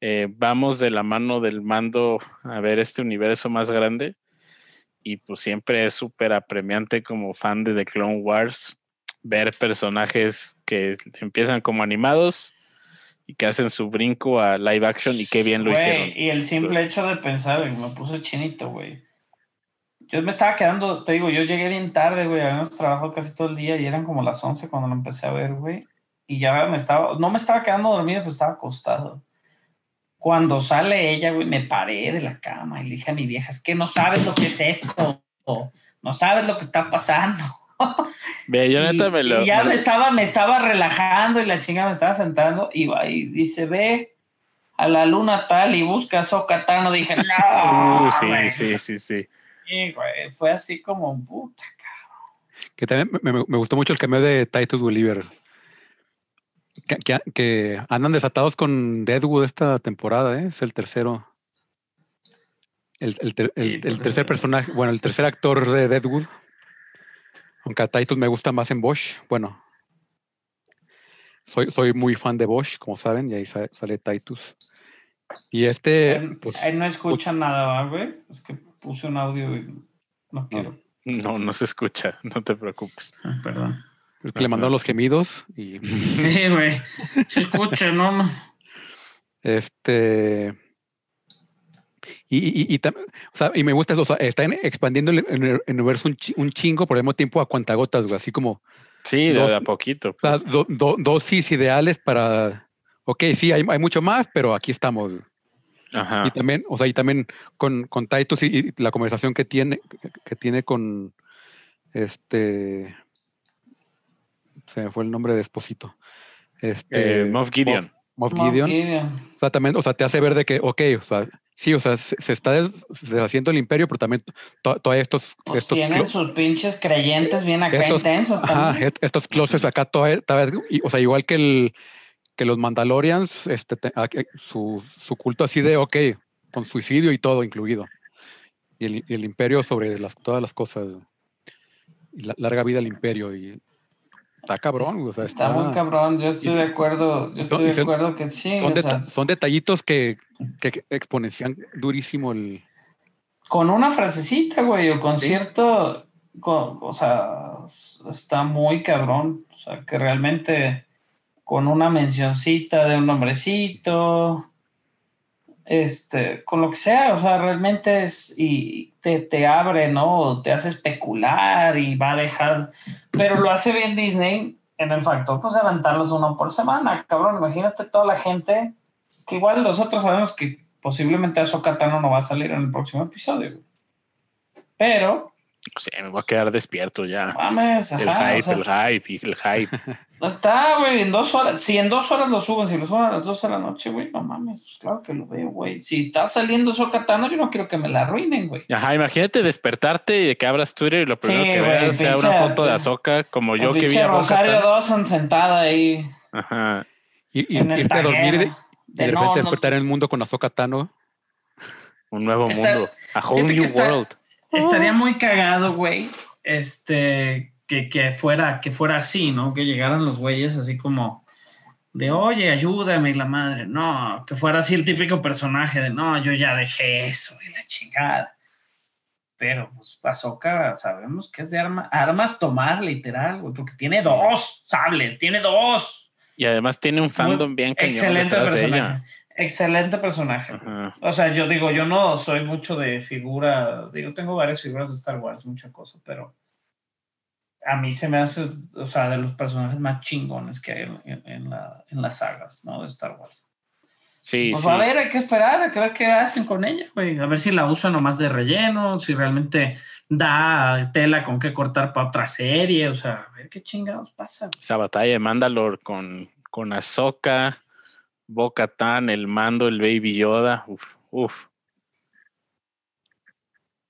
Eh, vamos de la mano del mando a ver este universo más grande. Y pues siempre es súper apremiante como fan de The Clone Wars ver personajes que empiezan como animados y que hacen su brinco a live action y qué bien lo hicieron. Y el simple hecho de pensar, me puse chinito, güey. Yo me estaba quedando, te digo, yo llegué bien tarde, güey, habíamos trabajado casi todo el día y eran como las 11 cuando lo empecé a ver, güey. Y ya me estaba, no me estaba quedando dormido, pues estaba acostado. Cuando sale ella, güey, me paré de la cama y le dije a mi vieja, es que no sabes lo que es esto, no sabes lo que está pasando. Ve, yo neta me lo. y ya me lo- estaba, me estaba relajando y la chinga me estaba sentando y va y dice, ve a la luna tal y busca a Sokatano. Dije, no, Uh, sí, güey". sí, sí, sí. Güey, fue así como, puta, cabrón. Que también me, me- me gustó mucho el cameo de Titus Welliver. Que, que- que andan desatados con Deadwood esta temporada, ¿eh? Es el tercero. El, el ter- el- porque tercer sí. personaje, bueno, el tercer actor de Deadwood. Aunque a Titus me gusta más en Bosch. Bueno, soy, soy muy fan de Bosch, como saben, y ahí sa- sale Titus. Y este, Ahí- pues, no escuchan nada, ¿va, güey. Es que puse un audio y no quiero. No, no se escucha, no te preocupes. Ah, perdón. Pues, que le mandó los gemidos y Sí, güey. Se escucha, ¿no? este y, y, y tam- o sea, y me gusta eso, o sea, están expandiendo el, el universo un, chi- un chingo, por el mismo tiempo a cuentagotas, güey, así como Sí, de, Dos- de a poquito. o sea, pues. do- do- dosis ideales para, ok, sí, hay, hay mucho más, pero aquí estamos. Ajá. Y también, o sea, y también con, con Titus y, y la conversación que tiene, que- que tiene con este se me fue el nombre de Esposito. Este Eh, Moff Gideon. Moff Moff Gideon. Gideon. O sea, también, o sea, te hace ver de que, ok, o sea, sí, o sea, se, se está des- deshaciendo el imperio, pero también to- todos estos, Pues estos, tienen sus pinches creyentes bien acá estos- intensos ajá, también. est- estos closets acá, toda- toda- y, o sea, igual que el que los Mandalorians, este, te- su, su culto así de, ok, con suicidio y todo incluido. Y el, y el imperio sobre las, todas las cosas. Y la larga vida al imperio. Y está cabrón, o sea, Está muy cabrón, yo estoy de acuerdo, yo estoy de acuerdo que sí. Son, o sea, deta- son detallitos que, que exponencian durísimo el, con una frasecita, güey, o con Sí. cierto, con- o sea, está muy cabrón, o sea, que realmente con una mencioncita de un nombrecito, este, con lo que sea, o sea, realmente es, y te, te abre, ¿no? Te hace especular y va a dejar, pero lo hace bien Disney en el factor, pues, aventarlos uno por semana, cabrón, imagínate toda la gente, que igual nosotros sabemos que posiblemente Ahsoka Tano no va a salir en el próximo episodio, güey. Sí, me voy a quedar despierto ya. mames, El ajá, hype, o sea, el hype, y el hype. no está, güey, en dos horas. Si en dos horas lo suben, si lo suben a las dos de la noche, güey, no mames, pues claro que lo veo, güey. Si está saliendo eso Katano, yo no quiero que me la arruinen, güey. Ajá, imagínate despertarte y que abras Twitter y lo primero Sí, que veas sea una foto de Azoka como yo que vi a. Rosario Dawson sentada ahí y, Ah, Ajá. y en el irte a dormir y de, y repente no, no, despertar en el mundo con Ahsoka Tano. Un nuevo Está- mundo. A whole new está- world. Estaría muy cagado, güey, este, que, que fuera, que fuera así, ¿no? Que llegaran los güeyes así como de, oye, ayúdame, y la madre. No, que fuera así el típico personaje de, no, yo ya dejé eso y la chingada. Pero, pues, Bazooka sabemos que es de arma, armas tomar, literal, güey, porque tiene Sí. dos sables, tiene dos. Y además tiene un fandom bien cañón Excelente detrás de personaje. Excelente personaje. Ajá. O sea, yo digo, yo no soy mucho de figura, digo, tengo varias figuras de Star Wars, mucha cosa, pero a mí se me hace, o sea, de los personajes más chingones que hay en, en- en la, en las sagas, ¿no? De Star Wars. Sí, Pues sí. a ver, hay que esperar, hay que ver qué hacen con ella, güey. A ver si la usan nomás de relleno, si realmente da tela con qué cortar para otra serie, o sea, a ver qué chingados pasa. Esa batalla de Mandalore con, con Ahsoka, Bo-Katan, el mando, el Baby Yoda. Uf, uf.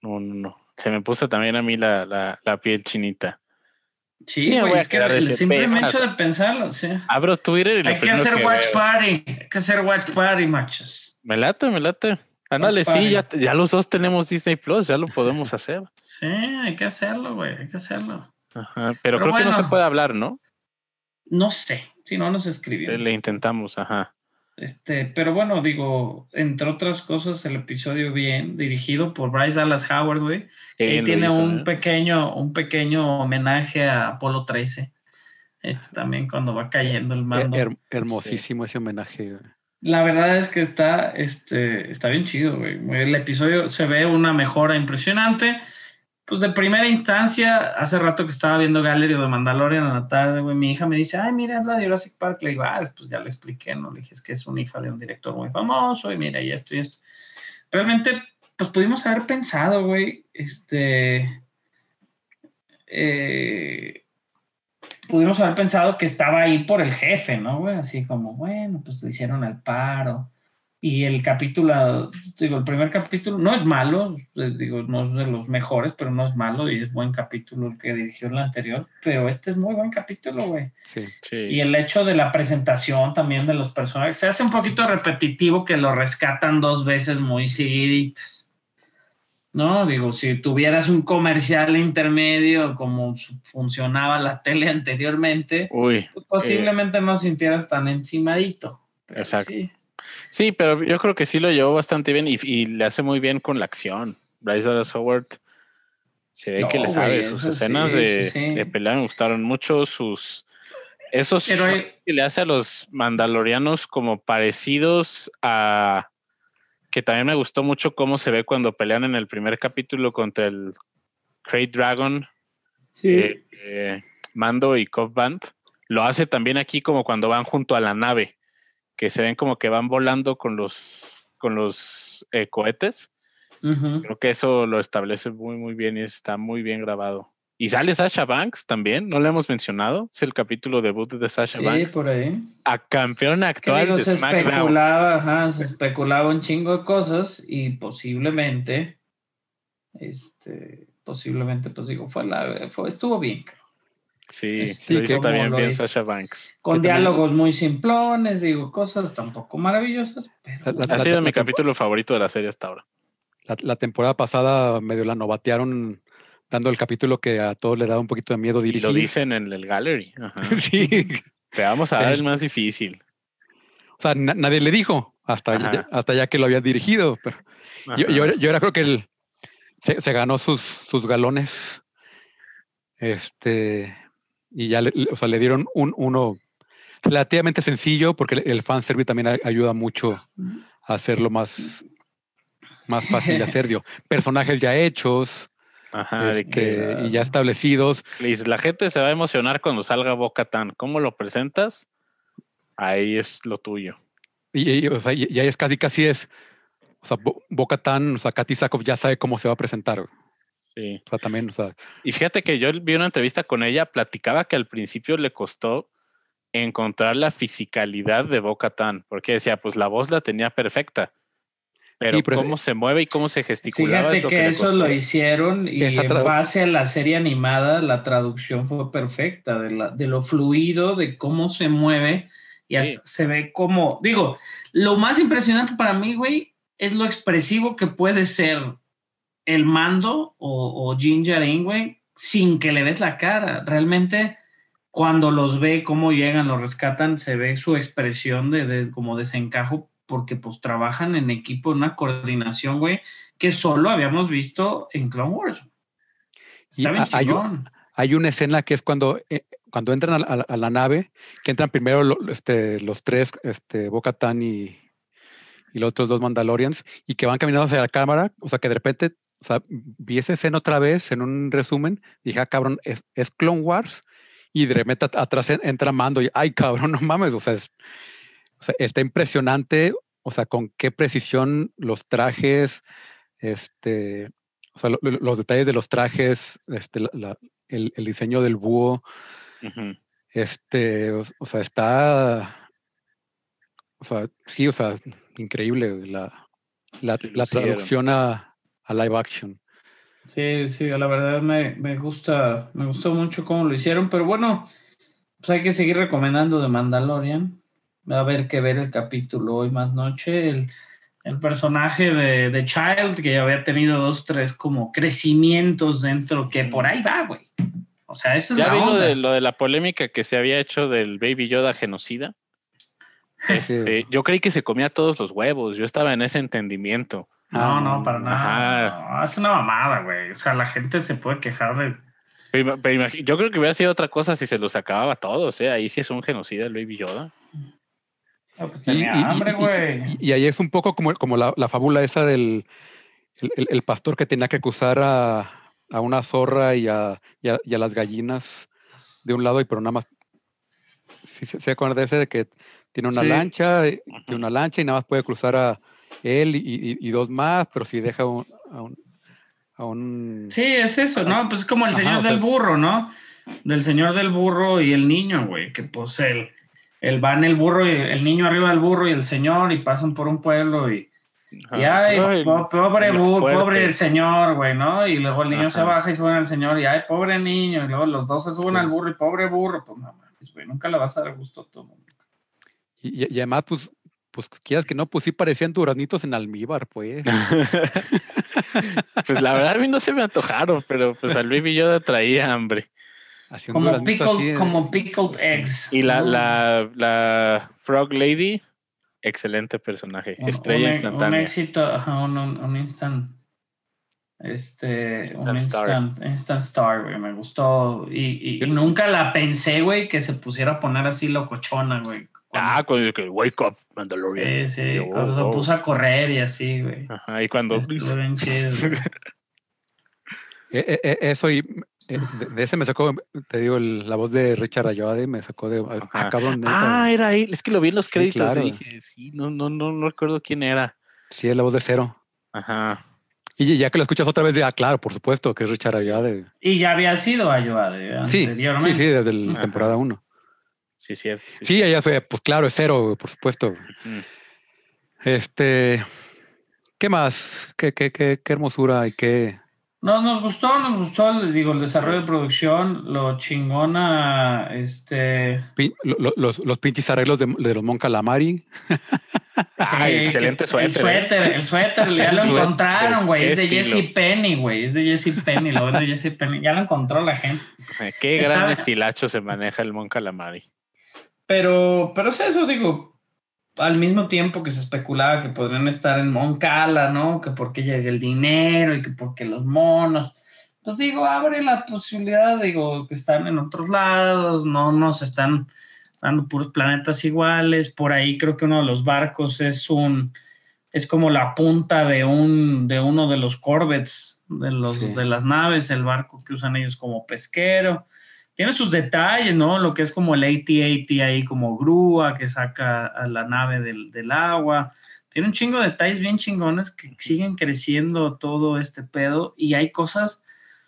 No, no, no. Se me puso también a mí la, la, la piel chinita. Sí, güey, voy a es que el simple hecho de pensarlo, sí. Abro Twitter y lo Hay que hacer que watch veo- party, hay que hacer watch party, machos. Me late, me late. Ándale, sí, ya, ya los dos tenemos Disney Plus, ya lo podemos hacer. Sí, hay que hacerlo, güey, hay que hacerlo. Ajá, pero, Pero creo que no se puede hablar, ¿no? No sé, si no nos escribimos. Le intentamos, ajá. Este, pero bueno, digo, entre otras cosas, el episodio bien dirigido por Bryce Dallas Howard, güey. Que tiene hizo, un ¿eh? pequeño, un pequeño homenaje a Apolo 13. Este también cuando va cayendo el mando. Her- hermosísimo ese homenaje. güey. La verdad es que está, este, está bien chido, güey. El episodio se ve una mejora impresionante. Pues de primera instancia, hace rato que estaba viendo Gallery de Mandalorian en la tarde, güey, mi hija me dice, ay, mira, es la de Jurassic Park. Le digo, ah, pues ya le expliqué, ¿no? Le dije, es que es una hija de un director muy famoso y mira, y esto y esto. Realmente, pues pudimos haber pensado, güey, este... eh, pudimos haber pensado que estaba ahí por el jefe, ¿no, güey? Así como, bueno, pues le hicieron el paro. Y el capítulo, digo, el primer capítulo no es malo, eh, digo, no es de los mejores, pero no es malo y es buen capítulo el que dirigió el anterior, pero este es muy buen capítulo, güey. Sí. Sí. Y el hecho de la presentación también de los personajes se hace un poquito repetitivo que lo rescatan dos veces muy seguiditas. No, digo, si tuvieras un comercial intermedio como funcionaba la tele anteriormente, Uy, pues posiblemente no sintieras tan encimadito. Exacto. sí, Sí, pero yo creo que sí lo llevó bastante bien y, y le hace muy bien con la acción. Bryce Dallas Howard se ve No, que le sabe. Sus escenas sí, de, sí, sí. de pelea me gustaron mucho. Sus esos Pero que le hace a los mandalorianos como parecidos a que también me gustó mucho cómo se ve cuando pelean en el primer capítulo contra el Crate Dragon, eh, eh, Mando y Cobb Band. Lo hace también aquí como cuando van junto a la nave, que se ven como que van volando con los con los eh, cohetes. Creo que eso lo establece muy muy bien y está muy bien grabado. Y sale Sasha Banks también, no lo hemos mencionado. Es el capítulo debut de Sasha Sí, Banks, por ahí. a campeona actual digo, de se SmackDown. especulaba, ajá, se especulaba un chingo de cosas y posiblemente, este, posiblemente, pues digo, fue la, fue, estuvo bien. Sí, Sí, que también bien. Sasha Banks. Con también- diálogos muy simplones, digo, cosas tampoco maravillosas, pero La- la- Ha la- sido la- mi la- capítulo favorito de la serie hasta ahora. La, la temporada pasada medio la novatearon dando el capítulo que a todos le daba un poquito de miedo Y dirigir. lo dicen en el gallery. Ajá. sí. Te vamos a dar el más difícil. O sea, na- nadie le dijo hasta, ya, hasta ya que lo había dirigido. Pero yo, yo, ahora- yo ahora creo que él se, se ganó sus, sus galones. Este. Y ya le, o sea, le dieron un uno relativamente sencillo, porque el, el fanservice también a- ayuda mucho a hacerlo más, más fácil de hacer. digo, personajes ya hechos Ajá, de este, que y ya establecidos. Liz, la gente se va a emocionar cuando salga Boca Tan. ¿Cómo lo presentas? Ahí es lo tuyo. Y, y, o sea, y- y ahí es casi, casi es. O sea, Bo- Bo-Katan, o sea, Katy Sackhoff ya sabe cómo se va a presentar. O Sí. sea, también, o sea, Y fíjate que yo vi una entrevista con ella, platicaba que al principio le costó encontrar la fisicalidad de Boca Tan, porque decía, pues la voz la tenía perfecta. Pero, pero es- cómo se mueve y cómo se gesticulaba. Fíjate es lo que, le eso lo hicieron y en base a la serie animada la traducción fue perfecta de, la, de lo fluido, de cómo se mueve y hasta Sí. se ve como, digo, lo más impresionante para mí, güey, es lo expresivo que puede ser el mando o, o Ginger güey, sin que le ves la cara. Realmente cuando los ve, cómo llegan, los rescatan, se ve su expresión de, de como desencajo porque pues trabajan en equipo, en una coordinación, güey, que solo habíamos visto en Clone Wars. Y Está bien ha- hay un- hay una escena que es cuando, eh, cuando entran a, la- a la nave, que entran primero lo- este, los tres, este, Bo-Katan y, y los otros dos Mandalorians, y que van caminando hacia la cámara, o sea, que de repente, o sea, vi esa escena otra vez en un resumen, dije, ah, cabrón, es, es Clone Wars, y de repente at- atrás en- entra Mando, y, ay, cabrón, no mames, o sea, es- o sea, está impresionante, o sea, con qué precisión los trajes, este, o sea, lo- lo- los detalles de los trajes, este, la- la- el, el diseño del búho, este, o, o sea, está, o sea, sí, o sea, increíble la, la, traducción a, a live action. Sí, sí, la verdad me, me gusta, me gustó mucho cómo lo hicieron, pero bueno, pues hay que seguir recomendando de Mandalorian. Va a haber que ver el capítulo hoy más noche. El, el personaje de, de Child, que ya había tenido dos, tres como crecimientos dentro, que por ahí va, güey. O sea, esa es Ya la vi lo onda. de, lo de la polémica que se había hecho del Baby Yoda genocida. Este, yo creí que se comía todos los huevos. Yo estaba en ese entendimiento. No, no, para nada. No, es una mamada, güey. O sea, la gente se puede quejar de Pero, pero yo creo que hubiera sido otra cosa si se los acababa a todos. ¿eh? Ahí sí es un genocida el Baby Yoda. Ah, pues Y, tenía y- hambre, y- güey. y- y ahí es un poco como, como la, la fábula esa del el, el- el pastor que tenía que acusar a, a una zorra y a, y a- y a las gallinas de un lado y pero nada más. ¿Sí, se se acuerdan de ese de que tiene una Sí. lancha, eh, tiene una lancha y nada más puede cruzar a él y, y- y dos más, pero si deja un- a un, a un- Sí, es eso, ¿no? Pues es como el Ajá, señor sea, del burro, ¿no? Del señor del burro y el niño, güey, que pues el, el va en el burro y el niño arriba del burro y el señor y pasan por un pueblo y, y ay, Ay, po- pobre, lo bu- fuerte. pobre el señor, güey, ¿no? Y luego el niño se baja y sube al señor y ay, pobre niño, y luego los dos se suben Sí. al burro y pobre burro, pues no mames, güey, nunca le vas a dar gusto a todo el mundo. y además, pues, pues quieras que no, pues sí parecían duraznitos en almíbar, pues. pues la verdad a mí no se me antojaron, pero pues al Baby Yoda traía hambre. Así un Como pickled, así, eh, como pickled eggs. Y la, ¿no? la, la Frog Lady, Excelente personaje. Un- Estrella un, un instantánea. éxito, ajá, un, un, un instant. Este, un Instant star. instant, instant star, güey, me gustó. Y, y- y nunca la pensé, güey, que se pusiera a poner así locochona, güey. Ah, cuando que wake up, Mandalorian. sí, sí, Yo, cuando se oh. puso a correr y así, güey. Ajá, y cuando. Estuvo bien chido, güey. E- e- e- eso y eh, de, de ese me sacó, te digo, el- la voz de Richard Ayoade me sacó de. Ah, Ajá. cabrón. neta. Ah, era él. Es que lo vi en los créditos claro. y dije, sí, no, no, no, no recuerdo quién era. Sí, es la voz de Cero. Ajá. Y ya que lo escuchas otra vez, de, ah, claro, por supuesto, que es Richard Ayoade. Y ya había sido Ayoade Sí, sí, sí, desde la Ajá. temporada 1. Sí, cierto. Sí, Sí, ella fue, pues claro, es Cero, güey, por supuesto. Mm. Este, ¿qué más? ¿Qué, qué, qué, qué hermosura y qué... No, nos gustó, nos gustó, les digo, el desarrollo de producción, lo chingona, este... pin- lo- lo- los, los pinches arreglos de, de los Mon Calamari. Ay, excelente suéter. El suéter, el suéter, ya lo encontraron, güey. Es de. Jesse Penny, güey. Es de Jesse Penny, lo es de Jesse Penny. Ya lo encontró la gente. Eh, Qué Está- gran estilacho se maneja el Mon Calamari. Pero, pero es eso, digo, al mismo tiempo que se especulaba que podrían estar en Moncala, ¿no? Que porque llega el dinero y que porque los monos. Pues digo, abre la posibilidad, digo, que están en otros lados, no nos están dando puros planetas iguales. Por ahí creo que uno de los barcos es un, es como la punta de un, de uno de los corvettes, de los, Sí. de las naves, el barco que usan ellos como pesquero tiene sus detalles, ¿no? Lo que es como el AT-AT ahí como grúa que saca a la nave del, del agua. Tiene un chingo de detalles bien chingones que siguen creciendo todo este pedo y hay cosas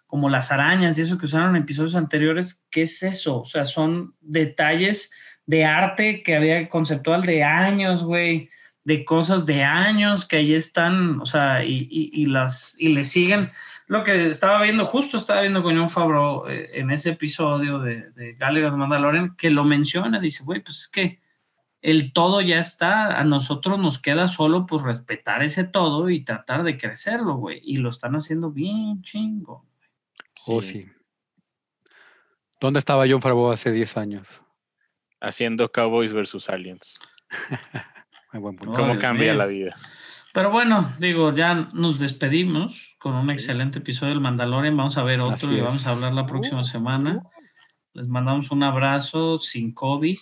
como las arañas y eso que usaron en episodios anteriores. ¿Qué es eso? O sea, son detalles de arte que había conceptual de años, güey, de cosas de años que ahí están, o sea, y, y, las, y le siguen lo que estaba viendo, justo estaba viendo con John Favreau eh, en ese episodio de, de Gallagher de Mandalorian, que lo menciona, dice, güey, pues es que el todo ya está, a nosotros nos queda solo pues respetar ese todo y tratar de crecerlo, güey, y lo están haciendo bien chingo. Oh, sí. ¿Dónde estaba John Favreau hace 10 años? Haciendo Cowboys versus Aliens. Muy buen punto. ¿Cómo cambia mío. la vida? Pero bueno, digo, ya nos despedimos con un excelente episodio del Mandalorian, vamos a ver otro y vamos a hablar la próxima semana. Les mandamos un abrazo sin COVID.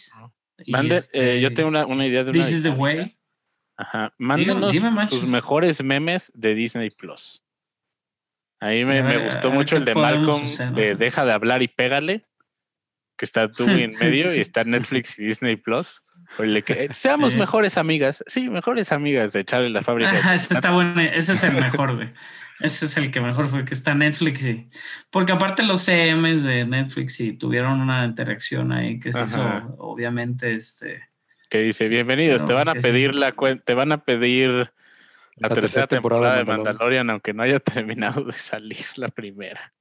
y Mande, este, eh, yo tengo una, una idea de una This is the way. Ajá. Mándenos dime, sus mejores memes de Disney Plus. Ahí me, me gustó mucho el de Malcolm hacer, de. Deja de hablar y pégale, que está tú en medio y está Netflix y Disney Plus. Que eh, seamos Sí. mejores amigas. Sí, mejores amigas de echarle la fábrica. Ajá, ese está bueno, ese es el mejor, güey. Ese es el que mejor fue, que está Netflix. y- porque aparte los CMs de Netflix y tuvieron una interacción ahí, que se hizo, Ajá. obviamente, este... Que dice, bienvenidos, te van a pedir la te van a pedir la, La tercera tercera temporada, temporada de Mandalorian. Mandalorian, aunque no haya terminado de salir la primera.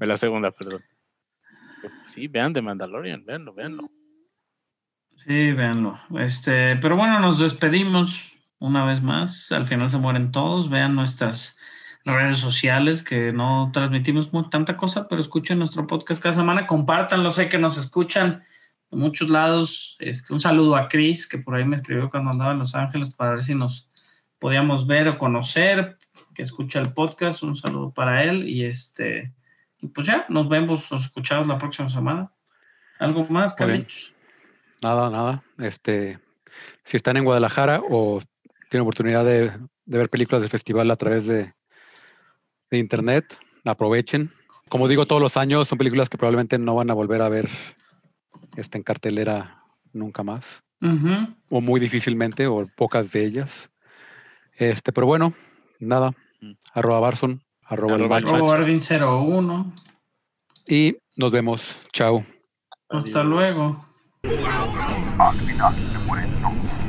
O la segunda, perdón. Sí, vean de Mandalorian, véanlo, véanlo. Sí, véanlo. Este, pero bueno, nos despedimos una vez más. Al final se mueren todos. Vean nuestras redes sociales que no transmitimos tanta cosa, pero escuchen nuestro podcast cada semana. Compártanlo. Sé que nos escuchan de muchos lados. Este, un saludo a Chris, que por ahí me escribió cuando andaba en Los Ángeles para ver si nos podíamos ver o conocer, que escucha el podcast. Un saludo para él. Y este, y pues ya, nos vemos, nos escuchamos la próxima semana. ¿Algo más. Carlitos? Nada, nada. Este, si están en Guadalajara o tienen oportunidad de, de ver películas del festival a través de, de internet, aprovechen. Como digo todos los años, son películas que probablemente no van a volver a ver este, en cartelera nunca más, o muy difícilmente, o pocas de ellas. Este, pero bueno, nada. Mm. Arroba Barson, arroba el Arroba. Robo Arvin 01. Y nos vemos. Chao. Hasta Adiós. luego. Ark bin Ark, the